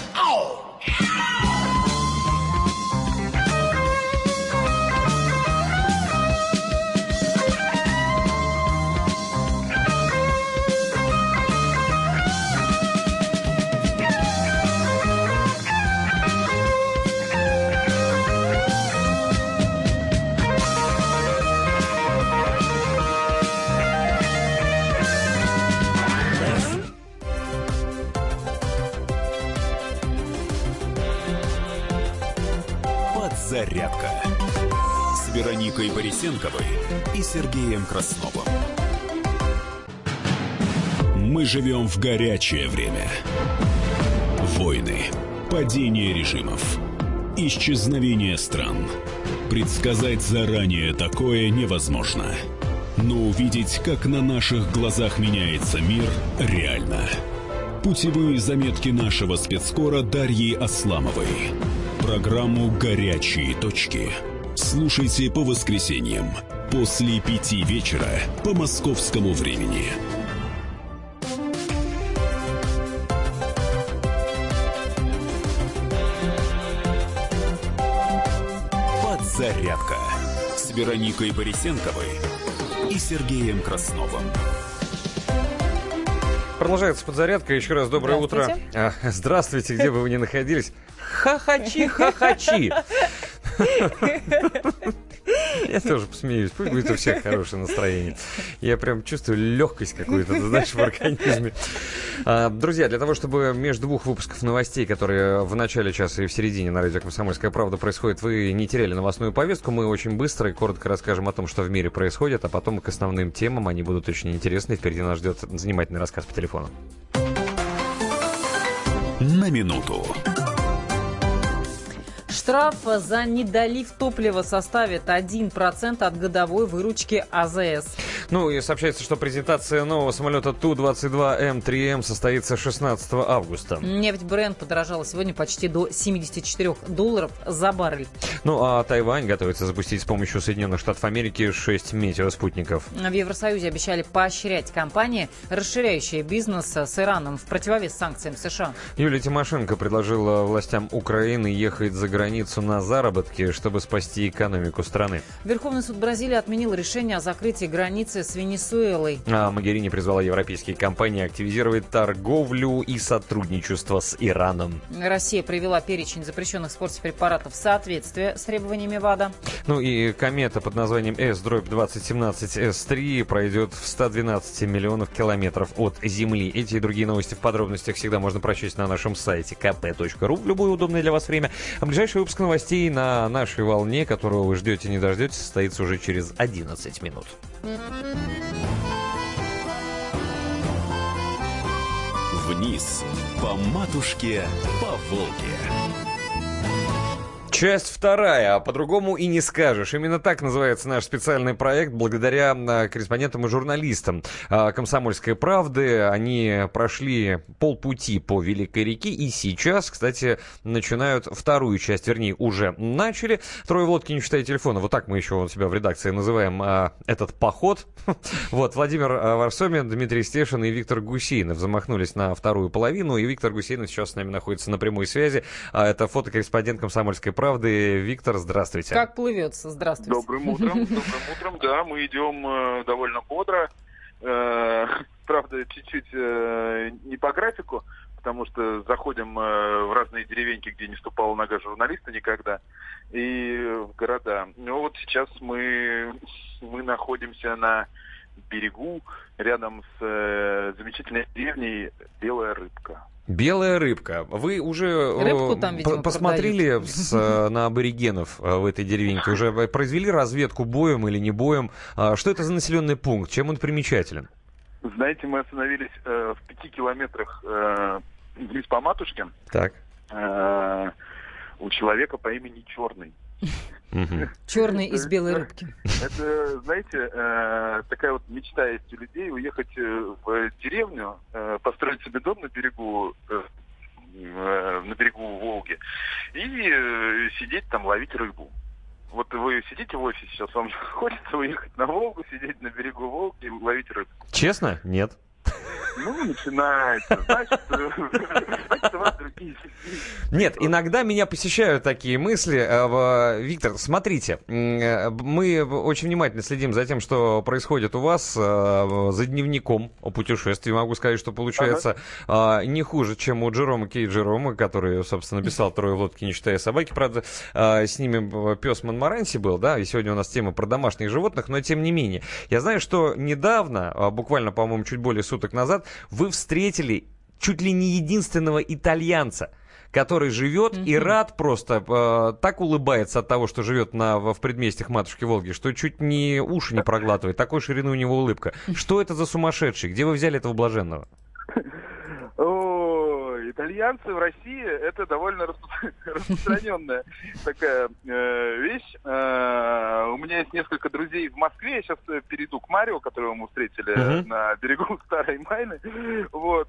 «Зарядка» с Вероникой Борисенковой и Сергеем Красновым. Мы живем в горячее время. Войны, падение режимов, исчезновение стран. Предсказать заранее такое невозможно. Но увидеть, как на наших глазах меняется мир, реально. Путевые заметки нашего спецкора Дарьи Асламовой – Программу «Горячие точки» слушайте по воскресеньям после пяти вечера по московскому времени. Подзарядка с Вероникой Борисенковой и Сергеем Красновым. Продолжается подзарядка. Еще раз доброе утро. А, здравствуйте, где бы вы ни находились. Хахачи, хахачи. (laughs) Я тоже посмеюсь. Пусть будет у всех хорошее настроение. Я прям чувствую легкость какую-то, знаешь, в организме. А, друзья, для того, чтобы между двух выпусков новостей, которые в начале часа и в середине на радио «Комсомольская правда» происходят, вы не теряли новостную повестку, мы очень быстро и коротко расскажем о том, что в мире происходит, а потом к основным темам они будут очень интересны. Впереди нас ждет занимательный рассказ по телефону. на минуту. Штраф за недолив топлива составит 1% от годовой выручки АЗС. Ну и сообщается, что презентация нового самолета Ту-22М3М состоится 16 августа. Нефть Бренд подорожала сегодня почти до 74 долларов за баррель. Ну а Тайвань готовится запустить с помощью Соединенных Штатов Америки 6 метеоспутников. В Евросоюзе обещали поощрять компании, расширяющие бизнес с Ираном в противовес санкциям США. Юлия Тимошенко предложила властям Украины ехать за границу на заработки, чтобы спасти экономику страны. Верховный суд Бразилии отменил решение о закрытии границы с Венесуэлой. А Магерини призвала европейские компании активизировать торговлю и сотрудничество с Ираном. Россия привела перечень запрещенных в спорте препаратов в соответствие с требованиями ВАДА. Ну и комета под названием S-2017-S3 пройдет в 112 миллионов километров от Земли. Эти и другие новости в подробностях всегда можно прочесть на нашем сайте kp.ru в любое удобное для вас время. А ближайший выпуск новостей на нашей волне, которого вы ждете не дождетесь, состоится уже через 11 минут. Вниз по матушке по Волге. Часть вторая, а по-другому и не скажешь. Именно так называется наш специальный проект, благодаря а, корреспондентам и журналистам а, «Комсомольской правды». Они прошли полпути по Великой реке и сейчас, кстати, начинают вторую часть, вернее, уже начали. Трое в лодке, не считая телефона. Вот так мы еще у себя в редакции называем а, этот поход. (laughs) Вот, Владимир Варсомин, Дмитрий Стешин и Виктор Гусейнов замахнулись на вторую половину. И Виктор Гусейнов сейчас с нами находится на прямой связи. Это фотокорреспондент «Комсомольской правды» правды». Виктор, здравствуйте. Как плывется? Здравствуйте. Добрым утром. Добрым утром. Да, мы идем э, довольно бодро. Э, правда, чуть-чуть э, не по графику, потому что заходим в разные деревеньки, где не ступала нога журналиста никогда, и в города. Ну вот сейчас мы, мы находимся на берегу, рядом с замечательной деревней Белая Рыбка. Белая рыбка. Вы уже Рыбку там, видимо, посмотрели с, на аборигенов э, в этой деревеньке? Уже произвели разведку боем или не боем? А Что это за населенный пункт? Чем он примечателен? Знаете, мы остановились э, в пяти километрах э, вниз по матушке. Так. Э, у человека по имени Черный. Черный из белой рыбки. Это, знаете, э, такая вот мечта есть у людей уехать э, в деревню, э, построить себе дом на берегу на берегу Волги и сидеть там ловить рыбу. Вот вы сидите в офисе, сейчас вам (laughs) хочется уехать на Волгу, сидеть на берегу Волги и ловить рыбу. Честно? Нет. Ну, начинается. Значит, значит, у вас другие Нет, иногда меня посещают такие мысли. Э, Виктор, смотрите, э, мы очень внимательно следим за тем, что происходит у вас э, за дневником о путешествии. Могу сказать, что получается ага. не хуже, чем у Джерома Кей Джерома, который, собственно, писал «Трое в лодке, не считая собаки». Правда, с ними пес Монмаранси был, да, и сегодня у нас тема про домашних животных, но тем не менее. Я знаю, что недавно, буквально, по-моему, чуть более суток назад, вы встретили чуть ли не единственного итальянца, который живет mm-hmm. и рад просто, э, так улыбается от того, что живет на, в предместьях Матушки Волги, что чуть не уши не проглатывает. Такой ширины у него улыбка. (laughs) Что это за сумасшедший? Где вы взяли этого блаженного? (laughs) итальянцы в России это довольно (laughs) распространенная такая э, вещь. Э, у меня есть несколько друзей в Москве. Я сейчас э, перейду к Марио, которого мы встретили на берегу (laughs) Старой Майны. Вот.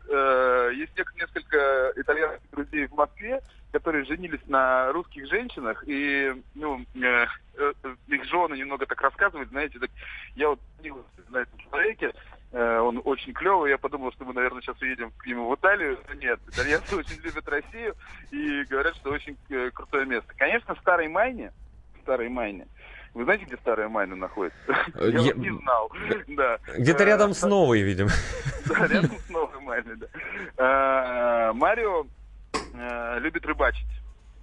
Есть несколько итальянских друзей в Москве, которые женились на русских женщинах, и ну, их жены немного так рассказывают, знаете, так, я вот на этом человеке, он очень клевый. Я подумал, что мы, наверное, сейчас уедем к нему в Италию. Нет, итальянцы (laughs) очень любят Россию и говорят, что очень э, крутое место. Конечно, в Старой Майне, в Старой Майне, вы знаете, где Старая Майна находится? Э, я не знал. Да. Где-то рядом с Новой, видимо. (laughs) Да, рядом с Новой Майной, да. Марио любит рыбачить.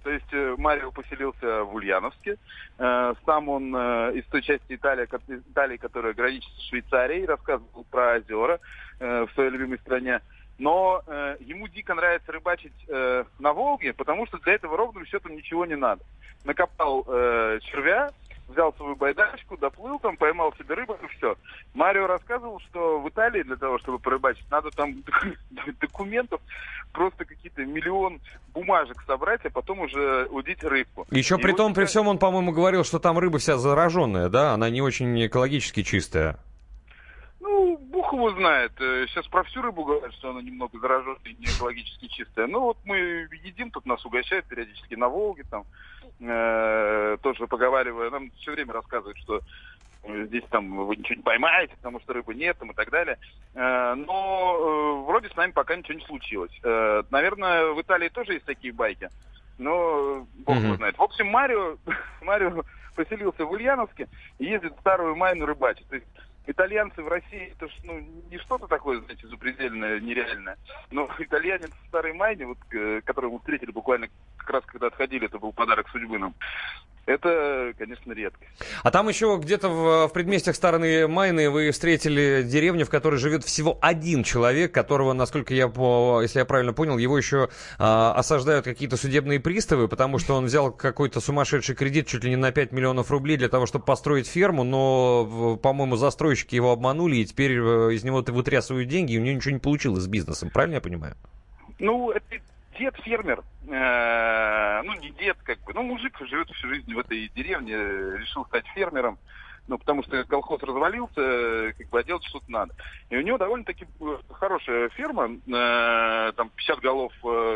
То есть э, Марио поселился в Ульяновске. Э, сам он э, из той части Италии, Италии, которая граничит с Швейцарией, рассказывал про озера в своей любимой стране. Но э, ему дико нравится рыбачить э, на Волге, потому что для этого ровным счетом ничего не надо. Накопал э, червя, взял свою байдачку, доплыл там, поймал себе рыбу и все. Марио рассказывал, что в Италии для того, чтобы порыбачить, надо там (laughs) документов, просто какие-то миллион бумажек собрать, а потом уже удить рыбку. Еще И при том, при всем он, по-моему, говорил, что там рыба вся зараженная, да? Она не очень экологически чистая. Ну, Бог его знает. Э, Сейчас про всю рыбу говорят, что она немного зараженная и не экологически чистая. Ну, вот мы едим, тут нас угощают периодически на Волге, там, э, тоже поговаривая. Нам все время рассказывают, что э, здесь там вы ничего не поймаете, потому что рыбы нет там, и так далее. Э, но э, вроде с нами пока ничего не случилось. Э, наверное, в Италии тоже есть такие байки. Но бог его знает. В общем, Марио, (laughs) Марио поселился в Ульяновске и ездит в Старую Майну рыбачить. То есть итальянцы в России, это ж, ну, не что-то такое, знаете, запредельное, нереальное. Но итальянец в Старой Майне, вот, э, которого мы встретили буквально как раз когда отходили, это был подарок судьбы нам. Это, конечно, редкость. А там еще где-то в, в предместьях Старой Майны вы встретили деревню, в которой живет всего один человек, которого, насколько я, если я правильно понял, его еще а, осаждают какие-то судебные приставы, потому что он взял какой-то сумасшедший кредит чуть ли не на 5 миллионов рублей для того, чтобы построить ферму, но, по-моему, застройщики его обманули, и теперь э, из него вытрясывают деньги, и у него ничего не получилось с бизнесом. Правильно я понимаю? Ну, это дед фермер. Э, ну, не дед, как бы. Ну, мужик живет всю жизнь в этой деревне, э, решил стать фермером. Ну, потому что колхоз развалился, как бы, а делать что-то надо. И у него довольно-таки хорошая ферма, там 50 голов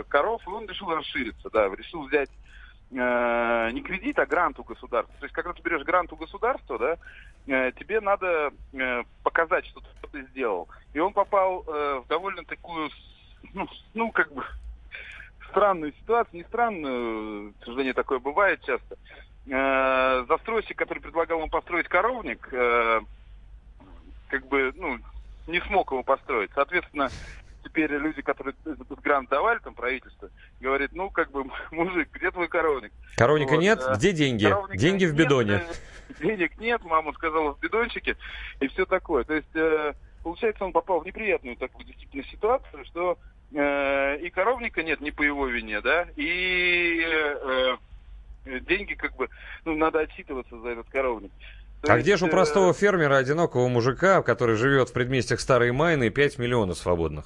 коров, и он решил расшириться, да, решил взять э, не кредит, а грант у государства. То есть, когда ты берешь грант у государства, да, э, тебе надо э, показать, что ты что-то сделал. И он попал э, в довольно такую, ну, ну, как бы, (laughs) странную ситуацию. Не странную, к сожалению, такое бывает часто. Э, застройщик, который предлагал ему построить коровник, э, как бы, ну, не смог его построить. Соответственно, теперь люди, которые этот грант давали, там, правительство, говорит, ну, как бы, (laughs) мужик, где твой коровник? Коровника Вот, нет? э, Где деньги? коровника Деньги в бидоне. Денег нет, мама сказала в бидончике, и все такое. То есть, э, получается, он попал в неприятную такую действительно ситуацию, что э, и коровника нет не по его вине, да, и э, э, деньги как бы, ну, надо отчитываться за этот коровник. То А есть, где же у э, простого фермера, одинокого мужика, который живет в предместьях Старой Майны, 5 миллионов свободных?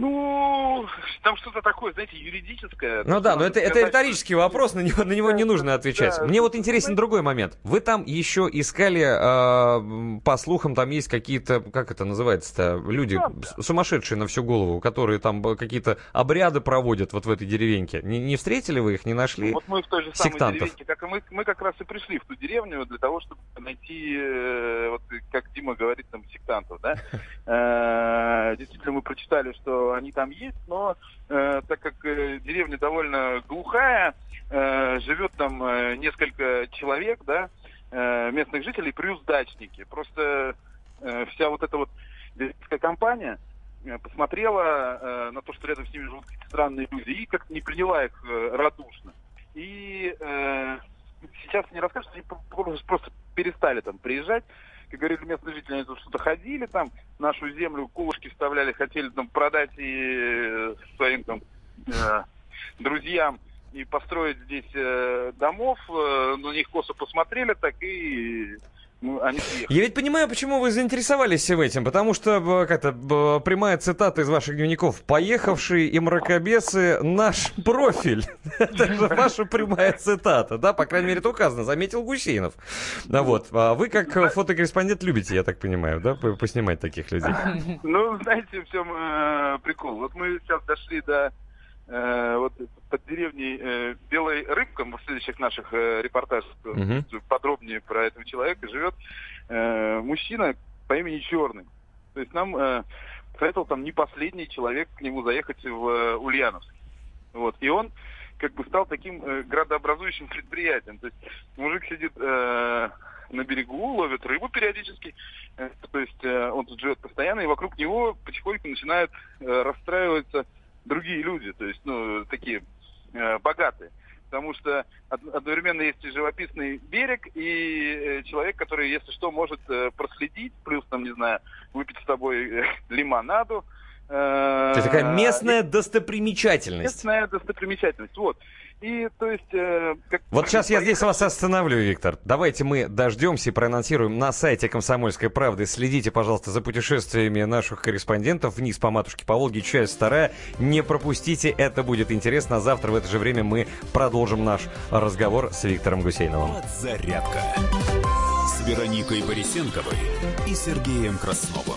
Ну, там что-то такое, знаете, юридическое. Ну да, но это, это Сказать, риторический вопрос, на него, на него не нужно отвечать. да. Мне вот интересен другой момент. Вы там еще искали, э, по слухам, там есть какие-то, как это называется-то, люди с- сумасшедшие на всю голову, которые там б- какие-то обряды проводят вот в этой деревеньке. Не, не встретили вы их, не нашли Вот мы в той же самой сектантов? деревеньке, как и мы, мы как раз и пришли в ту деревню для того, чтобы найти, э, вот как Дима говорит, там, сектантов, да. (laughs) Э, Действительно, мы прочитали, что они там есть, но э, так как э, деревня довольно глухая, э, живет там э, несколько человек, да, э, местных жителей, плюс дачники. Просто э, вся вот эта вот деревенская компания э, посмотрела э, на то, что рядом с ними живут какие-то странные люди, и как-то не приняла их э, радушно. И э, сейчас не расскажут, они про- просто, просто перестали там приезжать. Как говорили местные жители, они тут что-то ходили там, нашу землю кулышки вставляли, хотели там продать и э, своим там э, друзьям и построить здесь э, домов, э, на них косо посмотрели так и ну, они. Я ведь понимаю, почему вы заинтересовались всем этим, потому что как-то прямая цитата из ваших дневников. Поехавшие и мракобесы — наш профиль. (laughs) Это же ваша прямая цитата, да? По крайней мере, это указано, заметил Гусейнов. Да вот. А вы как фотокорреспондент любите, я так понимаю, да, по- поснимать таких людей? (laughs) Ну, знаете, в чем э, прикол? Вот мы сейчас дошли до э, вот под деревней э, Белой Рыбка, в следующих наших э, репортажах Мгм. подробнее про этого человека живет э, мужчина по имени Черный. То есть нам э, советовал там не последний человек к нему заехать в э, Ульяновск. Вот. И он как бы стал таким э, градообразующим предприятием. То есть мужик сидит э, на берегу, ловит рыбу периодически. Э, то есть э, он тут живет постоянно, и вокруг него потихоньку начинают э, расстраиваться другие люди, то есть, ну, такие э, богатые. Потому что од- одновременно есть и живописный берег, и э, человек, который, если что, может э, проследить, плюс, там, не знаю, выпить с тобой э, (laughs) лимонаду. Это такая местная достопримечательность. Местная достопримечательность. Вот. И, то есть... Э, как... Вот сейчас я здесь вас остановлю, Виктор. Давайте мы дождемся и проанонсируем на сайте «Комсомольской правды». Следите, пожалуйста, за путешествиями наших корреспондентов вниз по матушке по Волге, часть вторая. Не пропустите, это будет интересно. Завтра в это же время мы продолжим наш разговор с Виктором Гусейновым. Зарядка с Вероникой Борисенковой и Сергеем Красновым.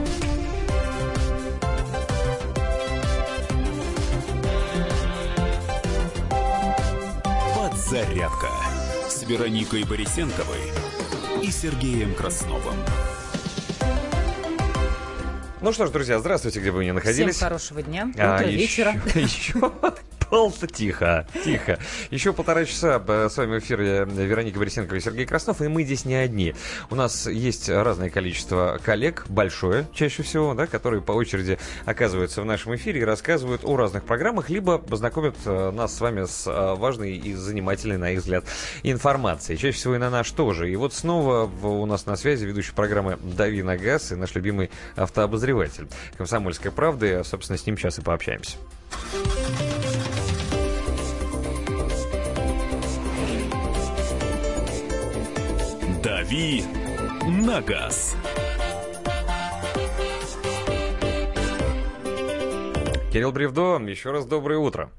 Подзарядка с Вероникой Борисенковой и Сергеем Красновым. Ну что ж, друзья, здравствуйте, где бы вы ни находились. Всем хорошего дня, А, утра, еще- вечера. (laughs) Еще пол тихо, тихо. Еще полтора часа э, с вами эфире Вероника Борисенкова и Сергей Краснов, и мы здесь не одни. У нас есть разное количество коллег, большое чаще всего, да, которые по очереди оказываются в нашем эфире и рассказывают о разных программах, либо познакомят э, нас с вами с э, важной и занимательной, на их взгляд, информацией. Чаще всего и на наш тоже. И вот снова у нас на связи ведущий программы «Дави на газ» и наш любимый автообозреватель «Комсомольской правды». Собственно, с ним сейчас и пообщаемся. «Дави на газ». Кирилл Бревдо, еще раз доброе утро.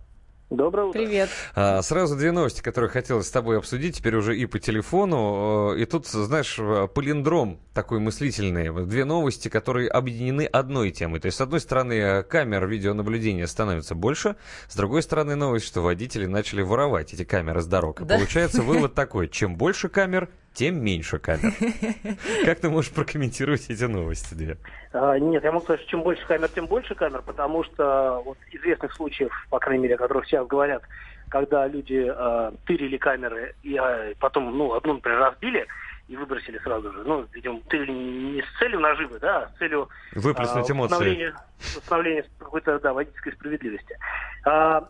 Доброе утро. Привет. А, Сразу две новости, которые хотелось с тобой обсудить, теперь уже и по телефону. Э, И тут, знаешь, э, палиндром такой мыслительный. Две новости, которые объединены одной темой. То есть, с одной стороны, э, камер видеонаблюдения становится больше, с другой стороны, новость, что водители начали воровать эти камеры с дорог. Да. Получается (laughs) вывод такой, чем больше камер, тем меньше камер. (laughs) Как ты можешь прокомментировать эти новости две? А, Нет, я могу сказать, что чем больше камер, тем больше камер, потому что вот известных случаев, по крайней мере, о которых сейчас говорят, когда люди э, тырили камеры и э, потом, ну, одну, например, разбили и выбросили сразу же. Ну, видимо, тырили не с целью наживы, да, а с целью Выплеснуть а, эмоции. восстановления, восстановления какой-то, да, водительской справедливости. М,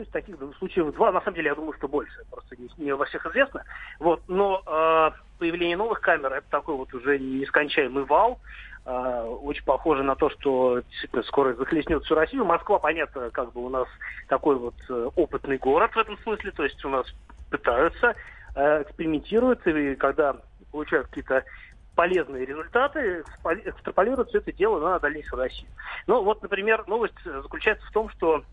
то есть таких случаев два, на самом деле, я думаю, что больше. Просто не, не во всех известно. Вот, но а, появление новых камер это такой вот уже нескончаемый вал. А, очень похоже на то, что скоро захлестнет всю Россию. Москва, понятно, как бы у нас такой вот э, опытный город в этом смысле. То есть у нас пытаются, э, экспериментируют, и когда получают какие-то полезные результаты, экстраполируют все это дело на дальнейшую Россию. Ну вот, например, новость э, заключается в том, что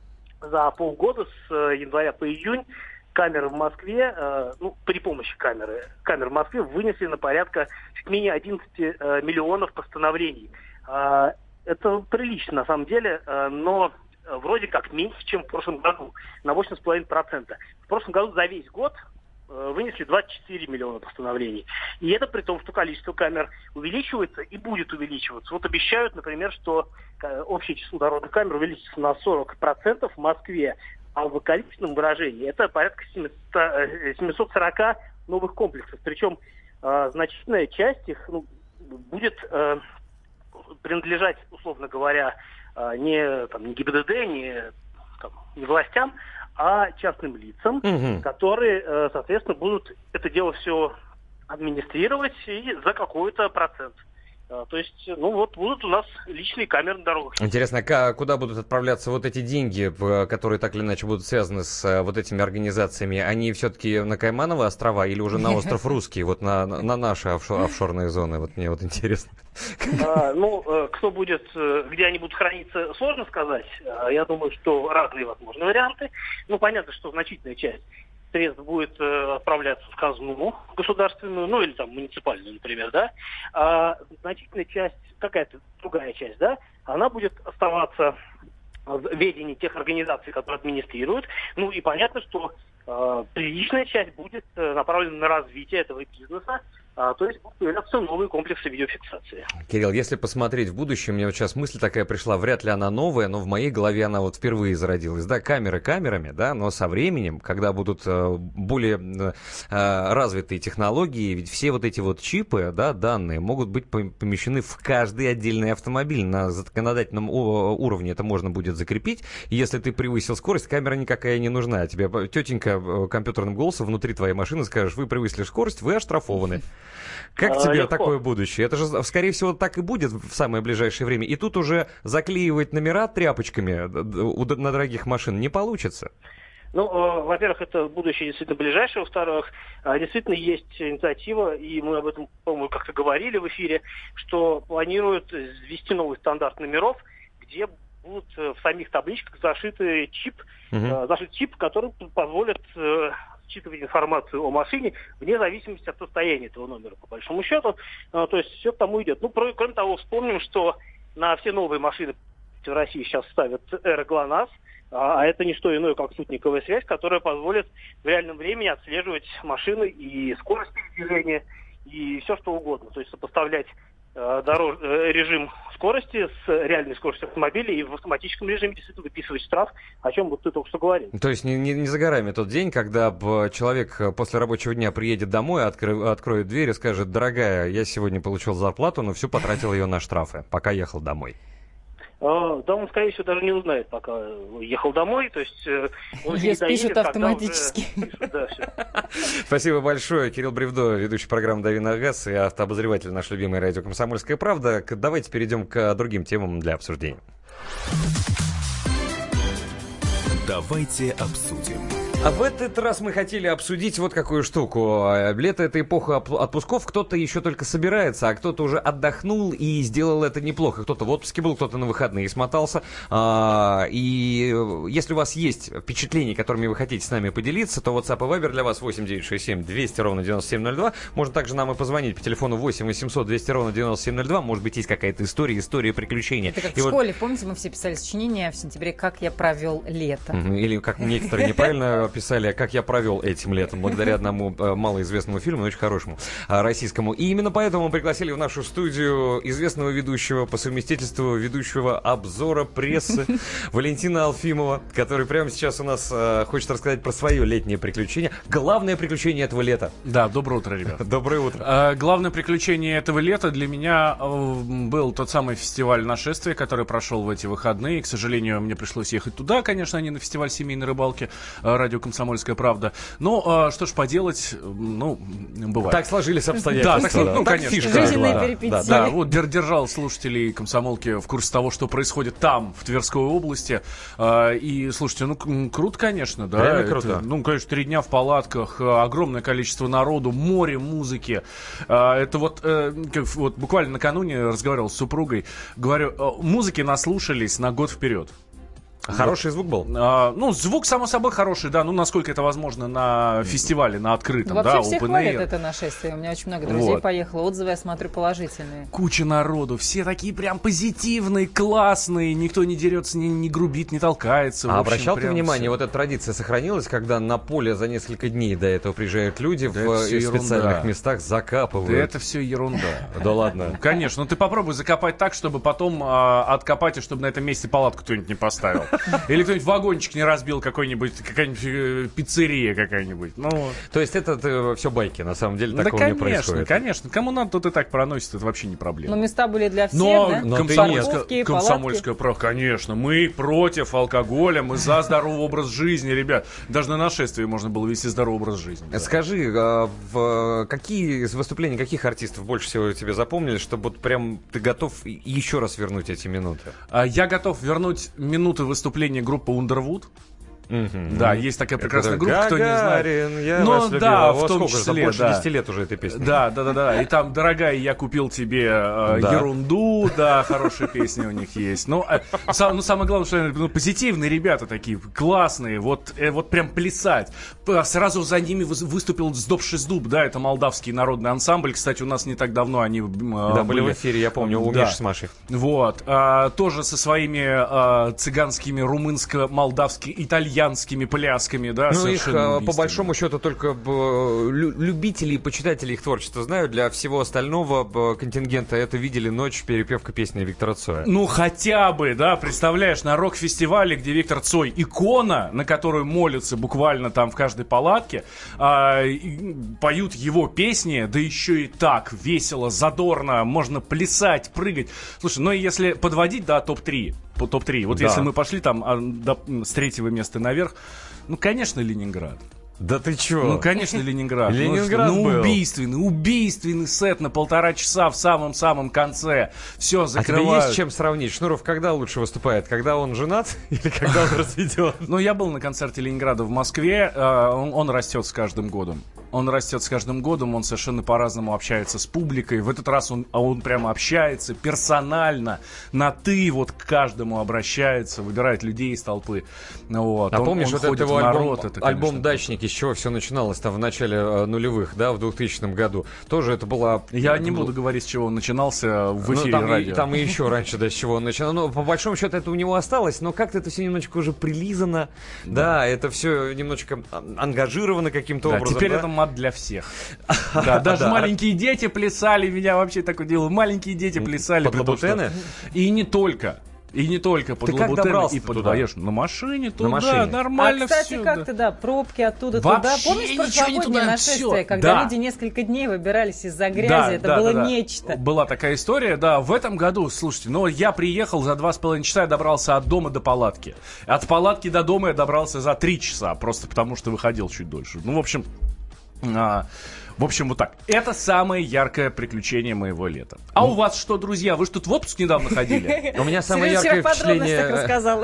за полгода с э, января по июнь камеры в Москве, э, ну, при помощи камеры, камер в Москве вынесли на порядка чуть менее 11 э, миллионов постановлений. А, это прилично, на самом деле, но вроде как меньше, чем в прошлом году, на 8,5%. В прошлом году за весь год вынесли 24 миллиона постановлений. И это при том, что количество камер увеличивается и будет увеличиваться. Вот обещают, например, что э, общее число дорожных камер увеличится на 40% в Москве, а в количественном выражении это порядка 700, э, 740 новых комплексов. Причем э, значительная часть их ну, будет э, принадлежать, условно говоря, э, не, там, не ГИБДД, не, там, не властям, а частным лицам, Мгм. которые, э, соответственно, будут это дело все администрировать и за какой-то процент. Э, То есть, ну вот будут у нас личные камеры на дорогах. Интересно, ка- куда будут отправляться вот эти деньги, которые так или иначе будут связаны с э, вот этими организациями? Они все-таки на Каймановы острова или уже на остров Русский, вот на, на наши офшо- офшорные зоны? Вот мне вот интересно. А, ну, э, кто будет, э, где они будут храниться, сложно сказать. А, Я думаю, что разные возможны варианты. Ну, понятно, что значительная часть средств будет э, отправляться в казну государственную, ну или там муниципальную, например, да. А значительная часть, какая-то другая часть, да, она будет оставаться в ведении тех организаций, которые администрируют. Ну и понятно, что э, приличная часть будет э, направлена на развитие этого бизнеса. А, то есть будут появляться новые комплексы видеофиксации. Кирилл, если посмотреть в будущее, мне вот сейчас мысль такая пришла, вряд ли она новая, но в моей голове она вот впервые зародилась. Да, камеры камерами, да, но со временем, когда будут э, более э, развитые технологии, ведь все вот эти вот чипы, да, данные могут быть помещены в каждый отдельный автомобиль. На законодательном уровне это можно будет закрепить. Если ты превысил скорость, камера никакая не нужна. Тебе тетенька э, компьютерным голосом внутри твоей машины скажешь, вы превысили скорость, вы оштрафованы. Как а, тебе легко. такое будущее? Это же, скорее всего, так и будет в самое ближайшее время. И тут уже заклеивать номера тряпочками на дорогих машин не получится. Ну, э, во-первых, это будущее действительно ближайшее. Во-вторых, э, действительно есть инициатива, и мы об этом, по-моему, как-то говорили в эфире, что планируют ввести новый стандарт номеров, где будут э, в самих табличках зашиты чип, угу. зашит чип, который позволит считывать информацию о машине вне зависимости от состояния этого номера, по большому счету. А, то есть все к тому идет. Ну, кроме того, вспомним, что на все новые машины в России сейчас ставят Эра ГЛОНАСС, а, это не что иное, как спутниковая связь, которая позволит в реальном времени отслеживать машины и скорость движения, и все что угодно. То есть сопоставлять дорож... Э, режим скорости с реальной скоростью автомобиля и в автоматическом режиме действительно выписывать штраф, о чем вот ты только что говорил. То есть не, не, не за горами тот день, когда человек после рабочего дня приедет домой, откро... откроет дверь и скажет, дорогая, я сегодня получил зарплату, но всю потратил ее на штрафы, пока ехал домой. А, да, он, скорее всего, даже не узнает, пока ехал домой. То есть э, он пишут автоматически. Спасибо большое. Кирилл Бревдо, ведущий программы «Дави на газ» и автообозреватель наш любимый радио «Комсомольская правда». Давайте перейдем к другим темам для обсуждения. Давайте обсудим. А в этот раз мы хотели обсудить вот какую штуку. Лето — это эпоха отпусков. Кто-то еще только собирается, а кто-то уже отдохнул и сделал это неплохо. Кто-то в отпуске был, кто-то на выходные смотался. А, и если у вас есть впечатления, которыми вы хотите с нами поделиться, то WhatsApp и Viber для вас 8967 200 ровно 9702. Можно также нам и позвонить по телефону 8 800 200 ровно 9702. Может быть, есть какая-то история, история приключения. Это как и в вот... школе, помните, мы все писали сочинения в сентябре «Как я провел лето». Или как некоторые неправильно (laughs) писали, как я провел этим летом, благодаря одному э, малоизвестному фильму, но очень хорошему, э, российскому. И именно поэтому мы пригласили в нашу студию известного ведущего по совместительству ведущего обзора прессы (laughs) Валентина Алфимова, который прямо сейчас у нас э, хочет рассказать про свое летнее приключение. Главное приключение этого лета. Да, доброе утро, ребят. (laughs) Доброе утро. Главное приключение этого лета для меня был тот самый фестиваль нашествия, который прошел в эти выходные. К сожалению, мне пришлось ехать туда, конечно, а не на фестиваль семейной рыбалки. Радио «Комсомольская правда». Ну, а, что ж поделать, ну, бывает. Так сложились обстоятельства. Да, так, ну, конечно. Фишка. Жизненные да, перипетии. Да, да, вот держал слушателей «Комсомолки» в курсе того, что происходит там, в Тверской области. А, и, слушайте, ну, круто, конечно, да. Реально круто. Это, ну, конечно, три дня в палатках, огромное количество народу, море музыки. А, это вот, э, как, вот буквально накануне разговаривал с супругой, говорю, «Э, музыки наслушались на год вперед. Хороший звук был? А, ну, звук, само собой, хороший, да. Ну, насколько это возможно на фестивале, на открытом, Вообще да, все хвалят это нашествие. У меня очень много друзей вот. поехало. Отзывы я смотрю положительные. Куча народу. Все такие прям позитивные, классные. Никто не дерется, не, не грубит, не толкается. А общем, обращал ты внимание, все. вот эта традиция сохранилась, когда на поле за несколько дней до этого приезжают люди да в специальных местах, закапывают? Да это все ерунда. (laughs) Да ладно. Конечно. Ну, ты попробуй закопать так, чтобы потом а, откопать, и чтобы на этом месте палатку кто-нибудь не поставил. (laughs) Или кто-нибудь вагончик не разбил какой-нибудь, какая-нибудь э, пиццерия какая-нибудь. Ну, То есть это, это все байки, на самом деле, такого не происходит. конечно. Кому надо, тут и так проносит, это вообще не проблема. Но места были для всех, Но, да? Но комсомольская, комсомольская прав, конечно. Мы против алкоголя, мы за здоровый образ жизни, ребят. Даже на нашествии можно было вести здоровый образ жизни. Скажи, а в какие из выступлений каких артистов больше всего тебе запомнились, чтобы вот прям ты готов еще раз вернуть эти минуты? А, я готов вернуть минуты выступления группы Underwood. Mm-hmm. Да, есть такая прекрасная группа, кто не знает. Я Но вас да, в том сколько, числе, больше да. 10 лет уже этой песни. Да, да, да, да. И там, дорогая, я купил тебе э, да. ерунду, да, хорошие песни у них есть. Но э, сам, ну, самое главное, что ну, позитивные ребята такие, классные, вот, э, вот прям плясать. Сразу за ними выступил Сдобший Дуб, да, это молдавский народный ансамбль. Кстати, у нас не так давно они да, были, были в эфире, я помню, у да. Миши с Машей. Вот. А, тоже со своими а, цыганскими, румынско-молдавскими, итальянскими плясками, да, Ну, их, а, по большому счету, только любители и почитатели их творчества знают. Для всего остального контингента это видели ночь перепевка песни Виктора Цоя. Ну, хотя бы, да, представляешь, на рок-фестивале, где Виктор Цой икона, на которую молятся буквально там в каждой палатке, а, и поют его песни, да еще и так весело, задорно, можно плясать, прыгать. Слушай, ну и если подводить, да, топ-3, по топ-3, вот Да. если мы пошли там а, до- с третьего места наверх, ну, конечно, Ленинград. Да ты чё? Ну, конечно, Ленинград. Ну, Ленинград ну, был. убийственный, убийственный сет на полтора часа в самом-самом конце. Все, А тебе закрывают. есть чем сравнить? Шнуров когда лучше выступает? Когда он женат (laughs) или когда он разведен? Ну, я был на концерте Ленинграда в Москве. э, Он, он растет с каждым годом. Он растет с каждым годом, он совершенно по-разному общается с публикой. В этот раз он, а он прямо общается персонально, на «ты» вот к каждому обращается, выбирает людей из толпы. Вот. А Он- помнишь он вот этот его в альбом, народ, это, альбом конечно, «Дачники», с чего все начиналось там в начале э, нулевых, да, в 2000 году? Тоже это была... Я это не буду говорить, с чего он начинался в Ну, эфире там, и, радио. там и еще раньше, да, с чего он начинал. Но по большому счету это у него осталось, но как-то это все немножечко уже прилизано. Да, это все немножечко ангажировано каким-то Да, образом. теперь да? это мат для всех. (laughs) Да, даже Да. маленькие дети плясали, меня вообще так удивило. Маленькие дети плясали. Под? И не только. И не только под Ты добрался и под туда? Воеж. На машине туда, машине. нормально а, кстати, все. как то да, пробки оттуда Вообще туда. Помнишь прошлогоднее туда, нашествие, всё. когда Да. люди несколько дней выбирались из-за грязи? Да, это да, было да, да. нечто. Была такая история, да. В этом году, слушайте, ну я приехал за два с половиной часа, я добрался от дома до палатки. От палатки до дома я добрался за три часа, просто потому что выходил чуть дольше. Ну, в общем, а, в общем, вот так. Это самое яркое приключение моего лета. А Ну. у вас что, друзья? Вы же тут в отпуск недавно ходили? (laughs) У меня самое яркое впечатление...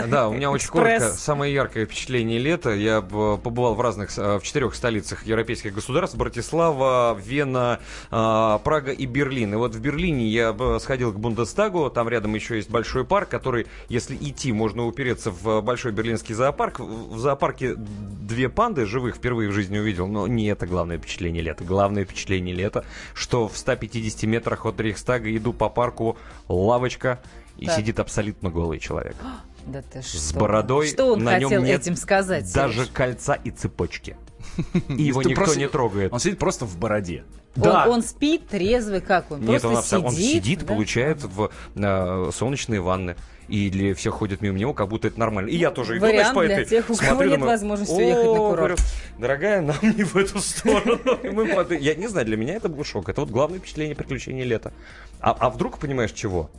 э. Да, у меня очень коротко. Самое яркое впечатление лета. Я б, побывал в разных, э, в четырех столицах европейских государств. Братислава, Вена, э, Прага и Берлин. И вот в Берлине я сходил к Бундестагу. Там рядом еще есть большой парк, который, если идти, можно упереться в большой берлинский зоопарк. В в зоопарке две панды живых впервые в жизни увидел. Но не это главное впечатление лета. Главное впечатление лета, что в 150 метрах от Рейхстага иду по парку лавочка, и Так. сидит абсолютно голый человек. (gasps) Да ты что? С бородой, Что он на нем хотел нет этим сказать? даже Серёж? кольца и цепочки. (laughs) И его никто просто- не трогает. Он сидит просто в бороде. Он, Да. он спит трезвый, как он? Нет, Просто он, сидит. он сидит, да? получает в э, солнечные ванны. И для всех ходят мимо него, как будто это нормально. И я тоже иду, Вариант знаешь, по этой... тех, у кого смотрю, нет думаю, возможности уехать на «О, курорт». говорю, Дорогая, нам не в эту сторону. Я не знаю, для меня это был шок. Это вот главное впечатление приключения лета. А, а вдруг, понимаешь, чего?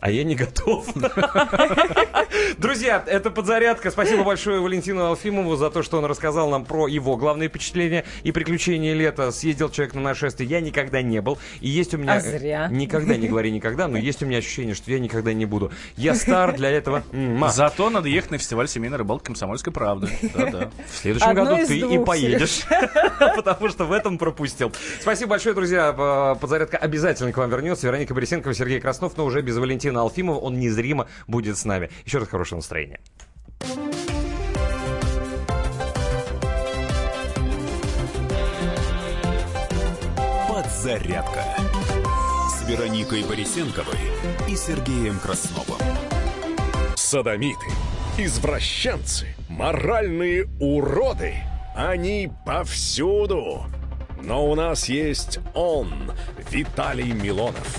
А я не готов. (laughs) Друзья, это подзарядка. Спасибо большое Валентину Алфимову за то, что он рассказал нам про его главные впечатления и приключения лета. Съездил человек на нашествие. Я никогда не был. И есть у меня... А зря. Никогда не говори никогда, но есть у меня ощущение, что я никогда не буду. Я стар для этого. Зато надо ехать на фестиваль семейной рыбалки «Комсомольской правды». Да-да. В следующем Одно году ты и поедешь. (laughs) Потому что в этом пропустил. Спасибо большое, друзья. П- Подзарядка обязательно к вам вернется. Вероника Борисенкова, Сергей Краснов, но уже без Валентина Алфимова. Он незримо будет с нами. Еще раз хорошего настроения. Подзарядка с Вероникой Борисенковой и Сергеем Красновым. Садомиты, извращенцы, моральные уроды. Они повсюду. Но у нас есть он, Виталий Милонов.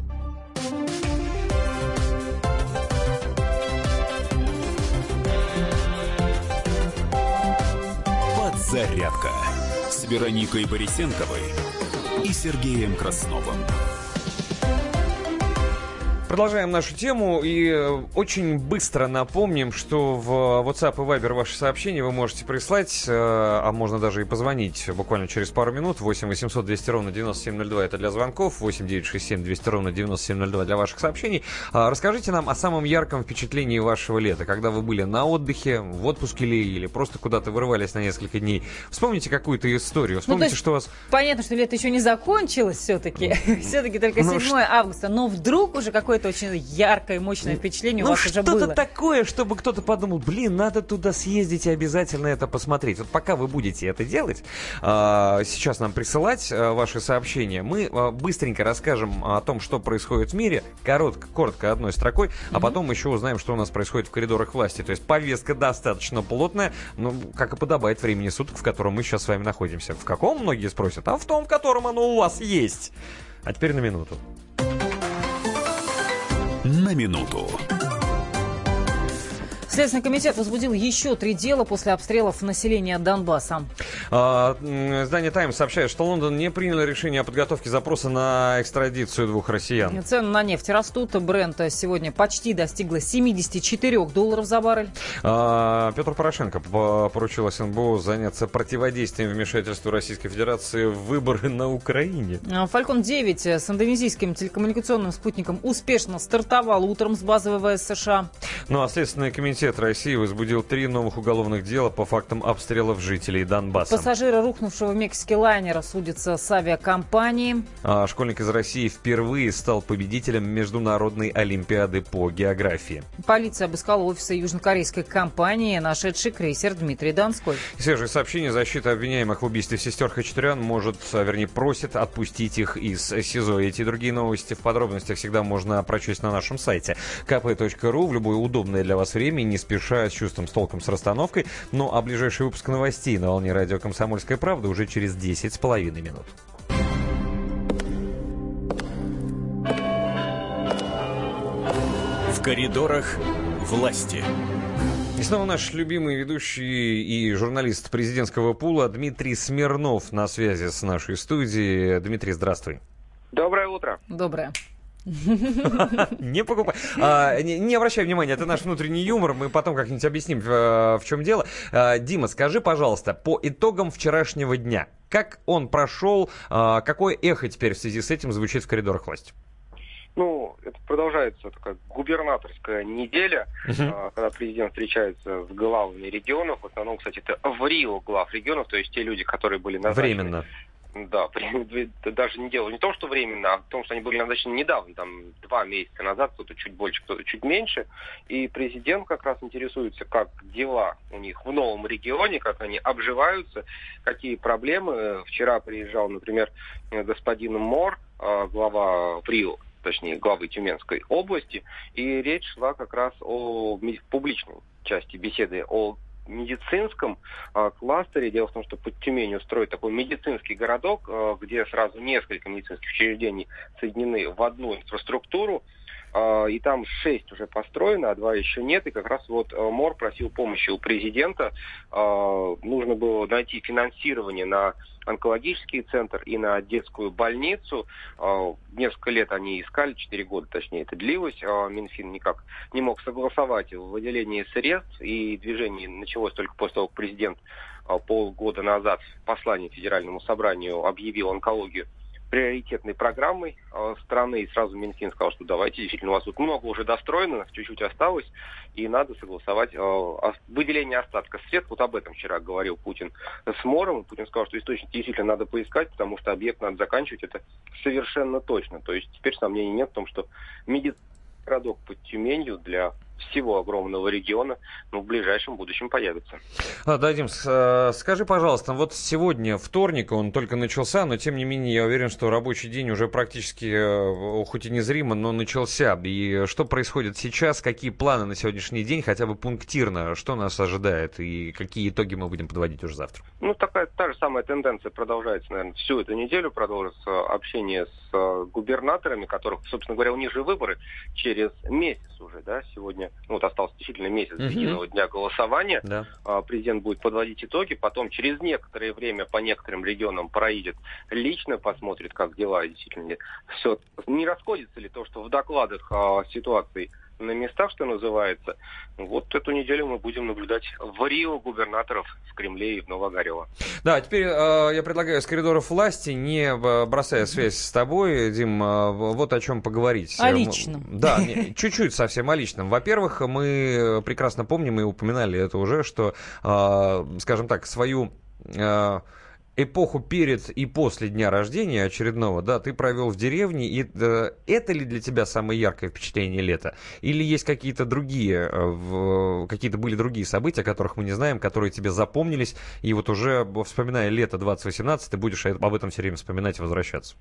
Подзарядка с Вероникой Борисенковой и Сергеем Красновым. Продолжаем нашу тему и э, очень быстро напомним, что в WhatsApp и Viber ваши сообщения вы можете прислать, э, а можно даже и позвонить буквально через пару минут. 8 800 200 ровно 9702 это для звонков, 8 967 200 ровно 9702 для ваших сообщений. А, расскажите нам о самом ярком впечатлении вашего лета, когда вы были на отдыхе, в отпуске ли, или просто куда-то вырывались на несколько дней. Вспомните какую-то историю, Ну, вспомните, то есть что у вас... Понятно, что лето еще не закончилось все-таки. (laughs) все-таки только Ну, 7 августа. Но вдруг уже какое-то очень яркое, мощное впечатление у Ну, вас уже что-то было. такое, чтобы кто-то подумал, блин, надо туда съездить и обязательно это посмотреть. Вот пока вы будете это делать, а, сейчас нам присылать а, ваши сообщения, мы а, быстренько расскажем о том, что происходит в мире, коротко, коротко одной строкой, а потом еще узнаем, что у нас происходит в коридорах власти. То есть повестка достаточно плотная, ну, как и подобает времени суток, в котором мы сейчас с вами находимся. В каком, многие спросят, а в том, в котором оно у вас есть. А теперь на минуту. На минуту. Следственный комитет возбудил еще три дела после обстрелов населения Донбасса. А, Издание «Таймс» сообщает, что Лондон не принял решение о подготовке запроса на экстрадицию двух россиян. Цены на нефть растут. Брент сегодня почти достигла 74 долларов за баррель. А, Петр Порошенко по- поручил СНБО заняться противодействием вмешательству Российской Федерации в выборы на Украине. Фалькон 9 с индонезийским телекоммуникационным спутником успешно стартовал утром с базы ВВС США. Ну а Следственный комитет России возбудил три новых уголовных дела по фактам обстрелов жителей Донбасса. Пассажиры рухнувшего в Мексике лайнера судятся с авиакомпанией. А школьник из России впервые стал победителем Международной Олимпиады по географии. Полиция обыскала офисы южнокорейской компании, нашедший крейсер Дмитрий Донской. И Свежее сообщение. Защита обвиняемых в убийстве сестер Хачатурян может, а, вернее, просит отпустить их из СИЗО. Эти и другие новости в подробностях всегда можно прочесть на нашем сайте kp.ru в любое удобное для вас время, не спеша, с чувством, с толком, с расстановкой. Ну а ближайший выпуск новостей на волне радио «Комсомольская правда» уже через 10 с половиной минут. В коридорах власти. И снова наш любимый ведущий и журналист президентского пула Дмитрий Смирнов на связи с нашей студией. Дмитрий, здравствуй. Доброе утро. Доброе. (laughs) Не покупай. А, не, не обращай внимания, это наш внутренний юмор. Мы потом как-нибудь объясним, в чем дело. А, Дима, скажи, пожалуйста, по итогам вчерашнего дня, как он прошел, а, какое эхо теперь в связи с этим звучит в коридорах власти? Ну, это продолжается такая губернаторская неделя, а, когда президент встречается с главами регионов. В основном, кстати, это в Рио глав регионов, то есть те люди, которые были назначены. Временно. (laughs) Да, даже не дело не в том, что временно, а в том, что они были назначены недавно, там два месяца назад, кто-то чуть больше, кто-то чуть меньше. И президент как раз интересуется, как дела у них в новом регионе, как они обживаются, какие проблемы. Вчера приезжал, например, господин Мор, э, глава в Рио, точнее, главы Тюменской области, и речь шла как раз о публичной части беседы, о медицинском э, кластере. Дело в том, что под Тюменью строят такой медицинский городок, э, где сразу несколько медицинских учреждений соединены в одну инфраструктуру. Э, и там шесть уже построено, а два еще нет. И как раз вот э, МОР просил помощи у президента. Э, нужно было найти финансирование на онкологический центр и на детскую больницу. Э, Несколько лет они искали, 4 года точнее это длилось. Минфин никак не мог согласовать в выделении средств, и движение началось только после того, как президент полгода назад в послании Федеральному собранию объявил онкологию приоритетной программой э, страны, и сразу Минфин сказал, что давайте, действительно, у вас тут много уже достроено, чуть-чуть осталось, и надо согласовать э, выделение остатка средств. Вот об этом вчера говорил Путин с Мором, Путин сказал, что источники действительно надо поискать, потому что объект надо заканчивать, это совершенно точно. То есть теперь сомнений нет в том, что медицинский городок под Тюменью для всего огромного региона ну, в ближайшем будущем появится. А, да, Дим, э, скажи, пожалуйста, вот сегодня вторник, он только начался, но тем не менее я уверен, что рабочий день уже практически, э, хоть и незримо, но начался. И что происходит сейчас, какие планы на сегодняшний день, хотя бы пунктирно, что нас ожидает и какие итоги мы будем подводить уже завтра? Ну, такая та же самая тенденция продолжается, наверное, всю эту неделю, продолжится общение с э, губернаторами, которых, собственно говоря, у них же выборы через месяц уже, да, сегодня, ну вот остался действительно месяц до единого дня голосования, Да. А, президент будет подводить итоги, потом через некоторое время по некоторым регионам проедет, лично посмотрит, как дела действительно все. Не расходится ли то, что в докладах о ситуации на местах, что называется. Вот эту неделю мы будем наблюдать в Рио губернаторов в Кремле и в Новогорево. Да, теперь э, я предлагаю с коридоров власти, не э, бросая связь с тобой, Дим, э, вот о чем поговорить. О личном. Да, не, чуть-чуть совсем о личном. Во-первых, мы прекрасно помним и упоминали это уже, что, э, скажем так, свою... э, эпоху перед и после дня рождения очередного, да, ты провел в деревне, и э, это ли для тебя самое яркое впечатление лета? Или есть какие-то другие, э, какие-то были другие события, о которых мы не знаем, которые тебе запомнились, и вот уже вспоминая лето 2018, ты будешь об этом все время вспоминать и возвращаться?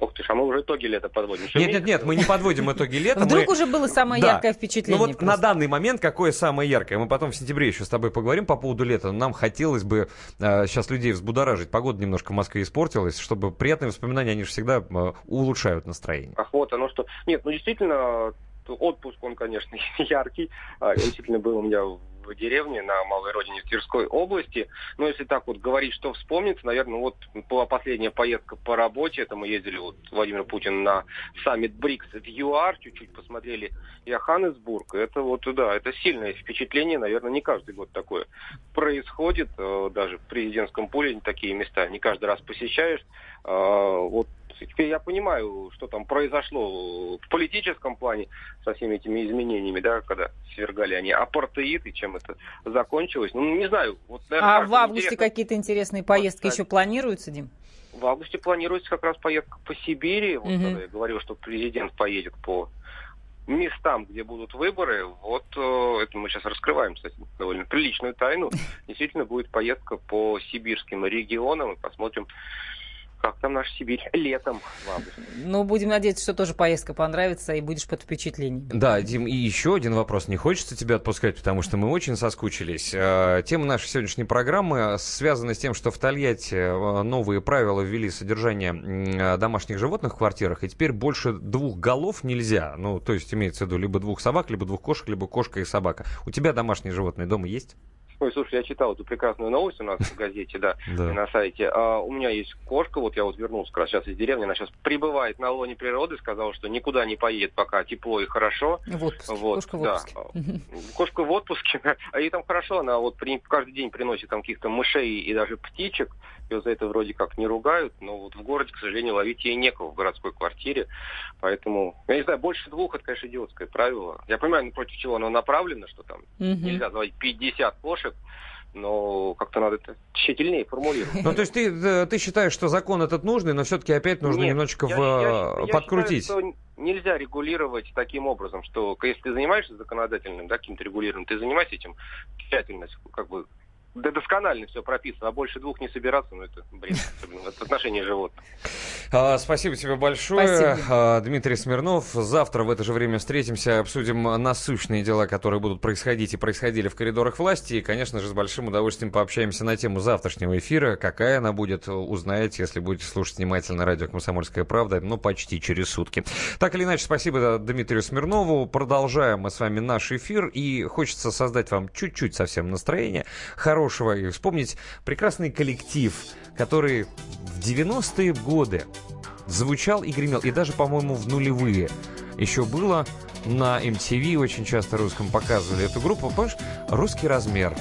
Ух ты ж, а мы уже итоги лета подводим. Нет, нет, нет, мы не подводим итоги лета. Вдруг уже было самое яркое впечатление. Ну вот на данный момент какое самое яркое? Мы потом в сентябре еще с тобой поговорим по поводу лета. Но нам хотелось бы э, сейчас людей взбудоражить. Погода немножко в Москве испортилась, чтобы приятные воспоминания, они же всегда э, улучшают настроение. Ах, вот оно что. Нет, ну действительно, отпуск, он, конечно, (laughs) яркий. А, он Действительно был у меня в деревне на малой родине в Тверской области. Но если так вот говорить, что вспомнится, наверное, вот была последняя поездка по работе. Это мы ездили, вот Владимир Путин на саммит БРИКС в ЮАР, чуть-чуть посмотрели Йоханнесбург. Это вот, да, это сильное впечатление. Наверное, не каждый год такое происходит. Э, Даже в президентском поле такие места не каждый раз посещаешь. А, Вот теперь я понимаю, что там произошло в политическом плане со всеми этими изменениями, да, когда свергали они апартеид и чем это закончилось. Ну, не знаю. Вот, наверное, А в августе интересно. какие-то интересные поездки еще планируются, Дим? В августе планируется как раз поездка по Сибири. Вот когда я говорил, что президент поедет по местам, где будут выборы. Вот э, это мы сейчас раскрываем, кстати, довольно приличную тайну. (laughs) Действительно будет поездка по сибирским регионам и посмотрим, как там наша Сибирь (laughs) летом в августе. Ну, будем надеяться, что тоже поездка понравится и будешь под впечатлением. Да, Дим, и еще один вопрос. Не хочется тебя отпускать, потому что мы очень соскучились. Э, Тема нашей сегодняшней программы связана с тем, что в Тольятти э, новые правила ввели содержание э, домашних животных в квартирах, и теперь больше двух голов нельзя. Ну, то есть имеется в виду либо двух собак, либо двух кошек, либо кошка и собака. У тебя домашние животные дома есть? Ой, слушай, я читал эту прекрасную новость у нас в газете, да, (laughs) Да. на сайте. А, у меня есть кошка, вот я вот вернулся как раз сейчас из деревни, она сейчас прибывает на лоне природы, сказала, что никуда не поедет, пока тепло и хорошо. В отпуске. Вот, Кошка в да. отпуске. Кошка в отпуске, а ей там хорошо, она вот при- каждый день приносит там каких-то мышей и даже птичек, ее за это вроде как не ругают, но вот в городе, к сожалению, ловить ей некого в городской квартире, поэтому, я не знаю, больше двух, это, конечно, идиотское правило. Я понимаю, ну, против чего оно направлено, что там нельзя заводить 50 кошек, но как-то надо это тщательнее формулировать. Ну, то есть ты, э, ты считаешь, что закон этот нужный, но все-таки опять нужно Нет, немножечко я- в, я- э, я подкрутить. считаю, что нельзя регулировать таким образом, что если ты занимаешься законодательным, да, каким-то регулированием, ты занимайся этим тщательно, как бы да, досконально все прописано, а больше двух не собираться, ну это бред, особенно в отношении животных. А, Спасибо тебе большое, Спасибо. А, Дмитрий Смирнов. Завтра в это же время встретимся, обсудим насущные дела, которые будут происходить и происходили в коридорах власти. И, конечно же, с большим удовольствием пообщаемся на тему завтрашнего эфира. Какая она будет, узнаете, если будете слушать внимательно радио «Комсомольская правда», ну, почти через сутки. Так или иначе, спасибо Дмитрию Смирнову. Продолжаем мы с вами наш эфир. И хочется создать вам чуть-чуть совсем настроение хорошего и вспомнить прекрасный коллектив, который в 90-е годы звучал и гремел, и даже, по-моему, в нулевые еще было на MTV, очень часто русском показывали эту группу. Помнишь? «Русский размер».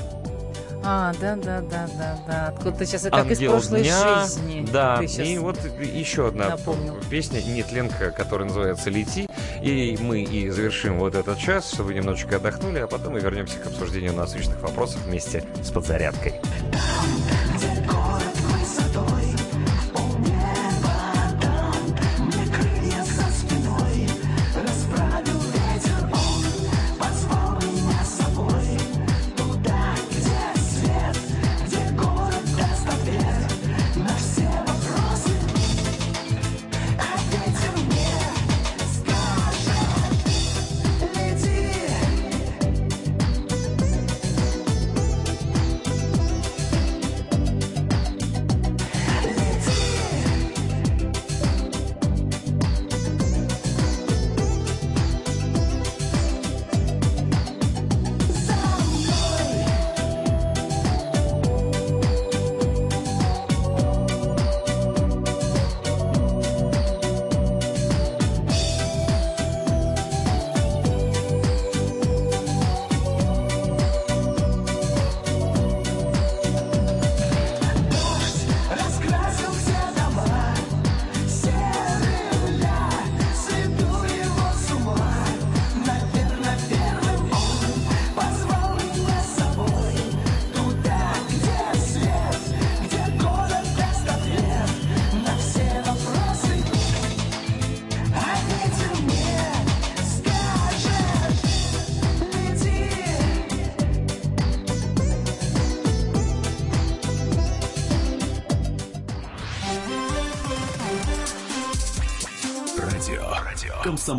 А, да, да, да, да, да. Откуда-то сейчас это как из «Ангел прошлой дня». жизни. Да, и вот еще одна напомнил. песня Нетленко, которая называется «Лети». И мы и завершим вот этот час, чтобы немножечко отдохнули, а потом мы вернемся к обсуждению насущных вопросов вместе с подзарядкой. Мне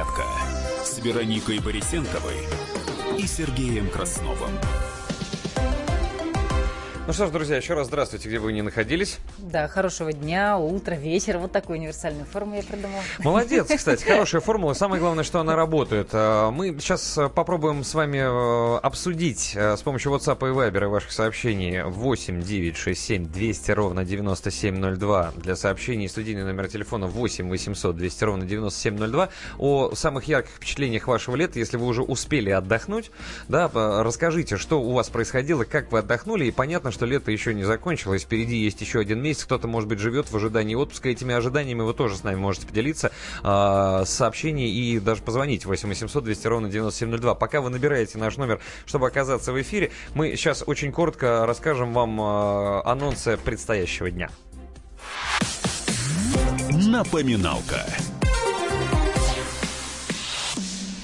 Подзарядка с Вероникой Борисенковой и Сергеем Красновым. Ну что ж, друзья, еще раз здравствуйте, где бы вы ни находились. Да, хорошего дня, утра, вечера. Вот такую универсальную форму я придумала. Молодец, (laughs) кстати, хорошая формула. Самое главное, что она работает. А, мы сейчас попробуем с вами э, обсудить э, с помощью WhatsApp и Viber ваших сообщений 8 9 6 7 200 ровно 9702 для сообщений студийный номер телефона 8 800 200 ровно 9702 о самых ярких впечатлениях вашего лета, если вы уже успели отдохнуть. Да, расскажите, что у вас происходило, как вы отдохнули, и понятно, что лето еще не закончилось, впереди есть еще один месяц, кто-то, может быть, живет в ожидании отпуска. Этими ожиданиями вы тоже с нами можете поделиться э, сообщений и даже позвонить 8 800 200 ровно 9702. Пока вы набираете наш номер, чтобы оказаться в эфире, мы сейчас очень коротко расскажем вам э, анонсы предстоящего дня. Напоминалка.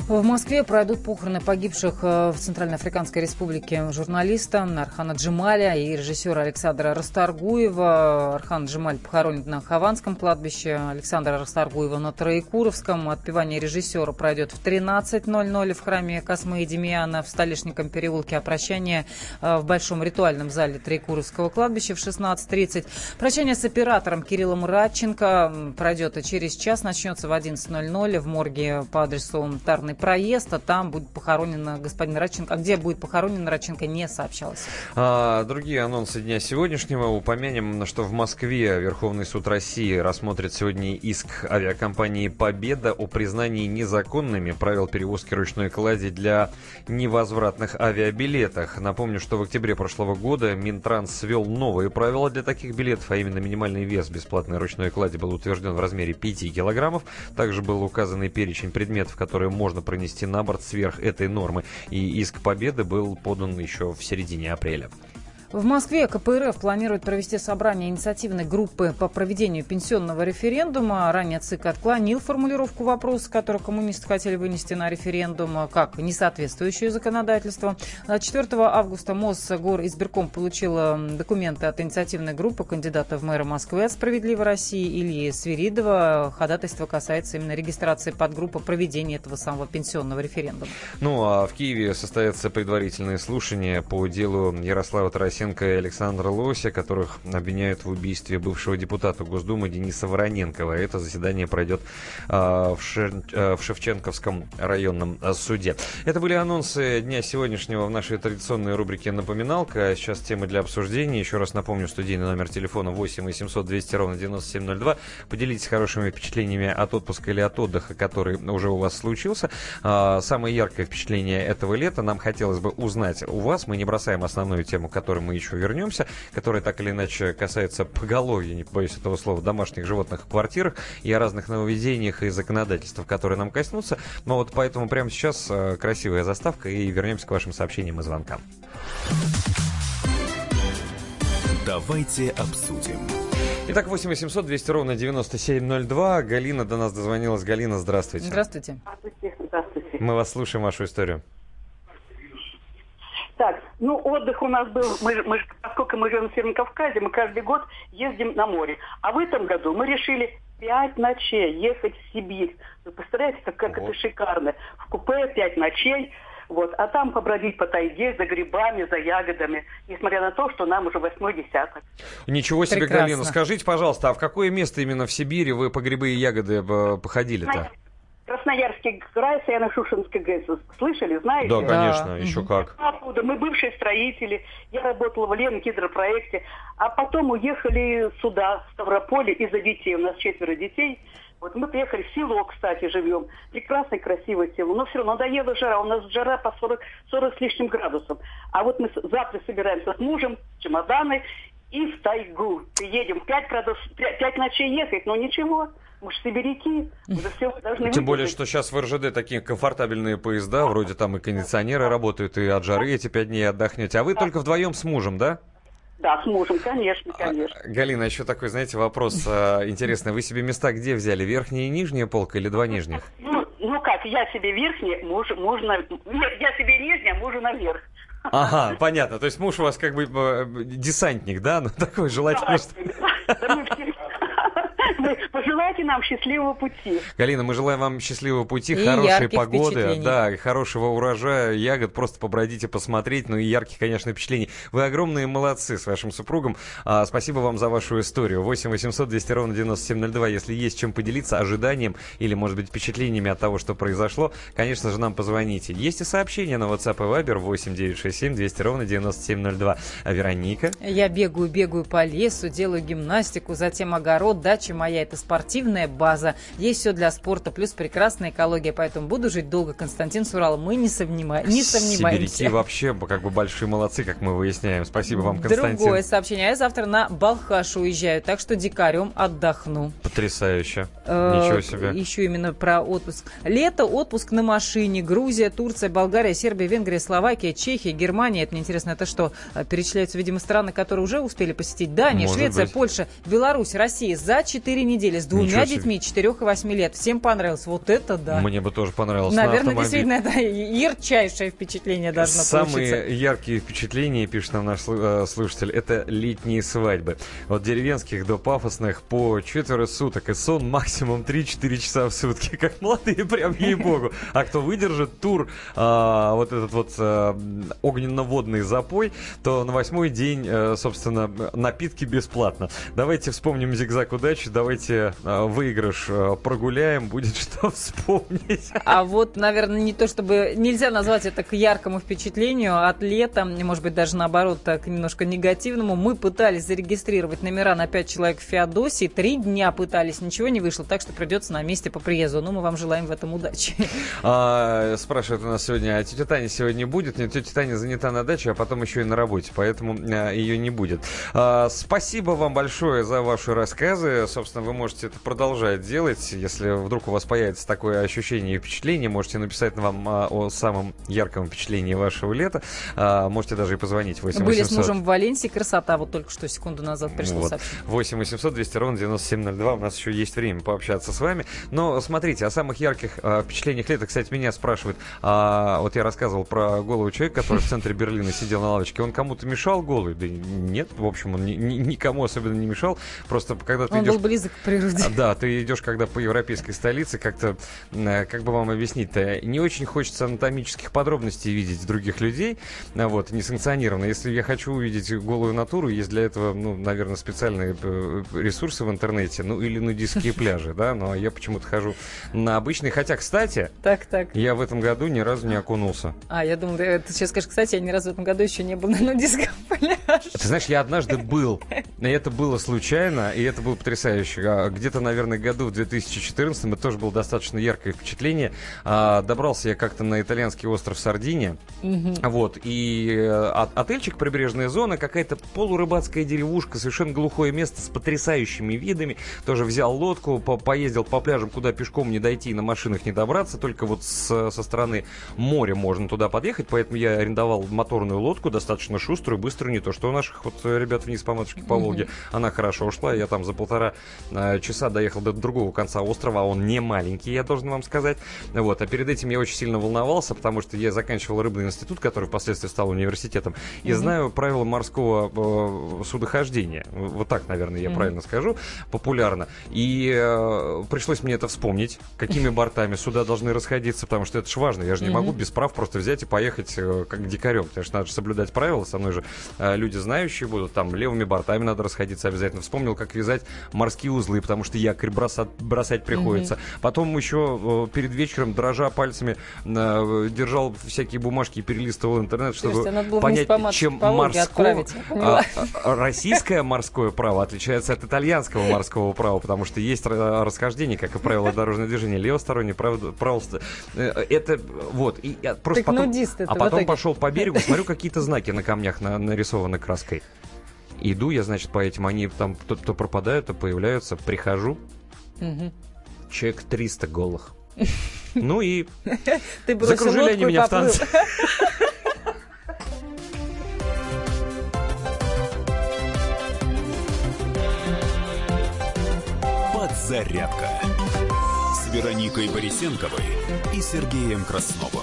В Москве пройдут похороны погибших э, в Центральноафриканской Республике журналиста Архана Джемаля и режиссера Александра Расторгуева. Архан Джемаль похоронен на Хованском кладбище, Александра Расторгуева на Троекуровском. Отпевание режиссера пройдет в 13.00 в храме Космы и Демьяна в Столешником переулке, а э, в Большом ритуальном зале Троекуровского кладбища в 16.30. Прощание с оператором Кириллом Радченко пройдет через час, начнется в 11.00 в морге по адресу Тарный проезд, а там будет похоронен господин Радченко. А где будет похоронен Радченко, не сообщалось. А, другие анонсы дня сегодняшнего. Упомянем, что в Москве Верховный суд России рассмотрит сегодня иск авиакомпании «Победа» о признании незаконными правил перевозки ручной клади для невозвратных авиабилетах. Напомню, что в октябре прошлого года Минтранс свел новые правила для таких билетов, а именно минимальный вес бесплатной ручной клади был утвержден в размере 5 килограммов. Также был указан и перечень предметов, которые можно пронести на борт сверх этой нормы. И иск победы был подан еще в середине апреля. В Москве КПРФ планирует провести собрание инициативной группы по проведению пенсионного референдума. Ранее ЦИК отклонил формулировку вопроса, который коммунисты хотели вынести на референдум, как несоответствующую законодательству. 4 августа Мосгор избирком получила документы от инициативной группы кандидата в мэра Москвы от «Справедливой России» Ильи Свиридова. Ходатайство касается именно регистрации подгруппы проведения этого самого пенсионного референдума. Ну, а в Киеве состоятся предварительные слушания по делу Ярослава Тарасенко Лысенко и Александра Лося, которых обвиняют в убийстве бывшего депутата Госдумы Дениса Вороненкова. Это заседание пройдет а, в, Шер... а, в Шевченковском районном суде. Это были анонсы дня сегодняшнего в нашей традиционной рубрике «Напоминалка». Сейчас темы для обсуждения. Еще раз напомню, студийный номер телефона 8 800 200 ровно 9702. Поделитесь хорошими впечатлениями от отпуска или от отдыха, который уже у вас случился. А, самое яркое впечатление этого лета нам хотелось бы узнать у вас. Мы не бросаем основную тему, которую мы еще вернемся, которая так или иначе касается поголовья, не боюсь этого слова, домашних животных в квартирах и о разных нововведениях и законодательствах, которые нам коснутся. Но вот поэтому прямо сейчас э, красивая заставка и вернемся к вашим сообщениям и звонкам. Давайте обсудим. Итак, 8 800 200 ровно 9702. Галина до нас дозвонилась. Галина, здравствуйте. Здравствуйте. Здравствуйте. Здравствуйте. Мы вас слушаем, вашу историю. Так, ну отдых у нас был, мы, мы, поскольку мы живем в Северном Кавказе, мы каждый год ездим на море. А в этом году мы решили пять ночей ехать в Сибирь. Вы представляете, как, как это шикарно. В купе пять ночей, вот, а там побродить по тайге за грибами, за ягодами, несмотря на то, что нам уже восьмой десяток. Ничего себе, Прекрасно. Галина. Скажите, пожалуйста, а в какое место именно в Сибири вы по грибы и ягоды э, походили-то? Красноярский край, Саяно-Шушенский ГЭС. Слышали, знаете? Да, конечно, да. еще как. Оттуда. Мы бывшие строители. Я работала в Лен гидропроекте. А потом уехали сюда, в Ставрополе, из-за детей. У нас четверо детей. Вот мы приехали в село, кстати, живем. Прекрасное, красивое село. Но все равно надоела жара. У нас жара по 40, 40 с лишним градусов. А вот мы завтра собираемся с мужем, чемоданы и в тайгу. Едем 5 градусов, 5 ночей ехать, но ничего. Мы же сибиряки, мы за все должны Тем более, что сейчас в РЖД такие комфортабельные поезда, вроде там и кондиционеры работают, и от жары эти пять дней отдохнете. А вы только вдвоем с мужем, да? Да, с мужем, конечно, конечно. А, Галина, еще такой, знаете, вопрос э, интересный. Вы себе места где взяли? Верхняя и нижняя полка или два нижних? Ну, ну как, я себе верхняя, муж, муж на... Я себе нижняя, мужу наверх. Ага, понятно. То есть муж у вас как бы э, десантник, да? Ну, (laughs) такой желательно, что... Да, мы все (laughs) Пожелайте нам счастливого пути. Галина, мы желаем вам счастливого пути, и хорошей погоды, да, и хорошего урожая ягод. Просто побродите, посмотреть, ну и ярких, конечно, впечатлений. Вы огромные молодцы с вашим супругом. А, спасибо вам за вашу историю. 8 800 200 ровно 9702. Если есть чем поделиться ожиданием или, может быть, впечатлениями от того, что произошло, конечно же, нам позвоните. Есть и сообщения на WhatsApp и Viber 8 967 200 ровно 9702. А Вероника? Я бегаю, бегаю по лесу, делаю гимнастику, затем огород, дача моя это спортивная база. Есть все для спорта, плюс прекрасная экология, поэтому буду жить долго. Константин Сурал, мы не, сомнева... не сомневаемся. Сибиряки (laughs) вообще как бы большие молодцы, как мы выясняем. Спасибо вам, Константин. Другое сообщение. А я завтра на Балхаш уезжаю, так что дикарем отдохну. Потрясающе. Э, Ничего себе. Еще именно про отпуск. Лето, отпуск на машине. Грузия, Турция, Болгария, Сербия, Венгрия, Словакия, Чехия, Германия. Это мне интересно, это что? Э, перечисляются, видимо, страны, которые уже успели посетить. Дания, Швеция. Польша, Беларусь, Россия. За 4 недели с двумя детьми 4 и 8 лет. Всем понравилось. Вот это да. Мне бы тоже понравилось. Наверное, на действительно, это ярчайшее впечатление должно Самые получиться. яркие впечатления, пишет нам наш э, слушатель, это летние свадьбы. От деревенских до пафосных по четверо суток. И сон максимум 3-4 часа в сутки. (laughs) Как молодые, прям ей-богу. А кто выдержит тур, а, вот этот вот а, огненно-водный запой, то на восьмой день, а, собственно, напитки бесплатно. Давайте вспомним зигзаг удачи, давайте а, выигрыш а, прогуляем, будет (laughs) что вспомнить. А вот, наверное, не то чтобы... Нельзя назвать это к яркому впечатлению от лета, может быть, даже наоборот, так немножко негативному. Мы пытались зарегистрировать номера на 5 человек в Феодосии, три дня пытались, ничего не вышло, так что придется на месте по приезду. Ну, мы вам желаем в этом удачи. А, спрашивают у нас сегодня, а тетя Таня сегодня будет? Нет, тетя Таня занята на даче, а потом еще и на работе, поэтому а, ее не будет. А, спасибо вам большое за ваши рассказы. Собственно, вы можете это продолжать делать. Если вдруг у вас появится такое ощущение и впечатление, можете написать вам а, о самом ярком впечатлении вашего лета. А, можете даже и позвонить. 8 Были с мужем в Валенсии. Красота. Вот только что секунду назад пришло вот. сообщение. 8 800 200 ровно 9702. У нас еще есть время пообщаться с вами. Но смотрите, о самых ярких а, впечатлениях лета, кстати, меня спрашивают. А, вот я рассказывал про голову человека, который в центре Берлина сидел на лавочке. Он кому-то мешал голый? Да нет, в общем, он ни, ни, никому особенно не мешал. Просто когда ты он идешь... был близок к природе. А, да, ты идешь, когда по европейской столице, как-то, э, как бы вам объяснить-то, не очень хочется анатомических подробностей видеть других людей, а вот, несанкционированно. Если я хочу увидеть голую натуру, есть для этого, ну, наверное, специальные э, ресурсы в интернете, ну, или нудистские пляжи, да, но я почему-то хожу на обычные. Хотя, кстати, так, так. я в этом году ни разу не окунулся. А, я думаю, ты сейчас скажешь, кстати, я ни разу в этом году еще не был на нудистском пляже. Ты знаешь, я однажды был, и это было случайно, и это было потрясающе. А где-то, наверное, году в 2014 это тоже было достаточно яркое впечатление. А, добрался я как-то на итальянский остров Сардиния. Угу. Вот. И э, отельчик, прибрежная зона, какая-то полурыбацкая деревушка, совершенно глухое место с потрясающими видами. Тоже взял лодку, по поездил по пляжам, куда пешком не дойти, на машинах не добраться. Только вот с, со стороны моря можно туда подъехать. Поэтому я арендовал моторную лодку, достаточно шуструю, быструю, не то, что у наших вот ребят вниз по матушке по Волге. Она хорошо ушла. Я там за полтора э, часа доехал до другого конца острова, а он не маленький, я должен вам сказать. Вот. А перед этим я очень сильно волновался, потому что я заканчивал рыбный институт, который впоследствии стал университетом, и mm-hmm. знаю правила морского э, судохождения. Вот так, наверное, я mm-hmm. правильно скажу, популярно. И э, пришлось мне это вспомнить, какими (laughs) бортами суда должны расходиться, потому что это же важно. Я же не mm-hmm. могу без прав просто взять и поехать э, как дикарем, потому что надо же соблюдать правила. Со мной же э, люди знающие будут, там левыми бортами надо расходиться обязательно. Вспомнил, как вязать морские узлы, потому что якорь бросать, бросать приходится. Угу. Потом еще перед вечером, дрожа пальцами, держал всякие бумажки и перелистывал интернет, чтобы понять, чем морское, а, а, российское морское право отличается от итальянского морского права, потому что есть расхождение, как и правило дорожного движения, левостороннее, право, право э, это вот и просто так потом, а потом пошел по берегу, смотрю какие-то знаки на камнях на, нарисованы краской. Иду я, значит, по этим, они там то, то пропадают, то появляются. Прихожу, угу. человек 300 голых. Ну и (laughs) закружили они меня в танце. (laughs) Подзарядка с Вероникой Борисенковой и Сергеем Красновым.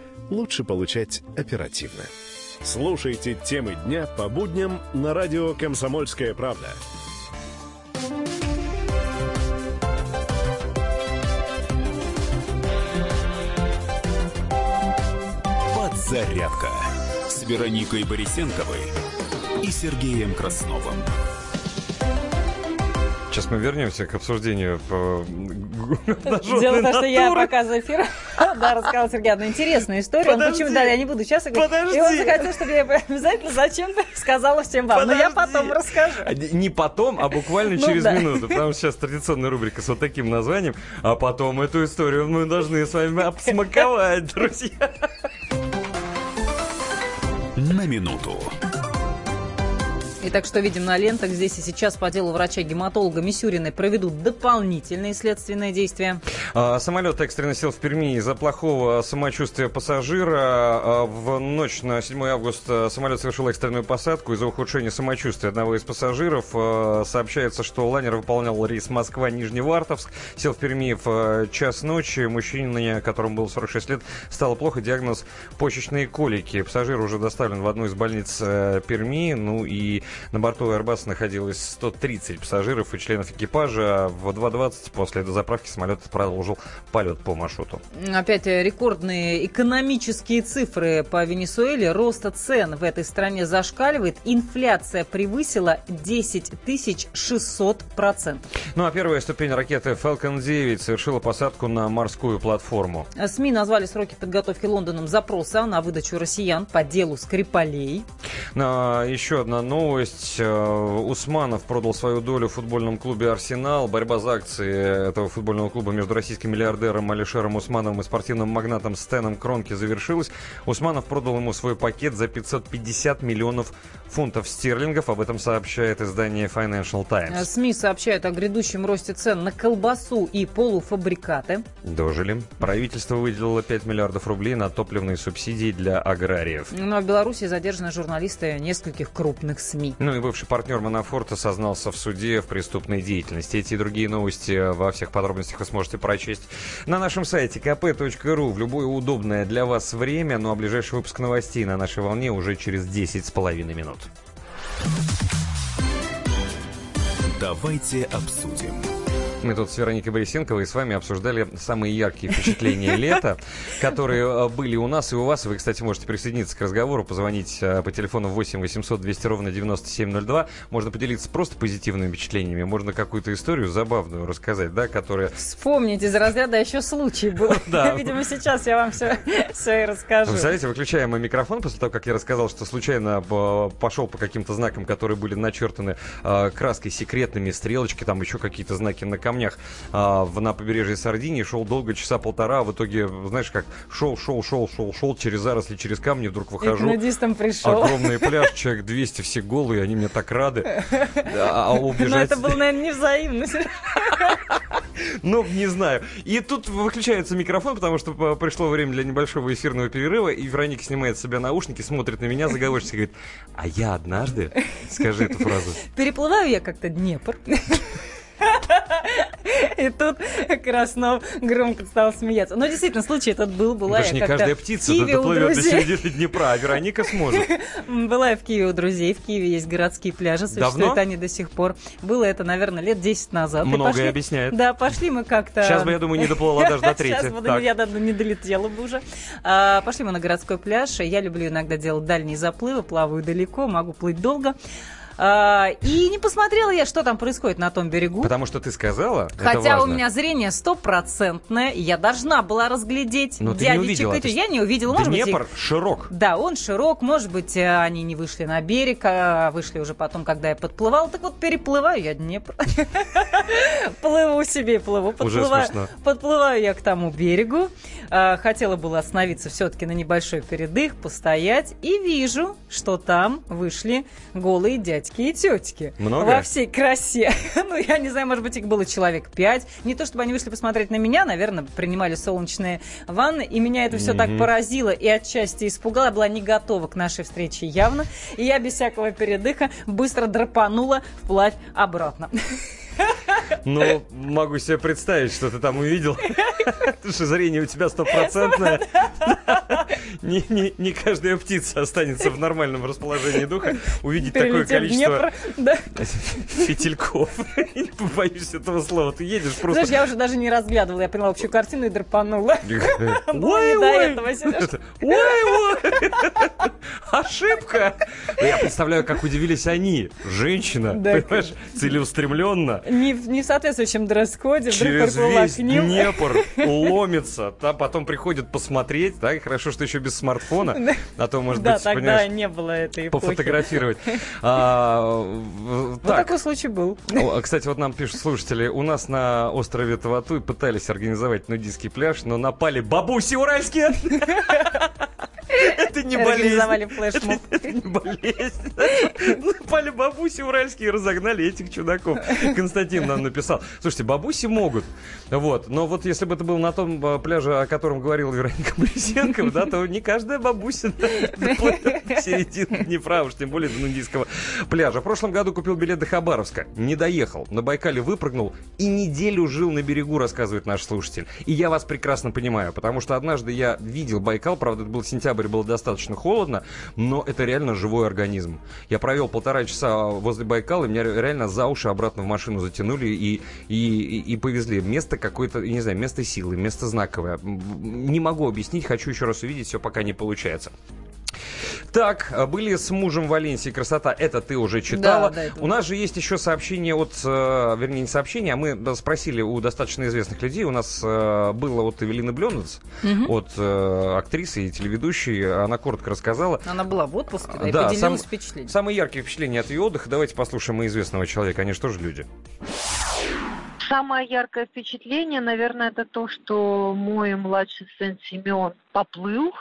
лучше получать оперативно. Слушайте темы дня по будням на радио «Комсомольская правда». Подзарядка с Вероникой Борисенковой и Сергеем Красновым. Сейчас мы вернемся к обсуждению по... (laughs) Дело в том, что я пока за эфир (laughs) да, рассказал Сергей одну интересную историю. Он почему, да, я не буду сейчас говорить. И он захотел, чтобы я (laughs) обязательно зачем-то сказала всем вам. Но я потом расскажу. А, не потом, а буквально ну через минуту. Потому что сейчас традиционная рубрика с вот таким названием. А потом эту историю мы должны с вами обсмаковать, друзья. На минуту. Итак, что видим на лентах здесь и сейчас по делу врача-гематолога Мисюриной проведут дополнительные следственные действия. А, самолет экстренно сел в Перми из-за плохого самочувствия пассажира. А, в ночь на 7 августа самолет совершил экстренную посадку из-за ухудшения самочувствия одного из пассажиров. А, сообщается, что лайнер выполнял рейс Москва-Нижневартовск. Сел в Перми в час ночи. Мужчине, которому было 46 лет, стало плохо. Диагноз почечные колики. Пассажир уже доставлен в одну из больниц э, Перми. Ну и на борту Airbus находилось 130 пассажиров и членов экипажа. В 2.20 после заправки самолет продолжил полет по маршруту. Опять рекордные экономические цифры по Венесуэле. Рост цен в этой стране зашкаливает. Инфляция превысила 10 600 процентов. Ну а первая ступень ракеты Falcon 9 совершила посадку на морскую платформу. СМИ назвали сроки подготовки Лондоном запроса на выдачу россиян по делу Скрипалей. На еще одна новость новость. Э, Усманов продал свою долю в футбольном клубе «Арсенал». Борьба за акции этого футбольного клуба между российским миллиардером Алишером Усмановым и спортивным магнатом Стеном Кронки завершилась. Усманов продал ему свой пакет за 550 миллионов фунтов стерлингов. Об этом сообщает издание Financial Times. Э, СМИ сообщают о грядущем росте цен на колбасу и полуфабрикаты. Дожили. Правительство выделило 5 миллиардов рублей на топливные субсидии для аграриев. Ну а в Беларуси задержаны журналисты нескольких крупных СМИ. Ну и бывший партнер Манафорта сознался в суде в преступной деятельности. Эти и другие новости во всех подробностях вы сможете прочесть на нашем сайте kp.ru в любое удобное для вас время. Ну а ближайший выпуск новостей на нашей волне уже через 10 с половиной минут. Давайте обсудим. Мы тут с Вероникой Борисенковой с вами обсуждали самые яркие впечатления лета, которые э, были у нас и у вас. Вы, кстати, можете присоединиться к разговору, позвонить э, по телефону 8 800 200 ровно 9702. Можно поделиться просто позитивными впечатлениями, можно какую-то историю забавную рассказать, да, которая... Вспомните из разряда еще случай был. (laughs) Да. (laughs) Видимо, сейчас я вам все, все и расскажу. Представляете, выключаем микрофон после того, как я рассказал, что случайно э, пошел по каким-то знакам, которые были начертаны краской секретными, стрелочки, там еще какие-то знаки на камнях а, в, на побережье Сардинии, шел долго, часа полтора, а в итоге, знаешь, как шел, шел, шел, шел, шел через заросли, через камни, вдруг выхожу. И пришел. Огромный пляж, человек 200, все голые, они мне так рады. (laughs) А, а убежать... Но это было, наверное, невзаимно. Ну, не знаю. И тут выключается микрофон, потому что пришло время для небольшого эфирного перерыва, и Вероника снимает с себя наушники, смотрит на меня заговорчески и говорит, а я однажды, скажи эту фразу. Переплываю я как-то Днепр. И тут Краснов громко стал смеяться. Но действительно, случай этот был. Была Потому я не каждая птица доплывет до середины Днепра, а Вероника сможет. (laughs) Была я в Киеве у друзей. В Киеве есть городские пляжи. Существуют Давно? они до сих пор. Было это, наверное, лет 10 назад. Многое пошли- объясняет. Да, пошли мы как-то... Сейчас бы, я думаю, не доплыла даже до (laughs) трети. Сейчас бы я даже не долетела бы уже. А, Пошли мы на городской пляж. Я люблю иногда делать дальние заплывы, плаваю далеко, могу плыть долго. А, И не посмотрела я, что там происходит на том берегу. Потому что ты сказала, Хотя у меня зрение стопроцентное, я должна была разглядеть Но ты не Я не увидела. Может Днепр широк. да, он широк, может быть, э, они не вышли на берег, а вышли уже потом, когда я подплывала. Так вот, переплываю я Днепр. (laughs) Плыву себе, плыву. Подплываю я к тому берегу. А, Хотела было остановиться все-таки на небольшой передых, постоять. И вижу, что там вышли голые дядьки и тетки. Много? Во всей красе. (laughs) Ну, я не знаю, может быть, их было человек пять. Не то, чтобы они вышли посмотреть на меня, наверное, принимали солнечные ванны. И меня это все так поразило и отчасти испугало. Я была не готова к нашей встрече явно. И я без всякого передыха быстро драпанула вплавь обратно. (laughs) Ну, могу себе представить, что ты там увидел. Что зрение у тебя стопроцентное. Не, не, не каждая птица останется в нормальном расположении духа увидеть такое Перелетев количество да. фитильков. Не побоюсь этого слова. Ты едешь просто... Знаешь, я уже даже не разглядывала, я поняла общую картину и драпанула. Было (laughs) не Ой, до ой. этого, Сереж. Ой, ой. (laughs) Ошибка. Ну, Я представляю, как удивились они. Женщина, понимаешь, целеустремленно. Не, в- не в соответствующем дресс-коде, Через весь к ним. Днепр (laughs) ломится, там потом приходят посмотреть, да, и хорошо, что еще без смартфона, а то, может да, быть, тогда не было этой эпохи. пофотографировать. (laughs) А, Вот так, такой случай был. А, Кстати, вот нам пишут слушатели, у нас на острове Таватуй пытались организовать нудистский пляж, но напали бабуси уральские. (laughs) Это не болезнь. Организовали флешмоб. Это не болезнь. Напали бабуси уральские и разогнали этих чудаков. Константин нам написал. Слушайте, бабуси могут. Вот. Но вот если бы это был на том э, пляже, о котором говорила Вероника Борисенкова, да, то не каждая бабуся (laughs) в середину Днепра, уж тем более до нудистского пляжа. В прошлом году купил билет до Хабаровска. Не доехал. На Байкале выпрыгнул и неделю жил на берегу, рассказывает наш слушатель. И я вас прекрасно понимаю, потому что однажды я видел Байкал, правда, это был сентябрь, было достаточно холодно, но это реально живой организм. Я провел полтора часа возле Байкала, и меня реально за уши обратно в машину затянули и, и, и, повезли. Место какое-то, не знаю, место силы, место знаковое. Не могу объяснить, хочу еще раз увидеть, все пока не получается. Так, были с мужем в Валенсии. Красота, это ты уже читала. Да, да, это у нас же есть еще сообщение от, э, вернее, не сообщение, а мы спросили у достаточно известных людей. У нас э, было от Эвелины Бленец, Мгм. от э, актрисы и телеведущей. Она коротко рассказала. Она была в отпуске, да, и Да, поделилась сам- впечатлением. Самые яркие впечатления от ее отдыха. Давайте послушаем и известного человека. Они же тоже люди. Самое яркое впечатление, наверное, это то, что мой младший сын Семен поплыл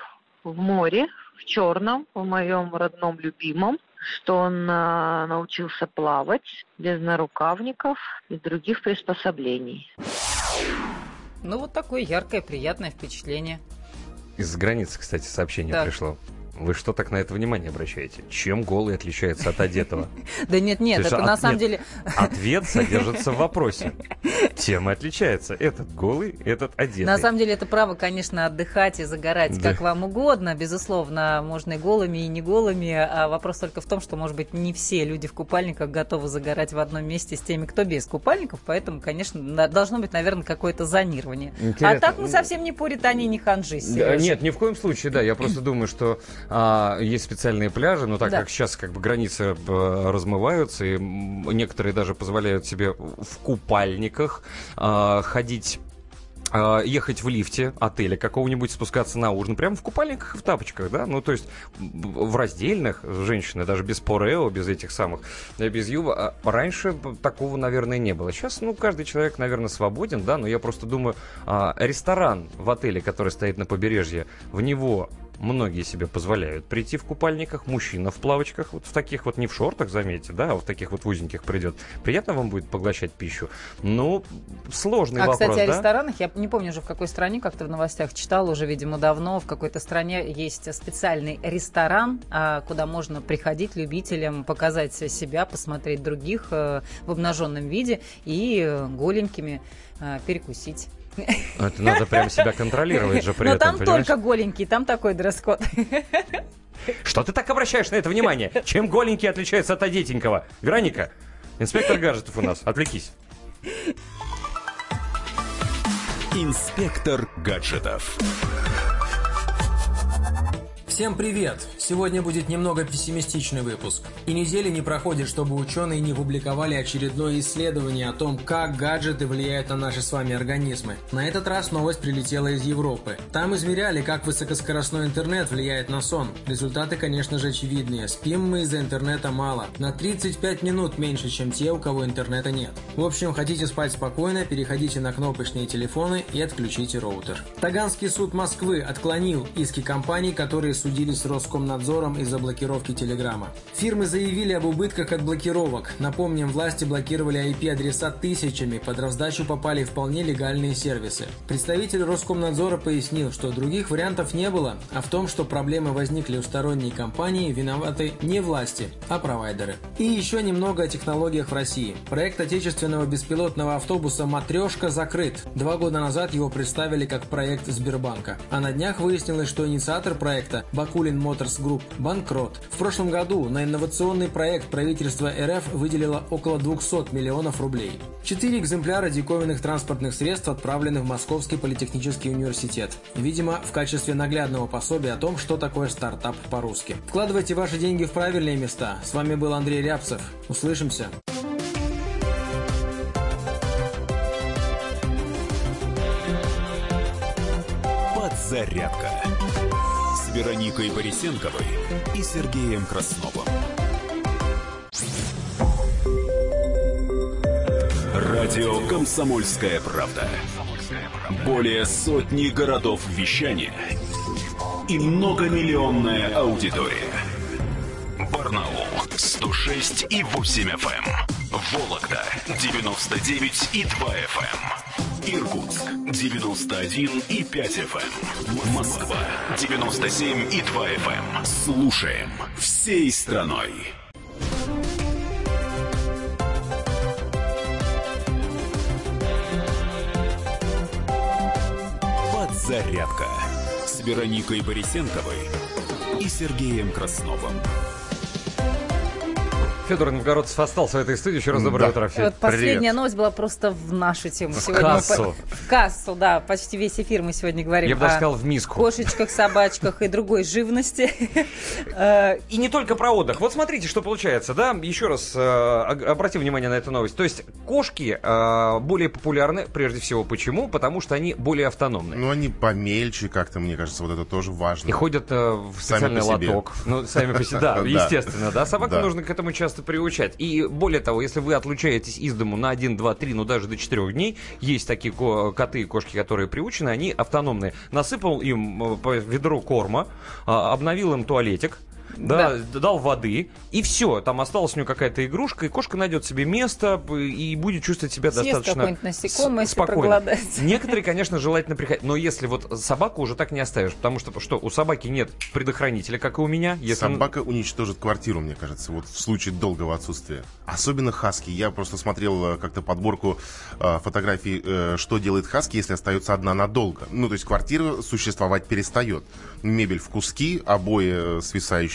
в море, в Черном, в моем родном любимом, что он а, научился плавать без нарукавников и других приспособлений. Ну, вот такое яркое, приятное впечатление. Из границы, кстати, сообщение Так. пришло. Вы что так на это внимание обращаете? Чем голый отличается от одетого? (laughs) Да нет, нет, это от- на самом деле... Ответ содержится в вопросе. (laughs) Тем и отличается. Этот голый, этот одетый. На самом деле это право, конечно, отдыхать и загорать как вам угодно. Безусловно, можно и голыми, и не голыми. А вопрос только в том, что, может быть, не все люди в купальниках готовы загорать в одном месте с теми, кто без купальников. Поэтому, конечно, должно быть, наверное, какое-то зонирование. А так мы совсем не пуритане, не ханжи. Нет, ни в коем случае, да. Я просто думаю, что а, есть специальные пляжи, но так Да. как сейчас как бы границы э, размываются, и некоторые даже позволяют себе в купальниках а, ходить а, ехать в лифте отеля какого-нибудь, спускаться на ужин, прямо в купальниках и в тапочках, да, ну, то есть в раздельных женщины, даже без порео, без этих самых, э, без юба, а раньше такого, наверное, не было. Сейчас, ну, каждый человек, наверное, свободен, да, но я просто думаю, а, ресторан в отеле, который стоит на побережье, в него многие себе позволяют прийти в купальниках, мужчина в плавочках, вот в таких вот, не в шортах, заметьте, да, а в таких вот узеньких придет. Приятно вам будет поглощать пищу? Ну, сложный а, вопрос, кстати, о да? ресторанах, я не помню уже в какой стране, как-то в новостях читал уже, видимо, давно, в какой-то стране есть специальный ресторан, а, куда можно приходить любителям, показать себя, посмотреть других э, в обнаженном виде и э, голенькими э, перекусить. Это надо прям себя контролировать же при Но этом, там понимаешь? только голенький, там такой дресс-код. Что ты так обращаешь на это внимание? Чем голенький отличается от одетенького? Вероника, инспектор гаджетов у нас, отвлекись. Инспектор гаджетов. Всем привет! Сегодня будет немного пессимистичный выпуск. И недели не проходит, чтобы ученые не публиковали очередное исследование о том, как гаджеты влияют на наши с вами организмы. На этот раз новость прилетела из Европы. Там измеряли, как высокоскоростной интернет влияет на сон. Результаты, конечно же, очевидные. Спим мы из-за интернета мало. На 35 минут меньше, чем те, у кого интернета нет. В общем, хотите спать спокойно, переходите на кнопочные телефоны и отключите роутер. Таганский суд Москвы отклонил иски компаний, которые судили с Роскомнадзором из-за блокировки Телеграма. Фирмы заявили об убытках от блокировок. Напомним, власти блокировали IP-адреса тысячами, под раздачу попали вполне легальные сервисы. Представитель Роскомнадзора пояснил, что других вариантов не было, а в том, что проблемы возникли у сторонней компании, виноваты не власти, а провайдеры. И еще немного о технологиях в России. Проект отечественного беспилотного автобуса «Матрешка» закрыт. Два года назад его представили как проект Сбербанка. А на днях выяснилось, что инициатор проекта Bakulin Motors Group банкрот. В прошлом году на инновационный проект правительство РФ выделило около 200 миллионов рублей. Четыре экземпляра диковинных транспортных средств отправлены в Московский политехнический университет. Видимо, в качестве наглядного пособия о том, что такое стартап по-русски. Вкладывайте ваши деньги в правильные места. С вами был Андрей Рябцев. Услышимся. Подзарядка Вероникой Борисенковой и Сергеем Красновым. Радио «Комсомольская правда». Более сотни городов вещания и многомиллионная аудитория. Барнаул 106 и 8 FM. Вологда 99 и 2 FM. Иркутск 91 и 5 FM. Москва 97 и 2 FM. Слушаем всей страной. Подзарядка с Вероникой Борисенковой и Сергеем Красновым. Федор Новгородцев остался в этой студии. Еще раз доброе утро, Федь. Вот последняя Привет. новость была просто в нашу тему. В Сегодня кассу. по- В кассу, да. Почти весь эфир мы сегодня говорим Я бы даже сказал, в миску. кошечках, собачках и другой живности. (laughs) И не только про отдых. Вот смотрите, что получается, да? Еще раз э, обратим внимание на эту новость. То есть кошки э, более популярны, прежде всего, почему? Потому что они более автономны. Ну, они помельче как-то, мне кажется, вот это тоже важно. И ходят э, в специальный лоток. Ну, сами по себе, да, (laughs) Да. естественно, да. Собаку Да. нужно к этому часто приучать. И более того, если вы отлучаетесь из дому на 1, 2, 3, ну даже до 4 дней, есть такие ко- коты и кошки, которые приучены, они автономные. Насыпал им э, по ведру корма, а, обновил им туалетик, да, дал воды, и все. Там осталась у нее какая-то игрушка, и кошка найдет себе место и будет чувствовать себя Съест достаточно насекомое, спокойно. (laughs) Некоторые, конечно, желательно приходить. Но если вот собаку уже так не оставишь, потому что что, у собаки нет предохранителя, как и у меня. Если... Собака уничтожит квартиру, мне кажется, вот в случае долгого отсутствия. Особенно хаски. Я просто смотрел э, как-то подборку э, фотографий, э, что делает хаски, если остается одна надолго. Ну, то есть квартира существовать перестает. Мебель в куски, обои э,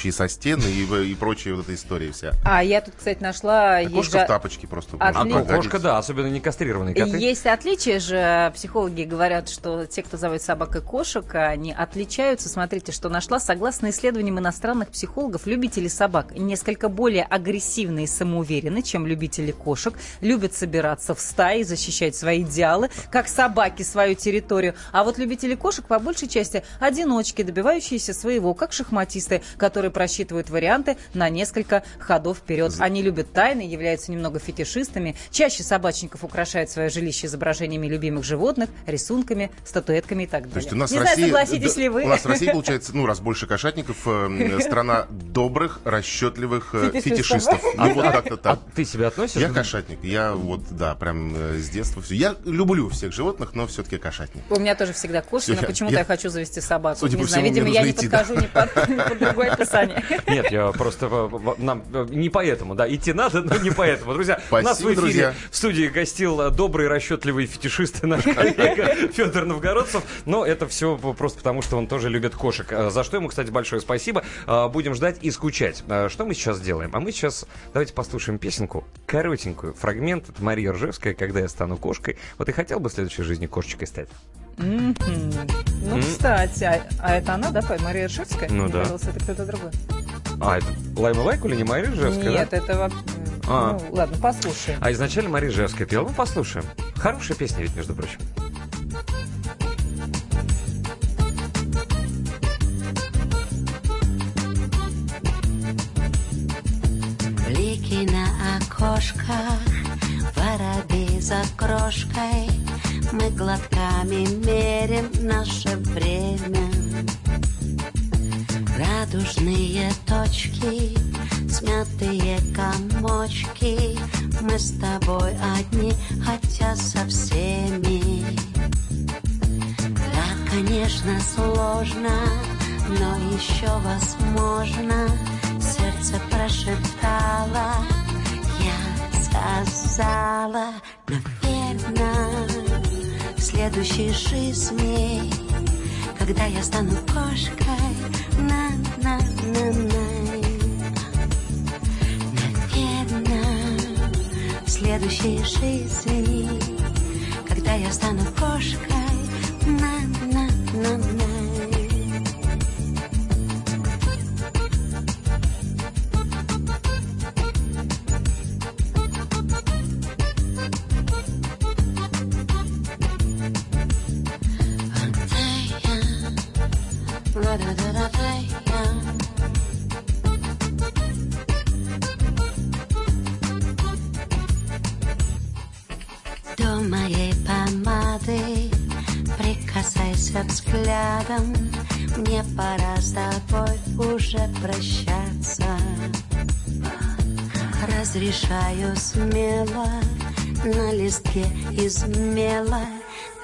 свисающие со стен и, в- и прочая вот эта история вся. А я тут, кстати, нашла... А есть кошка же- в тапочке просто. Может А, кошка, да, особенно не кастрированные коты. Есть отличия же, психологи говорят, что те, кто зовут собак и кошек, они отличаются. Смотрите, что нашла. Согласно исследованиям иностранных психологов, любители собак несколько более агрессивны и самоуверены, чем любители кошек. Любят собираться в стаи, защищать свои идеалы, как собаки свою территорию. А вот любители кошек по большей части одиночки, добивающиеся своего, как шахматисты, которые просчитывают варианты на несколько ходов вперед. Они любят тайны, являются немного фетишистами. Чаще собачников украшают свое жилище изображениями любимых животных, рисунками, статуэтками и так далее. То есть у нас Не в знаю, России, согласитесь да, ли вы. У нас в России получается, ну, раз больше кошатников, э, (laughs) страна добрых, расчетливых э, Фетишистов. фетишистов. Ну, вот как-то так. А ты себя относишь? Я кошатник. Я вот, да, прям э, с детства все. Я люблю всех животных, но все-таки кошатник. У меня тоже всегда кошки, но почему-то я- хочу завести собаку. Не знаю, видимо, я не подхожу ни под, (laughs) ни под (laughs) описание. (laughs) Нет, я просто э, нам э, не поэтому, да, идти надо, но не поэтому. Друзья, у нас в Спасибо, эфире друзья. в студии гостил э, добрый, расчетливый фетишист наш (laughs) коллега Федор Новгородцев. Но это все просто потому, что он тоже любит кошек. За что ему, кстати, большое спасибо. Будем ждать и скучать. Что мы сейчас делаем? А мы сейчас давайте послушаем песенку, коротенькую, фрагмент. Это Мария Ржевская «Когда я стану кошкой». Вот и хотел бы в следующей жизни кошечкой стать? Мгм. Ну, М. кстати, а, а это она, да, Мария Ржевская? Ну Мне да. казалось, это кто-то другой. А, это Лайма Вайкуля, не Мария Ржевская, Нет, да? это... А. Ну, ладно, послушаем. А изначально Мария Ржевская пела. Ну, послушаем. Хорошая песня ведь, между прочим. Блики на окошках, воробей за крошкой, Мы глотками мерим наше время. Радужные точки, смятые комочки, Мы с тобой одни, хотя со всеми. Да, конечно, сложно, но еще возможно. Сердце прошептало, я сказала, наверное, следующей жизни, когда я стану кошкой, на-на-на-на. Наверное, в следующей жизни, когда я стану кошкой, на-на-на-на. Прикасайся взглядом. Мне пора с тобой уже прощаться. Разрешаю смело на листке из мела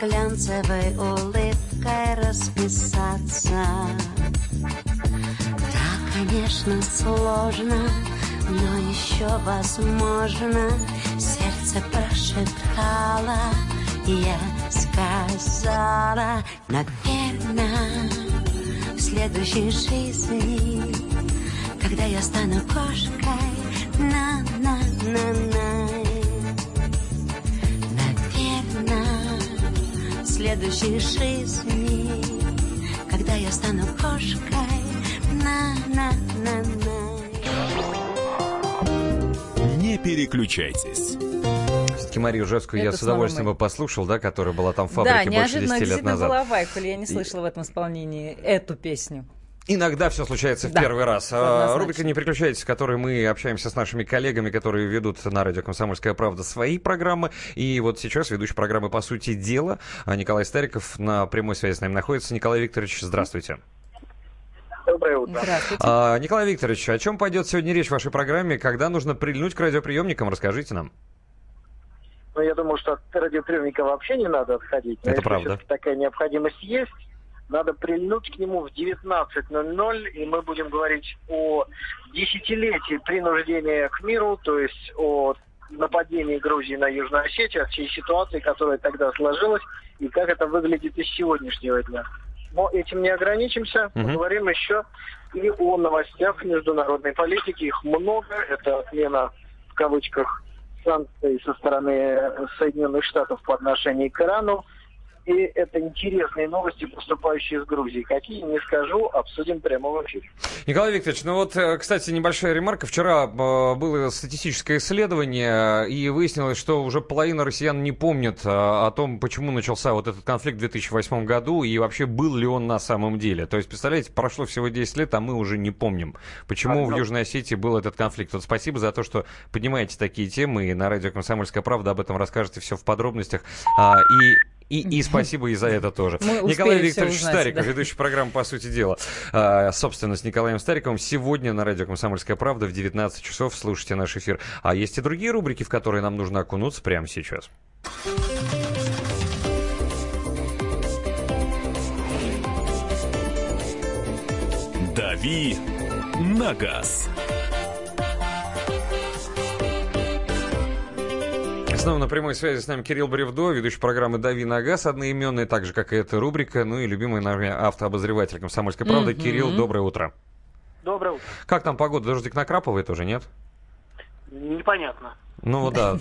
Глянцевой улыбкой расписаться. Да, конечно, сложно, но еще возможно. Сердце прошептало, я сказала Наверное, в следующей жизни Когда я стану кошкой, на-на-на-на Наверное, в следующей жизни Когда я стану кошкой, на-на-на-на Не переключайтесь. Все-таки Марию Ржевскую я с удовольствием бы послушал, да, которая была там в Да, фабрике больше неожиданно 10 лет действительно назад. была Вайкуль. Я не И- слышала в этом исполнении эту песню. Иногда все случается в Да, первый раз. А, однозначно. Рубрика «Не переключайтесь», в которой мы общаемся с нашими коллегами, которые ведут на радио «Комсомольская правда» свои программы. И вот сейчас ведущий программы «По сути дела» а, Николай Стариков на прямой связи с нами находится. Николай Викторович, здравствуйте. Доброе утро. Здравствуйте. А, Николай Викторович, о чем пойдет сегодня речь в вашей программе? Когда нужно прильнуть к радиоприемникам? Расскажите нам. Ну, я думаю, что от радиоприемника вообще не надо отходить. Но Это правда. такая необходимость есть, надо прильнуть к нему в 19.00, и мы будем говорить о десятилетии принуждения к миру, то есть о нападении Грузии на Южную Осетию, о всей ситуации, которая тогда сложилась, и как это выглядит из сегодняшнего дня. Но этим не ограничимся, поговорим еще и о новостях международной политики. Их много. Это отмена, в кавычках, санкций со стороны Соединенных Штатов по отношению к Ирану. И это интересные новости, поступающие из Грузии. Какие, не скажу, обсудим прямо в эфире. Николай Викторович, ну вот, э, кстати, небольшая ремарка. Вчера э, было статистическое исследование, и выяснилось, что уже половина россиян не помнит э, о том, почему начался вот этот конфликт в 2008 году, и вообще был ли он на самом деле. То есть, представляете, прошло всего 10 лет, а мы уже не помним, почему в Южной Осетии был этот конфликт. Вот спасибо за то, что поднимаете такие темы, и на радио «Комсомольская правда» об этом расскажете все в подробностях. А, и и, и спасибо и за это тоже. Мы Николай Викторович узнать, Стариков, да. ведущий программы «По сути дела». А, собственно, с Николаем Стариковым сегодня на радио «Комсомольская правда» в 19 часов слушайте наш эфир. А есть и другие рубрики, в которые нам нужно окунуться прямо сейчас. «Дави на газ». Снова на прямой связи с нами Кирилл Бревдо, ведущий программы «Дави на газ», одноименный, так же, как и эта рубрика, ну и любимый нами автообозреватель «Комсомольской правды» mm-hmm. Кирилл, доброе утро. Доброе утро. Как там погода? Дождик накрапывает уже, нет? Непонятно. Ну да,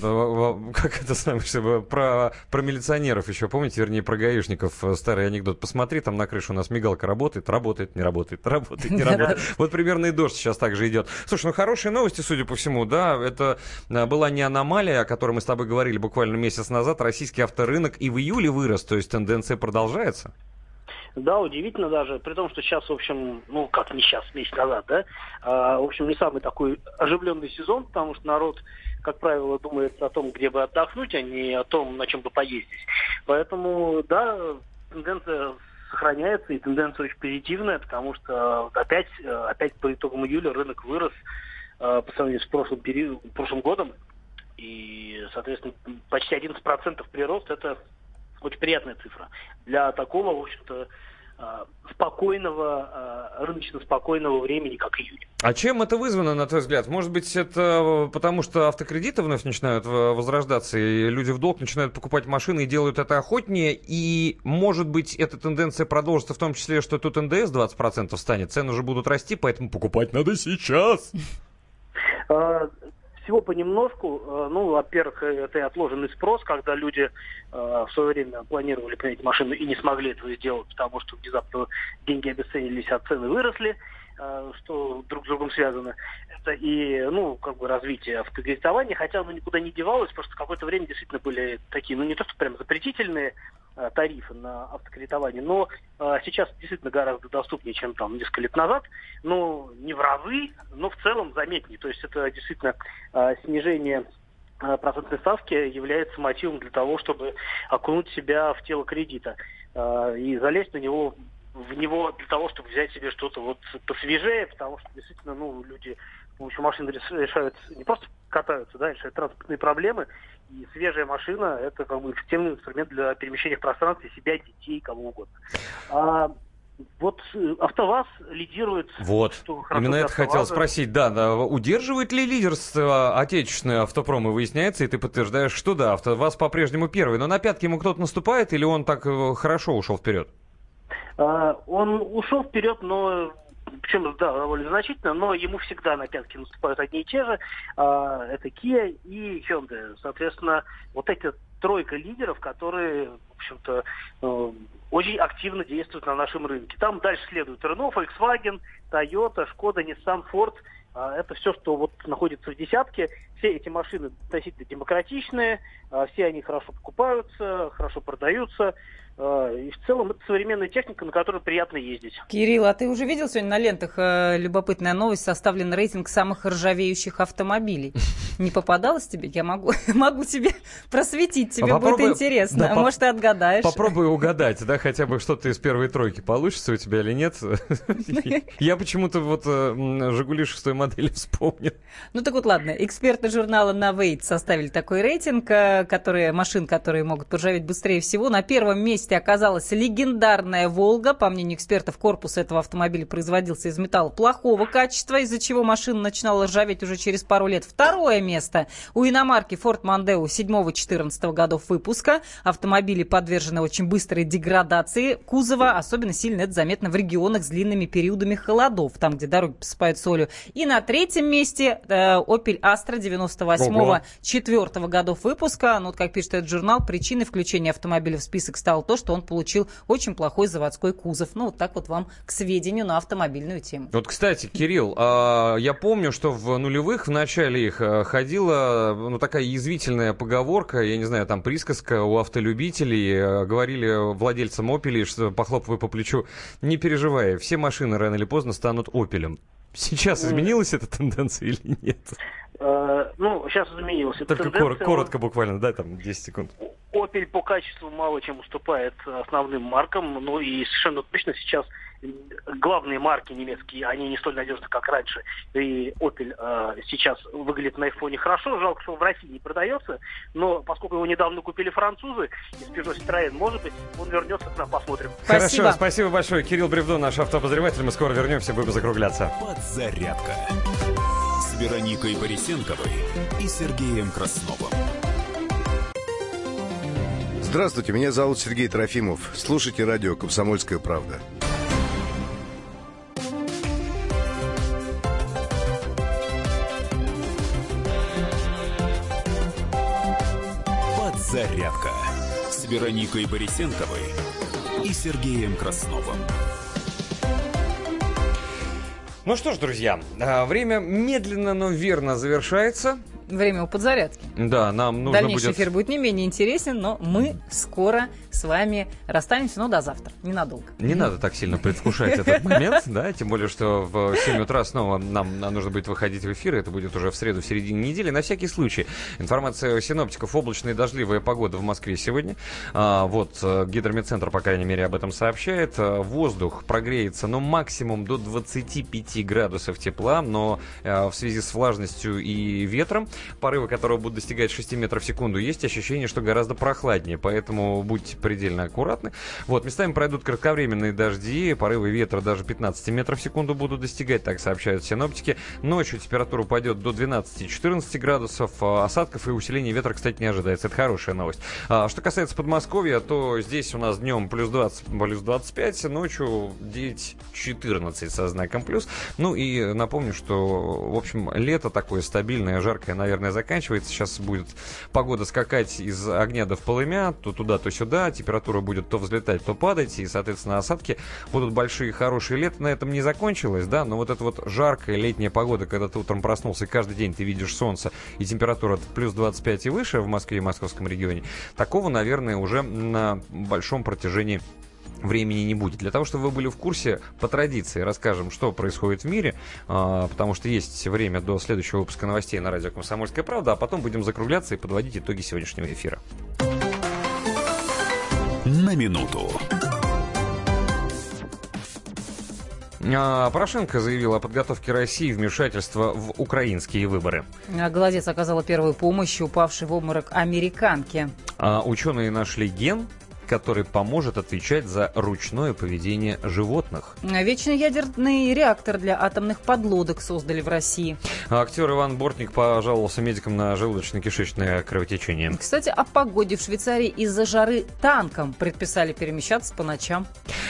как это самое, про, про милиционеров еще, помните, вернее, про гаишников э, старый анекдот. Посмотри, там на крыше у нас мигалка работает, работает, не работает, работает, не работает. Вот примерно и дождь сейчас также идет. Слушай, ну хорошие новости, судя по всему, да, это э, была не аномалия, о которой мы с тобой говорили буквально месяц назад. Российский авторынок и в июле вырос, то есть тенденция продолжается. Да, удивительно даже, при том, что сейчас, в общем, ну, как не сейчас, месяц назад, да, а, в общем, не самый такой оживленный сезон, потому что народ, как правило, думает о том, где бы отдохнуть, а не о том, на чем бы поездить. Поэтому, да, тенденция сохраняется, и тенденция очень позитивная, потому что опять, опять по итогам июля рынок вырос а, по сравнению с прошлым, период, прошлым годом, и, соответственно, почти 11% прирост – это очень приятная цифра. Для такого, в общем-то, а, спокойного, а, рыночно спокойного времени, как июль. А чем это вызвано, на твой взгляд? Может быть, это потому, что автокредиты вновь начинают возрождаться, и люди в долг начинают покупать машины и делают это охотнее, и, может быть, эта тенденция продолжится в том числе, что тут НДС 20% станет, цены уже будут расти, поэтому покупать надо сейчас. Всего понемножку. Э, ну, во-первых, это и отложенный спрос, когда люди э, в свое время планировали принять машину и не смогли этого сделать, потому что внезапно деньги обесценились, а цены выросли, э, что друг с другом связано. Это и, ну, как бы развитие автокредитования, хотя оно никуда не девалось, просто какое-то время действительно были такие, ну, не то, что прям запретительные Э, тарифы на автокредитование, но э, сейчас действительно гораздо доступнее, чем там несколько лет назад. Ну, не в разы, но в целом заметнее. То есть это действительно э, снижение э, процентной ставки является мотивом для того, чтобы окунуть себя в тело кредита э, и залезть на него в него для того, чтобы взять себе что-то вот посвежее, потому что действительно, ну, люди помощью машин решают не просто катаются, да, решают транспортные проблемы, и свежая машина – это как бы эффективный инструмент для перемещения в пространстве себя, детей, кого угодно. А вот э, АвтоВАЗ лидирует. Вот, что именно это хотел спросить. Да, да, удерживает ли лидерство отечественный автопром? И выясняется, и ты подтверждаешь, что да, АвтоВАЗ по-прежнему первый. Но на пятки ему кто-то наступает, или он так э, хорошо ушел вперед? А, он ушел вперед, но причем, да, довольно значительно, но ему всегда на пятки наступают одни и те же. А, это Kia и Hyundai. Соответственно, вот эти тройка лидеров, которые, в общем-то, э, очень активно действуют на нашем рынке. Там дальше следуют Renault, Volkswagen, Toyota, Skoda, Nissan, Ford. А, это все, что вот находится в десятке. Все эти машины относительно демократичные, а, все они хорошо покупаются, хорошо продаются. А, и в целом это современная техника, на которой приятно ездить. Кирилл, а ты уже видел сегодня на лентах э, любопытная новость, составлен рейтинг самых ржавеющих автомобилей? (laughs) Не попадалось тебе? Я могу, (laughs) могу тебе просветить, тебе а будет попробуй, интересно. Да, Может, ты отгадаешь. Попробуй угадать, да, хотя бы что-то из первой тройки получится у тебя или нет. (laughs) Я почему-то вот э, «Жигули» шестой модели вспомнил. Ну так вот, ладно. Эксперты журнала «Навейт» составили такой рейтинг, э, которые, машин, которые могут поржаветь быстрее всего. На первом месте оказалась легендарная «Волга». По мнению экспертов, корпус этого автомобиля производился из металла плохого качества, из-за чего машина начинала ржаветь уже через пару лет. Второе место у иномарки Ford Mondeo 7-14 годов выпуска. Автомобили подвержены очень быстрой деградации кузова. Особенно сильно это заметно в регионах с длинными периодами холодов, там, где дороги посыпают солью. И на третьем месте э, Opel Astra 98-го, 4 годов выпуска. Ну, вот как пишет этот журнал, причиной включения автомобиля в список стало то, что он получил очень плохой заводской кузов. Ну, вот так вот вам к сведению на автомобильную тему. Вот, кстати, Кирилл, а, я помню, что в нулевых, в начале их, а, ходила ну, такая язвительная поговорка, я не знаю, там присказка у автолюбителей. а, Говорили владельцам Opel, что похлопывая по плечу, не переживай, все машины рано или поздно станут Opel. Сейчас изменилась эта тенденция или нет? Э, ну, сейчас изменилась эта Только кор- коротко буквально, да, там 10 секунд. Opel по качеству мало чем уступает основным маркам, ну и совершенно точно сейчас главные марки немецкие, они не столь надежны, как раньше. И Opel э, сейчас выглядит на айфоне хорошо, жалко, что в России не продается, но поскольку его недавно купили французы из Peugeot Citroën, может быть, он вернется к нам, посмотрим. Хорошо, спасибо большое. Кирилл Бревдо, наш автообозреватель. Мы скоро вернемся, будем закругляться. Подзарядка Вероникой Борисенковой и Сергеем Красновым. Здравствуйте, меня зовут Сергей Трофимов. Слушайте радио «Комсомольская правда». Подзарядка с Вероникой Борисенковой и Сергеем Красновым. Ну что ж, друзья, а, время медленно, но верно завершается. Время у подзарядки. Да, нам нужно Дальнейший будет... эфир будет не менее интересен, но мы скоро с вами расстанемся, ну, до завтра, ненадолго. Не надо так сильно предвкушать этот (laughs) момент, да, тем более, что в 7 утра снова нам нужно будет выходить в эфир, это будет уже в среду, в середине недели. На всякий случай, информация синоптиков, облачная и дождливая погода в Москве сегодня. А, вот, э, гидрометцентр, по крайней мере, об этом сообщает. А, Воздух прогреется, но максимум до 25 градусов тепла, но э, в связи с влажностью и ветром, порывы которого будут достигать 6 метров в секунду, есть ощущение, что гораздо прохладнее, поэтому будьте предельно аккуратны. Вот, местами пройдут кратковременные дожди, порывы ветра даже 15 метров в секунду будут достигать, так сообщают синоптики. Ночью температура упадет до 12-14 градусов, а осадков и усиления ветра, кстати, не ожидается. Это хорошая новость. А, что касается Подмосковья, то здесь у нас днем плюс 20, плюс 25, ночью 9-14 со знаком плюс. Ну и напомню, что, в общем, лето такое стабильное, жаркое, наверное, заканчивается. Сейчас будет погода скакать из огня до в полымя, то туда, то сюда. Температура будет то взлетать, то падать. И, соответственно, осадки будут большие, хорошие. Лето на этом не закончилось, да, но вот эта вот жаркая летняя погода, когда ты утром проснулся, и каждый день ты видишь солнце, и температура плюс 25 и выше в Москве и московском регионе, такого, наверное, уже на большом протяжении времени не будет. Для того, чтобы вы были в курсе, по традиции расскажем, что происходит в мире, а, потому что есть время до следующего выпуска новостей на радио «Комсомольская правда», а потом будем закругляться и подводить итоги сегодняшнего эфира. На минуту. А, Порошенко заявил о подготовке России вмешательства в украинские выборы. А Голодец оказала первую помощь упавшей в обморок американке. А ученые нашли ген, который поможет отвечать за ручное поведение животных. Вечный ядерный реактор для атомных подлодок создали в России. Актер Иван Бортник пожаловался медикам на желудочно-кишечное кровотечение. Кстати, о погоде в Швейцарии из-за жары танкам предписали перемещаться по ночам.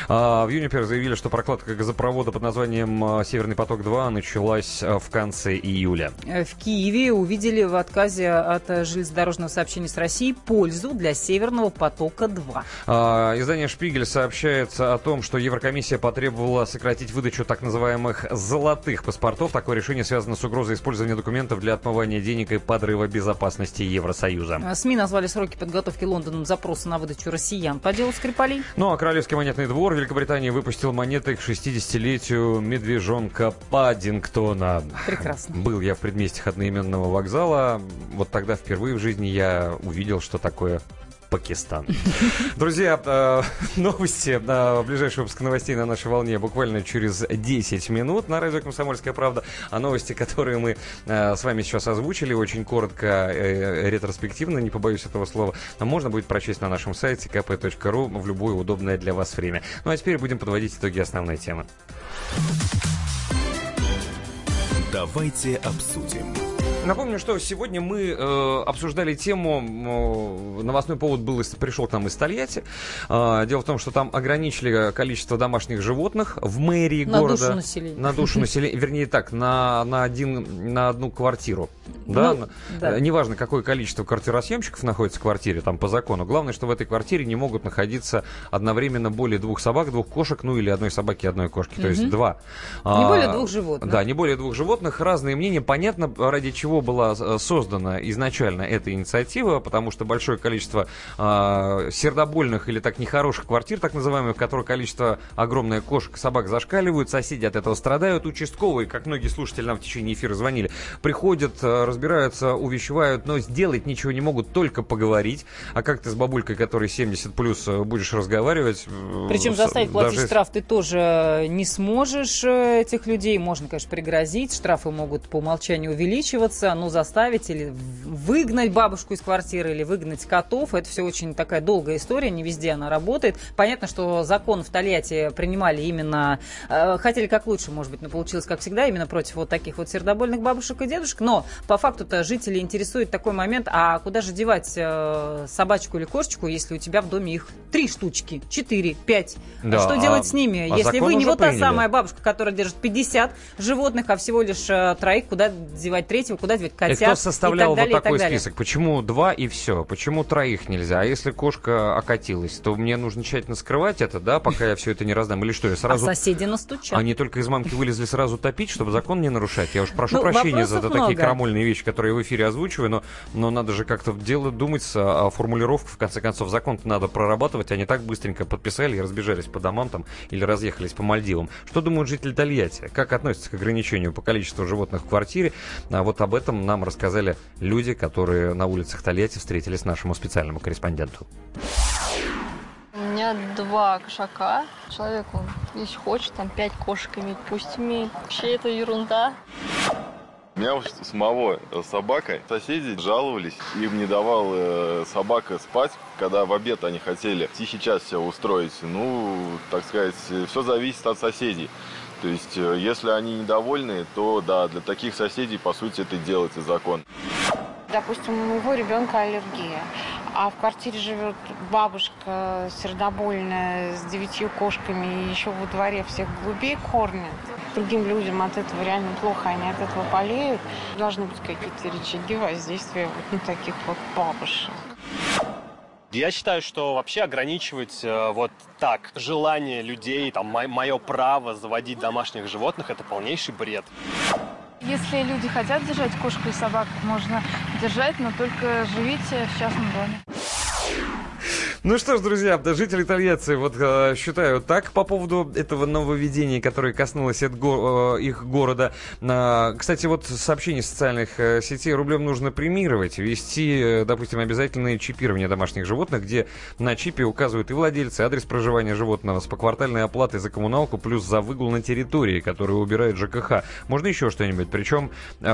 А, в Юнипер заявили, что прокладка газопровода под названием а, «Северный поток-2» началась а, в конце июля. Э, В Киеве увидели в отказе от э, железнодорожного сообщения с Россией пользу для Северного потока-2. А, Издание «Шпигель» сообщает о том, что Еврокомиссия потребовала сократить выдачу так называемых «золотых паспортов». Такое решение связано с угрозой использования документов для отмывания денег и подрыва безопасности Евросоюза. Э, СМИ назвали сроки подготовки Лондоном запроса на выдачу россиян по делу Скрипалей. Ну а Королевский монетный двор Великобритании выпустил монеты к 60-летию медвежонка Паддингтона. Прекрасно. Был я в предместьях одноименного вокзала. Вот тогда впервые в жизни я увидел, что такое Пакистан. Друзья, э, новости, э, ближайший выпуск новостей на нашей волне буквально через 10 минут на радио «Комсомольская правда». А новости, которые мы э, с вами сейчас озвучили, очень коротко, ретроспективно, не побоюсь этого слова, можно будет прочесть на нашем сайте kp.ru в любое удобное для вас время. Ну а теперь будем подводить итоги основной темы. Давайте обсудим. Напомню, что сегодня мы э, обсуждали тему, э, новостной повод был, пришел к нам из Тольятти. Э, дело в том, что там ограничили количество домашних животных в мэрии на города. Душу населения. На душу (laughs) населения. Вернее так, на, на, один, на одну квартиру. Да? Ну, да. Э, Неважно, какое количество квартиросъемщиков находится в квартире, там по закону. Главное, что в этой квартире не могут находиться одновременно более двух собак, двух кошек, ну или одной собаки одной кошки. То есть два. Не А, более двух животных. Да, не более двух животных. Разные мнения. Понятно, ради чего была э, создана изначально эта инициатива, потому что большое количество э, сердобольных или так нехороших квартир, так называемых, в которых количество огромное кошек и собак зашкаливают, соседи от этого страдают, участковые, как многие слушатели нам в течение эфира звонили, приходят, э, разбираются, увещевают, но сделать ничего не могут, только поговорить. А как ты с бабулькой, которой 70 плюс, э, будешь разговаривать? Причем заставить платить даже- штраф ты тоже не сможешь этих людей. Можно, конечно, пригрозить. Штрафы могут по умолчанию увеличиваться, но заставить или выгнать бабушку из квартиры или выгнать котов. Это все очень такая долгая история. Не везде она работает. Понятно, что закон в Тольятти принимали именно... э, хотели как лучше, может быть, но получилось как всегда, именно против вот таких вот сердобольных бабушек и дедушек. Но по факту-то жителей интересует такой момент, а куда же девать э, собачку или кошечку, если у тебя в доме их три штучки, четыре, пять? Да, Что а- делать с ними? а Если вы не вот та приняли. самая бабушка, которая держит 50 животных, а всего лишь э, троих, куда девать третьего, куда девать И котят? кто составлял и далее, вот такой и так список? Почему два и все? Почему троих нельзя? А если кошка окатилась, то мне нужно тщательно скрывать это, да, пока я все это не раздам? Или что, я сразу... А соседи настучат. Они только из мамки вылезли сразу топить, чтобы закон не нарушать. Я уж прошу Ну, прощения за вопросов такие много. крамольные вещи, которые я в эфире озвучиваю, но, но надо же как-то делать, думать о, о формулировках. В конце концов, закон надо прорабатывать, а не так быстренько подписали и разбежались по домам там или разъехались по Мальдивам. Что думают жители Тольятти? Как относятся к ограничению по количеству животных в квартире? А вот об этом нам рассказали люди, которые на улицах Тольятти встретились нашему специальному корреспонденту. У меня два кошака. Человек, он, если хочет, там пять кошек иметь, пусть имеет. Вообще это ерунда. У меня у самого э, собака. Соседи жаловались, им не давал э, собака спать, когда в обед они хотели тихий час себе устроить. Ну, так сказать, все зависит от соседей. То есть, э, если они недовольны, то да, для таких соседей, по сути, это делается закон. Допустим, у моего ребенка аллергия, а в квартире живет бабушка сердобольная с девятью кошками и еще во дворе всех голубей кормит. Другим людям от этого реально плохо, они от этого болеют. Должны быть какие-то рычаги воздействия вот на таких вот бабушек. Я считаю, что вообще ограничивать э, вот так желание людей, там, мое право заводить домашних животных, это полнейший бред. Если люди хотят держать кошку и собак, можно держать, но только живите в частном доме. Ну что ж, друзья, жители Тольятти вот э, считают так по поводу этого нововведения, которое коснулось от го- э, их города. А, кстати, вот сообщение социальных э, сетей рублем нужно премировать, вести, э, допустим, обязательное чипирование домашних животных, где на чипе указывают и владельцы, адрес проживания животного с поквартальной оплатой за коммуналку, плюс за выгул на территории, которую убирает ЖКХ. Можно еще что-нибудь, причем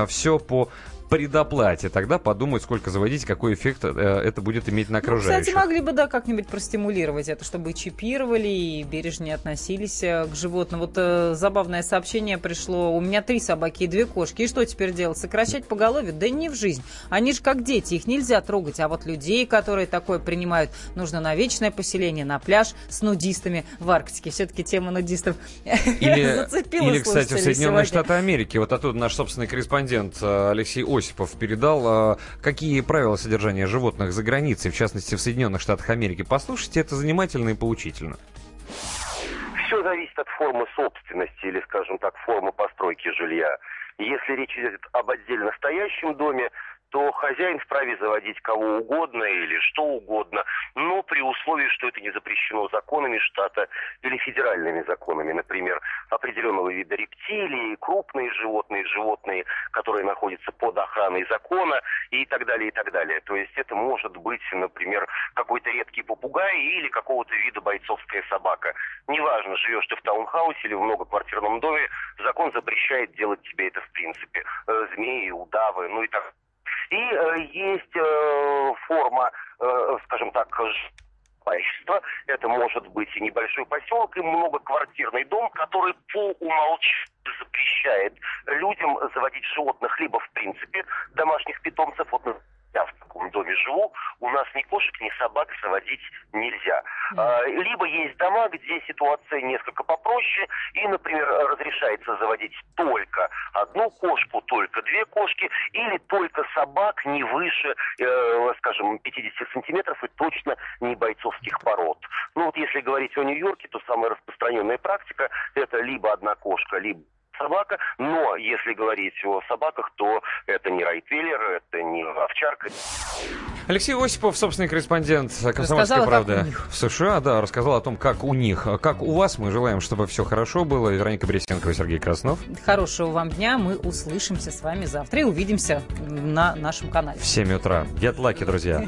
все по предоплате. Тогда подумают, сколько заводить, какой эффект э, это будет иметь на Ну, кстати, окружающих. могли бы, да, как-нибудь простимулировать это, чтобы чипировали и бережнее относились э, к животным. Вот э, забавное сообщение пришло. У меня три собаки и две кошки. И что теперь делать? Сокращать поголовье? Да не в жизнь. Они же как дети, их нельзя трогать. А вот людей, которые такое принимают, нужно на вечное поселение, на пляж с нудистами в Арктике. Все-таки тема нудистов (laughs) Или, зацепила или кстати, в Соединенные сегодня. Штаты Америки. Вот оттуда наш собственный корреспондент э, Алексей Осипов передал, э, какие правила содержания животных за границей, в частности, в Соединенных Штатах Америки. Послушайте, это занимательно и поучительно. Все зависит от формы собственности или, скажем так, формы постройки жилья. Если речь идет об отдельно стоящем доме, то хозяин вправе заводить кого угодно или что угодно, но при условии, что это не запрещено законами штата или федеральными законами, например, определенного вида рептилий, крупные животные, животные, которые находятся под охраной закона и так далее, и так далее. То есть это может быть, например, какой-то редкий попугай или какого-то вида бойцовская собака. Неважно, живешь ты в таунхаусе или в многоквартирном доме, закон запрещает делать тебе это в принципе. Э, Змеи, удавы, ну и так и э, есть э, форма, э, скажем так, товарищество, это может быть и небольшой поселок, и многоквартирный дом, который по умолчанию запрещает людям заводить животных, либо в принципе домашних питомцев. Вот я в таком доме живу, у нас ни кошек, ни собак заводить нельзя. А, либо есть дома, где ситуация несколько попроще, и, например, разрешается заводить только одну кошку, только две кошки, или только собак не выше, э, скажем, 50 сантиметров и точно не бойцовских пород. Ну вот если говорить о Нью-Йорке, то самая распространенная практика это либо одна кошка, либо собака, но если говорить о собаках, то это не райтвейлер, это не овчарка. Алексей Осипов, собственный корреспондент «Комсомольской правды» в США, да, рассказал о том, как у них, как у вас. Мы желаем, чтобы все хорошо было. Вероника Бресенкова и Сергей Краснов. Хорошего вам дня. Мы услышимся с вами завтра и увидимся на нашем канале. В 7 утра. Get lucky, друзья.